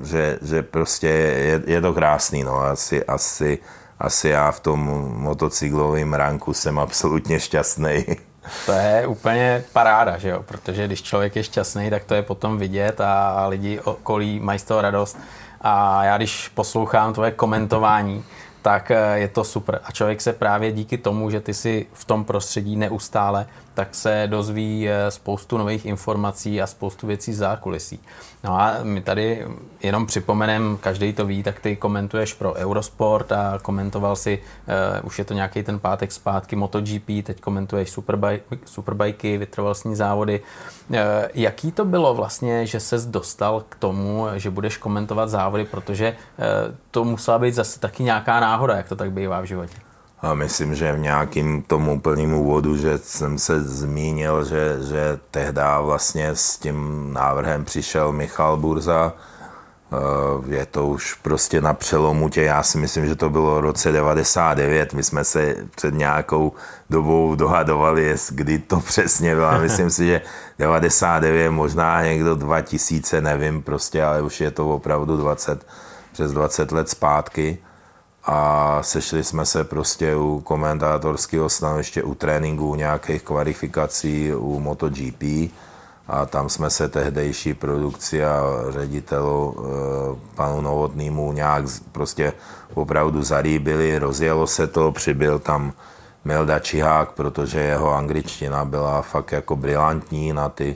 že, že prostě je, je to krásný, no, asi, asi, asi já v tom motocyklovém ranku jsem absolutně šťastný. To je úplně paráda, že jo? protože když člověk je šťastný, tak to je potom vidět a lidi okolí mají z toho radost. A já když poslouchám tvoje komentování, tak eh, je to super. A člověk se právě díky tomu, že ty si v tom prostředí neustále, tak se dozví eh, spoustu nových informací a spoustu věcí zákulisí. No a my tady jenom připomenem, každý to ví, tak ty komentuješ pro Eurosport a komentoval si, uh, už je to nějaký ten pátek zpátky MotoGP, teď komentuješ superbaj, superbajky, vytrvalostní závody. Uh, jaký to bylo vlastně, že ses dostal k tomu, že budeš komentovat závody, protože uh, to musela být zase taky nějaká náhoda, jak to tak bývá v životě? A myslím, že v nějakým tomu úplným úvodu, že jsem se zmínil, že, že tehdy vlastně s tím návrhem přišel Michal Burza. Eh, je to už prostě na přelomu tě, já si myslím, že to bylo v roce 99, my jsme se před nějakou dobou dohadovali, kdy to přesně bylo. Myslím si, že 99, možná někdo 2000, nevím prostě, ale už je to opravdu 20, přes 20 let zpátky a sešli jsme se prostě u komentátorského stanoviště, u tréninku, nějakých kvalifikací u MotoGP. A tam jsme se tehdejší produkci a ředitelu e, panu Novotnýmu nějak prostě opravdu zaríbili, rozjelo se to, přibyl tam Melda Čihák, protože jeho angličtina byla fakt jako brilantní na ty,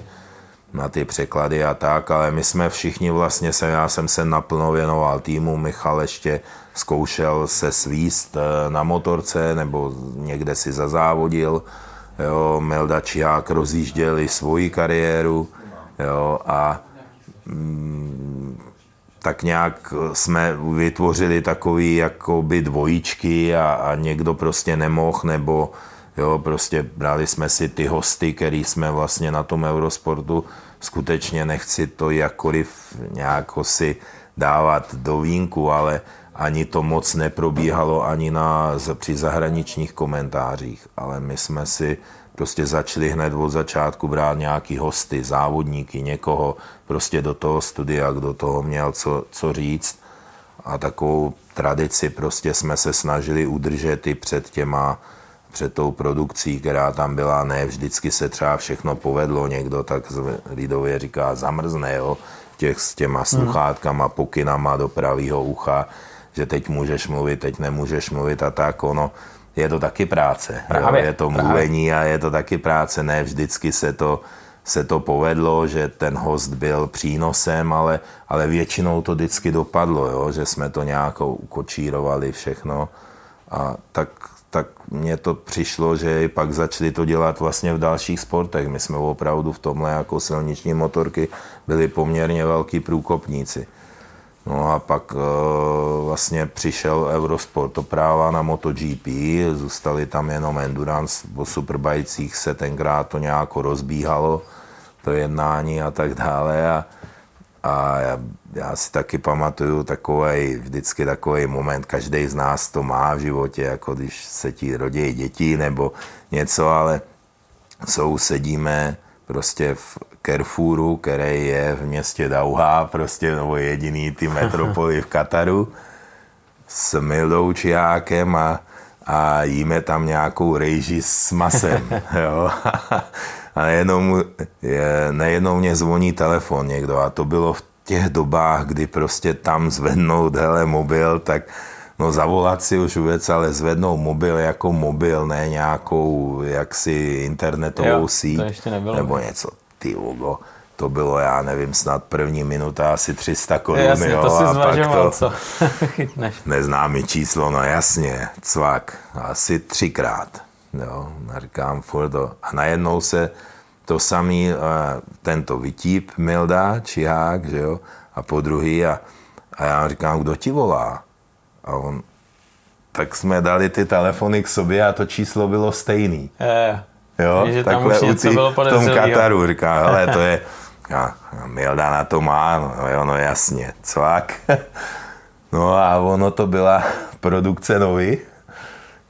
na ty překlady a tak, ale my jsme všichni vlastně, se, já jsem se naplno věnoval týmu, Michal ještě zkoušel se svíst eh, na motorce nebo někde si zazávodil. Jo, Melda Čihák rozjížděli svoji kariéru jo, a mm, tak nějak jsme vytvořili takový jakoby dvojičky a, a někdo prostě nemohl, nebo jo, prostě brali jsme si ty hosty, který jsme vlastně na tom Eurosportu, skutečně nechci to jakkoliv nějak si dávat do vínku, ale ani to moc neprobíhalo ani na, při zahraničních komentářích, ale my jsme si prostě začali hned od začátku brát nějaký hosty, závodníky, někoho prostě do toho studia, kdo toho měl co, co říct. A takovou tradici prostě jsme se snažili udržet i před těma, před tou produkcí, která tam byla. Ne vždycky se třeba všechno povedlo, někdo tak lidově říká zamrzne, jo, těch s těma sluchátkama, pokynama do pravého ucha že teď můžeš mluvit, teď nemůžeš mluvit a tak, ono, je to taky práce. Právě, jo? Je to mluvení právě. a je to taky práce. Ne vždycky se to, se to povedlo, že ten host byl přínosem, ale, ale většinou to vždycky dopadlo, jo? že jsme to nějak ukočírovali všechno. A tak, tak mně to přišlo, že pak začali to dělat vlastně v dalších sportech. My jsme opravdu v tomhle jako silniční motorky byli poměrně velký průkopníci. No a pak uh, vlastně přišel Eurosport to práva na MotoGP, zůstali tam jenom Endurance, po Superbajcích se tenkrát to nějak rozbíhalo, to jednání a tak dále a, a já, já si taky pamatuju takový, vždycky takový moment, každý z nás to má v životě, jako když se ti rodí děti nebo něco, ale sousedíme prostě v Carrefouru, který je v městě Dauha, prostě nebo jediný ty metropoly v Kataru, s Mildou Čiákem a, a jíme tam nějakou rejži s masem. Jo? A najednou, je, najednou mě zvoní telefon někdo a to bylo v těch dobách, kdy prostě tam zvednout hele, mobil, tak no zavolat si už vůbec, ale zvednout mobil jako mobil, ne nějakou jaksi internetovou jo, síť nebo něco ty Hugo, to bylo, já nevím, snad první minuta asi 300 korun, jasně, jo, to si a pak to chytneš. Neznámý číslo, no jasně, cvak, asi třikrát. Jo, říkám furt to. A najednou se to samý, tento vytíp Milda, Čihák, že jo, a po druhý a, a já říkám, kdo ti volá? A on, tak jsme dali ty telefony k sobě a to číslo bylo stejný. Je, Jo, že tam takhle už u něco tý- bylo v tom. Kataru říká, hele, to je, a Milda na to má, no jo, no jasně, cvak. No a ono to byla produkce Novy,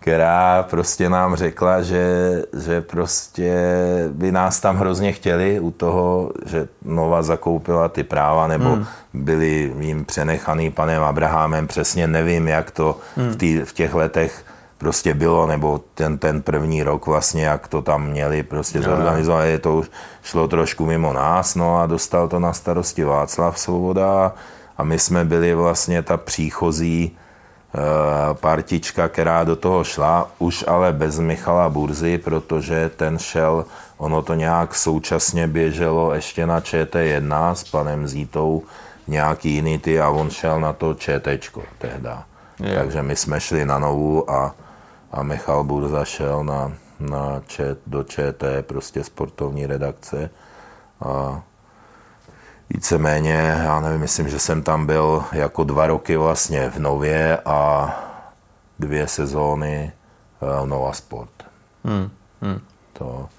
která prostě nám řekla, že, že prostě by nás tam hrozně chtěli u toho, že Nova zakoupila ty práva, nebo hmm. byli jim přenechaný panem Abrahamem, přesně nevím, jak to hmm. v, tý, v těch letech prostě bylo, nebo ten, ten první rok vlastně, jak to tam měli prostě zorganizovat, je to už šlo trošku mimo nás, no a dostal to na starosti Václav Svoboda a my jsme byli vlastně ta příchozí partička, která do toho šla, už ale bez Michala Burzy, protože ten šel, ono to nějak současně běželo ještě na ČT1 s panem Zítou, nějaký jiný ty a on šel na to ČTčko tehda. Jo. Takže my jsme šli na novu a, a Michal Burza šel na, na čet, do ČT, prostě sportovní redakce. A víceméně, já nevím, myslím, že jsem tam byl jako dva roky vlastně v Nově a dvě sezóny eh, Nova Sport. Hmm. Hmm. To,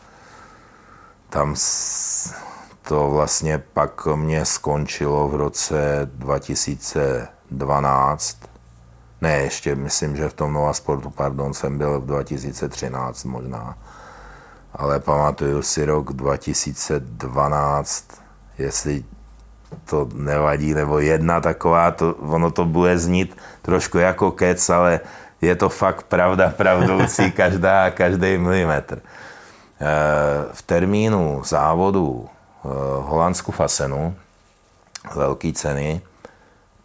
tam s- to vlastně pak mě skončilo v roce 2012. Ne, ještě myslím, že v tom Nova Sportu, pardon, jsem byl v 2013 možná. Ale pamatuju si rok 2012, jestli to nevadí, nebo jedna taková, to, ono to bude znít trošku jako kec, ale je to fakt pravda pravdoucí každá, každý milimetr. Eh, V termínu závodu eh, Holandsku Fasenu, velké ceny,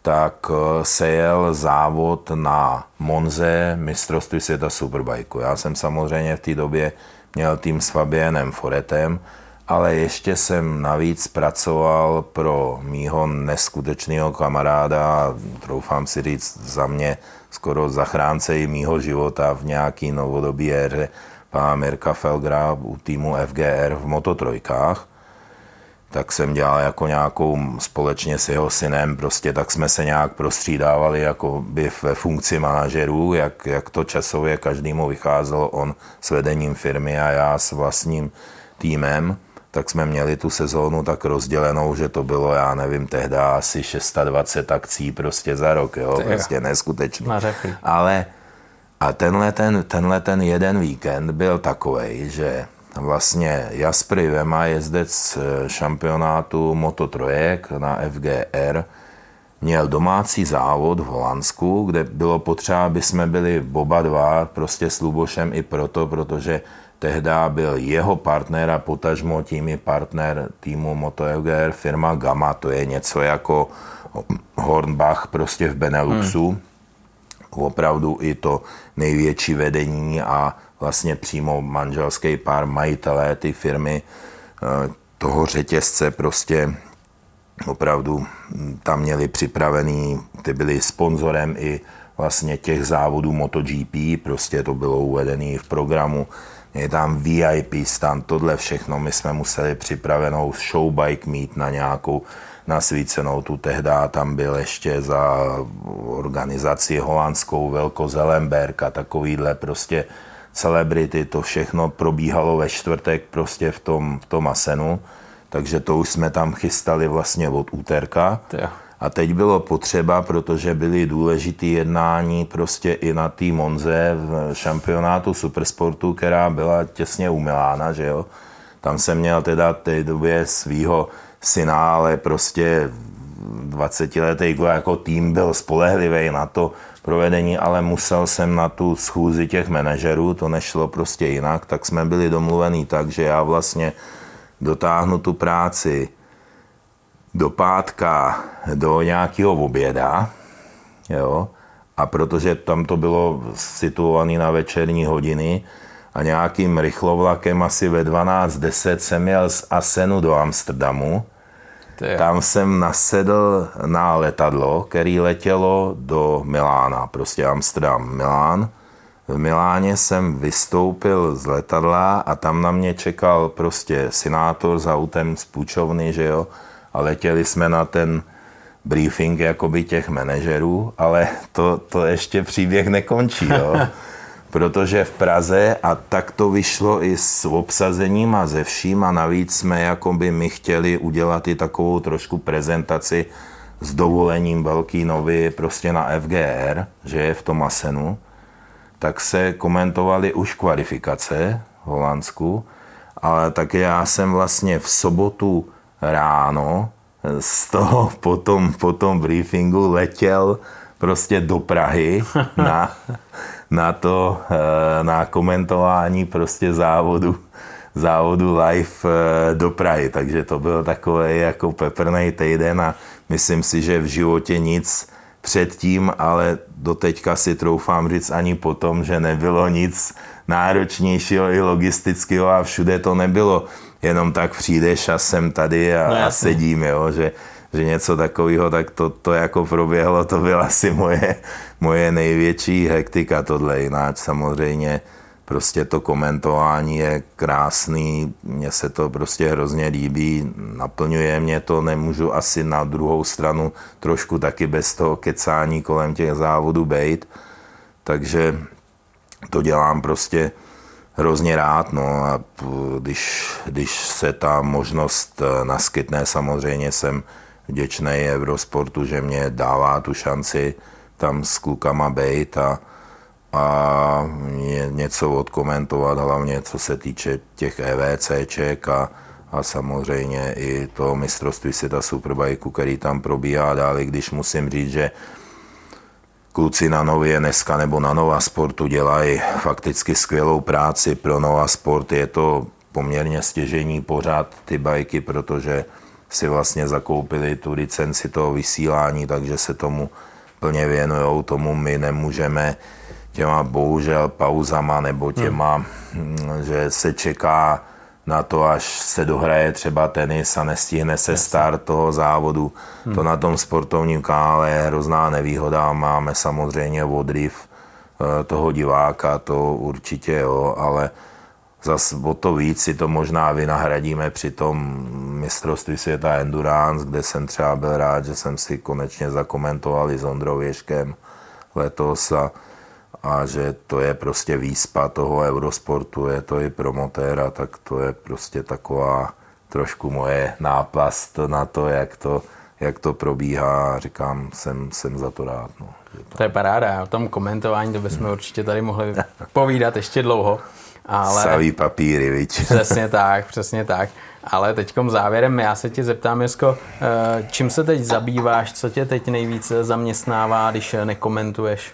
tak eh, se jel závod na Monze mistrovství světa Superbajku. Já jsem samozřejmě v té době měl tým s Fabienem Foretem, ale ještě jsem navíc pracoval pro mýho neskutečného kamaráda, troufám si říct za mě skoro zachránce i mýho života v nějaký novodobí éře, pana Mirka Felgra u týmu FGR v mototrojkách. Tak jsem dělal jako nějakou společně s jeho synem, prostě tak jsme se nějak prostřídávali jako by ve funkci manažerů, jak, jak to časově každému vycházelo, on s vedením firmy a já s vlastním týmem, tak jsme měli tu sezónu tak rozdělenou, že to bylo, já nevím, tehdy asi 620 akcí prostě za rok, jo, Ty jo. prostě neskutečný. Ale a tenhle ten, tenhle ten jeden víkend byl takový, že vlastně Jasper Vema, jezdec eh, šampionátu Moto trojek na FGR, měl domácí závod v Holandsku, kde bylo potřeba, aby jsme byli oba dva prostě s Lubošem i proto, protože tehdy byl jeho partner a potažmo tím i partner týmu Moto FGR firma Gamma, to je něco jako Hornbach prostě v Beneluxu. Hmm. Opravdu i to největší vedení a vlastně přímo manželský pár majitelé ty firmy eh, toho řetězce prostě opravdu hm, tam měli připravený, ty byli sponzorem i vlastně těch závodů MotoGP, prostě to bylo uvedené v programu, je tam VIP stand, tohle všechno, my jsme museli připravenou showbike mít na nějakou nasvícenou tu tehda, tam byl ještě za organizaci holandskou Velko Zelenberg a takovýhle prostě celebrity, to všechno probíhalo ve čtvrtek prostě v tom, v tom Asenu, takže to už jsme tam chystali vlastně od úterka. Jo. A teď bylo potřeba, protože byly důležité jednání prostě i na té Monze v šampionátu supersportu, která byla těsně u Milána, že jo. Tam jsem měl teda té době svýho syna, ale prostě 20 letý jako tým byl spolehlivý na to provedení, ale musel jsem na tu schůzi těch manažerů, to nešlo prostě jinak, tak jsme byli domluvení tak, že já vlastně dotáhnu tu práci do pátka do nějakého oběda, jo, a protože tam to bylo situované na večerní hodiny a nějakým rychlovlakem asi ve 12.10 jsem jel z Asenu do Amsterdamu, tam jsem nasedl na letadlo, který letělo do Milána, prostě Amsterdam, Milán. v Miláně jsem vystoupil z letadla a tam na mě čekal prostě senátor s autem z půjčovny, že jo, a letěli jsme na ten briefing jakoby těch manažerů, ale to, to ještě příběh nekončí, jo. Protože v Praze, a tak to vyšlo i s obsazením a ze vším, a navíc jsme jakoby my chtěli udělat i takovou trošku prezentaci s dovolením velký nový prostě na FGR, že je v tom Asenu, tak se komentovaly už kvalifikace v Holandsku, ale také já jsem vlastně v sobotu ráno z toho potom, po tom briefingu letěl prostě do Prahy na, na to, eh, na komentování prostě závodu, závodu live eh, do Prahy. Takže to byl takový jako peprný týden a myslím si, že v životě nic předtím, ale doteďka si troufám říct ani potom, že nebylo nic náročnějšího i logistického a všude to nebylo jenom tak přijdeš a jsem tady a, no, a sedím, jo, že, že něco takového, tak to, to jako proběhlo, to byla asi moje, moje největší hektika tohle, jináč samozřejmě prostě to komentování je krásný, mně se to prostě hrozně líbí, naplňuje mě to, nemůžu asi na druhou stranu trošku taky bez toho kecání kolem těch závodů bejt, takže to dělám prostě hrozně rád, no a když, když se ta možnost eh, naskytne, samozřejmě jsem vděčný Eurosportu, že mě dává tu šanci tam s klukama bejt a, a něco odkomentovat, hlavně co se týče těch EVCček a, a samozřejmě i to mistrovství světa Superbike, který tam probíhá dál, když musím říct, že kluci na Nově dneska nebo na Nova Sportu dělají fakticky skvělou práci. Pro Nova Sport je to poměrně stěžení pořád ty bajky, protože si vlastně zakoupili tu licenci toho vysílání, takže se tomu plně věnují, tomu my nemůžeme těma bohužel pauzama nebo těma, hmm. že se čeká na to, až se dohraje třeba tenis a nestihne se start toho závodu. Hmm. To na tom sportovním kanále je hrozná nevýhoda. Máme samozřejmě odriv eh, toho diváka, to určitě jo, ale zas o to víc si to možná vynahradíme při tom mistrovství světa Endurance, kde jsem třeba byl rád, že jsem si konečně zakomentoval i s Ondrou Ješkem letos a a že to je prostě výspa toho Eurosportu, je to i promotéra, tak to je prostě taková trošku moje náplast na to, jak to, jak to probíhá. Říkám, jsem, jsem za to rád. No. To je paráda. O tom komentování to bychom hmm. určitě tady mohli povídat ještě dlouho. Ale... Saví papíry, viď? Přesně tak, přesně tak. Ale teďkom závěrem já se tě zeptám, Jesko, eh, čím se teď zabýváš, co tě teď nejvíce zaměstnává, když nekomentuješ?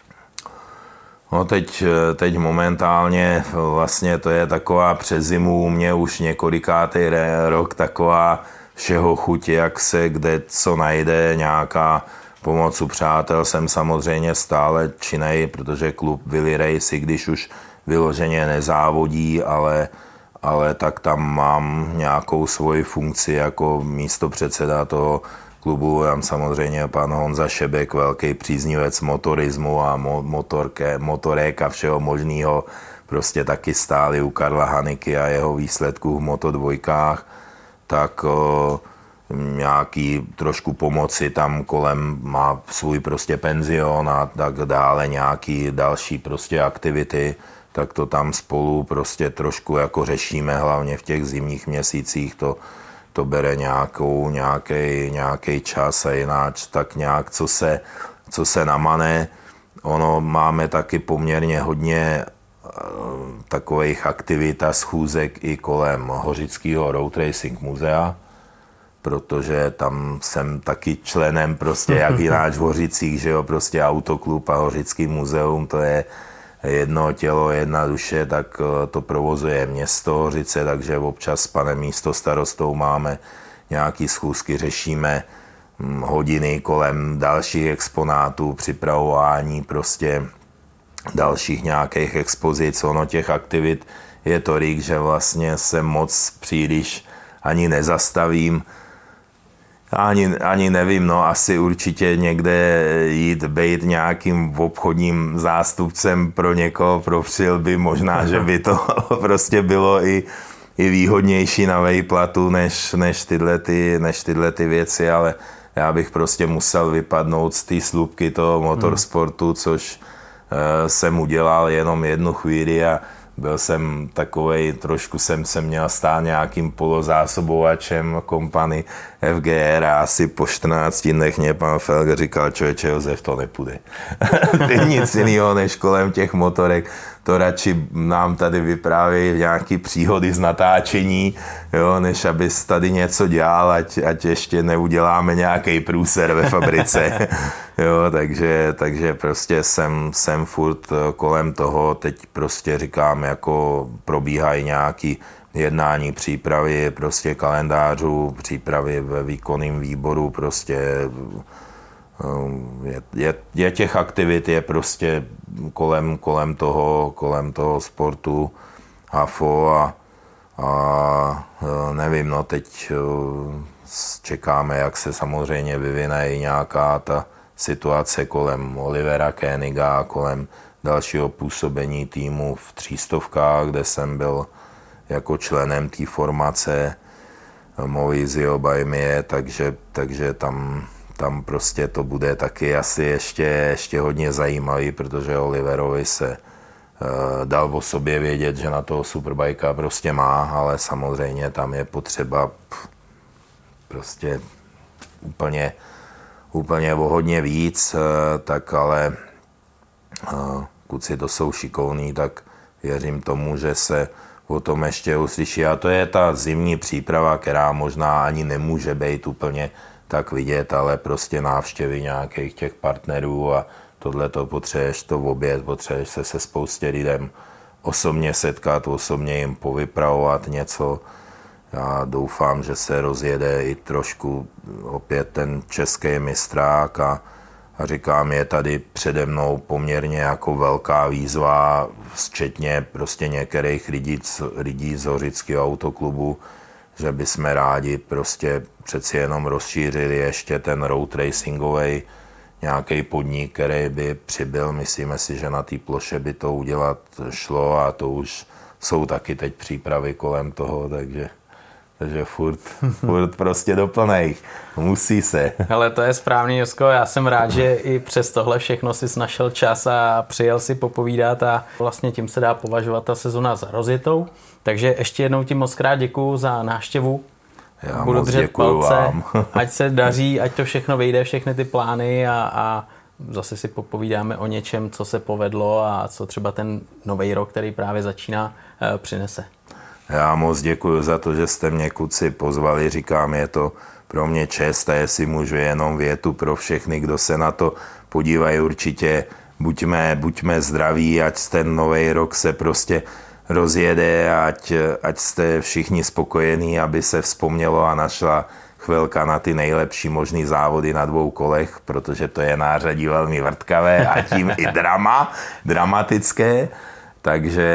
No teď, teď momentálně vlastně to je taková přes zimu u mě už několikátý rok taková všeho chuť, jak se kde co najde, nějaká pomoc u přátel jsem samozřejmě stále činej, protože klub Willy Race, když už vyloženě nezávodí, ale, ale tak tam mám nějakou svoji funkci jako místo předseda toho klubu. Tam samozřejmě pan Honza Šebek, velký příznivec motorismu a motorke, motorek a všeho možného. Prostě taky stáli u Karla Haniky a jeho výsledků v motodvojkách. Tak o, nějaký trošku pomoci tam kolem má svůj prostě penzion a tak dále, nějaký další prostě aktivity, tak to tam spolu prostě trošku jako řešíme, hlavně v těch zimních měsících to to bere nějakou, nějaký, nějaký čas a jináč tak nějak, co se, co se namane. Ono máme taky poměrně hodně eh, takových aktivit a schůzek i kolem Hořického Road Racing muzea, protože tam jsem taky členem prostě jak jináč v Hořicích, že jo, prostě autoklub a Hořický muzeum, to je jedno tělo, jedna duše, tak eh, to provozuje město Hořice, takže občas s panem místo starostou máme nějaký schůzky, řešíme hm, hodiny kolem dalších exponátů, připravování prostě dalších nějakých expozic, ono těch aktivit je tolik, že vlastně se moc příliš ani nezastavím. Ani, ani nevím, no asi určitě někde jít, být nějakým obchodním zástupcem pro někoho, pro přilby, možná, že by to prostě bylo i, i výhodnější na vejplatu než, než, tyhle ty, než tyhle ty věci, ale já bych prostě musel vypadnout z té slupky toho motorsportu, což uh, jsem udělal jenom jednu chvíli a byl jsem takovej, trošku jsem se měl stát nějakým polozásobovačem kompany FGR a asi po 14 dnech mě pan Felger říkal, člověče Josef, to nepůjde. Ty nic jiného než kolem těch motorek to radši nám tady vypráví nějaký příhody z natáčení, jo, než abys tady něco dělal, ať, ať ještě neuděláme nějaký průser ve fabrice. jo, takže, takže prostě jsem, jsem furt kolem toho, teď prostě říkám, jako probíhají nějaký jednání, přípravy prostě kalendářů, přípravy ve výkonném výboru, prostě je, je, je těch aktivit je prostě kolem, kolem, toho, kolem toho sportu HAFO a, a e, nevím, no teď e, čekáme, jak se samozřejmě vyvine i nějaká ta situace kolem Olivera Kéniga, kolem dalšího působení týmu v třístovkách, kde jsem byl jako členem té formace. Moizio Bajmie, takže, takže tam tam prostě to bude taky asi ještě, ještě hodně zajímavý, protože Oliverovi se uh, dal o sobě vědět, že na toho Superbajka prostě má, ale samozřejmě tam je potřeba prostě úplně, úplně o hodně víc, uh, tak ale uh, kluci to jsou šikovní, tak věřím tomu, že se o tom ještě uslyší. A to je ta zimní příprava, která možná ani nemůže být úplně tak vidět, ale prostě návštěvy nějakých těch partnerů a tohle to potřebuješ to v oběd, potřebuješ se se spoustě lidem osobně setkat, osobně jim povypravovat něco. Já doufám, že se rozjede i trošku opět ten český mistrák a, a říkám, je tady přede mnou poměrně jako velká výzva, včetně prostě některých lidí, lidí z Hořického autoklubu, že bychom rádi prostě přeci jenom rozšířili ještě ten road racingový nějaký podnik, který by přibyl. Myslíme si, že na té ploše by to udělat šlo a to už jsou taky teď přípravy kolem toho, takže takže furt, furt prostě doplnej. Musí se. Ale to je správný, Josko. Já jsem rád, že i přes tohle všechno si našel čas a přijel si popovídat a vlastně tím se dá považovat ta sezona za rozjetou. Takže ještě jednou ti moc krát děkuju za návštěvu. Já Budu moc držet palce, vám. ať se daří, ať to všechno vyjde, všechny ty plány a, a zase si popovídáme o něčem, co se povedlo a co třeba ten nový rok, který právě začíná, eh, přinese. Já moc děkuji za to, že jste mě kluci pozvali. Říkám, je to pro mě čest a jestli můžu jenom větu pro všechny, kdo se na to podívají určitě. Buďme, buďme zdraví, ať ten nový rok se prostě rozjede, ať, ať jste všichni spokojení, aby se vzpomnělo a našla chvilka na ty nejlepší možný závody na dvou kolech, protože to je nářadí velmi vrtkavé a tím i drama, dramatické. Takže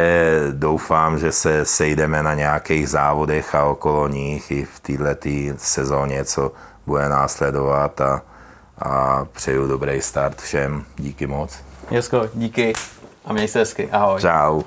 doufám, že se sejdeme na nějakých závodech a okolo nich i v této sezóně, co bude následovat a, a přeju dobrý start všem. Díky moc. Jesko, díky a měj se hezky. Ahoj. Čau.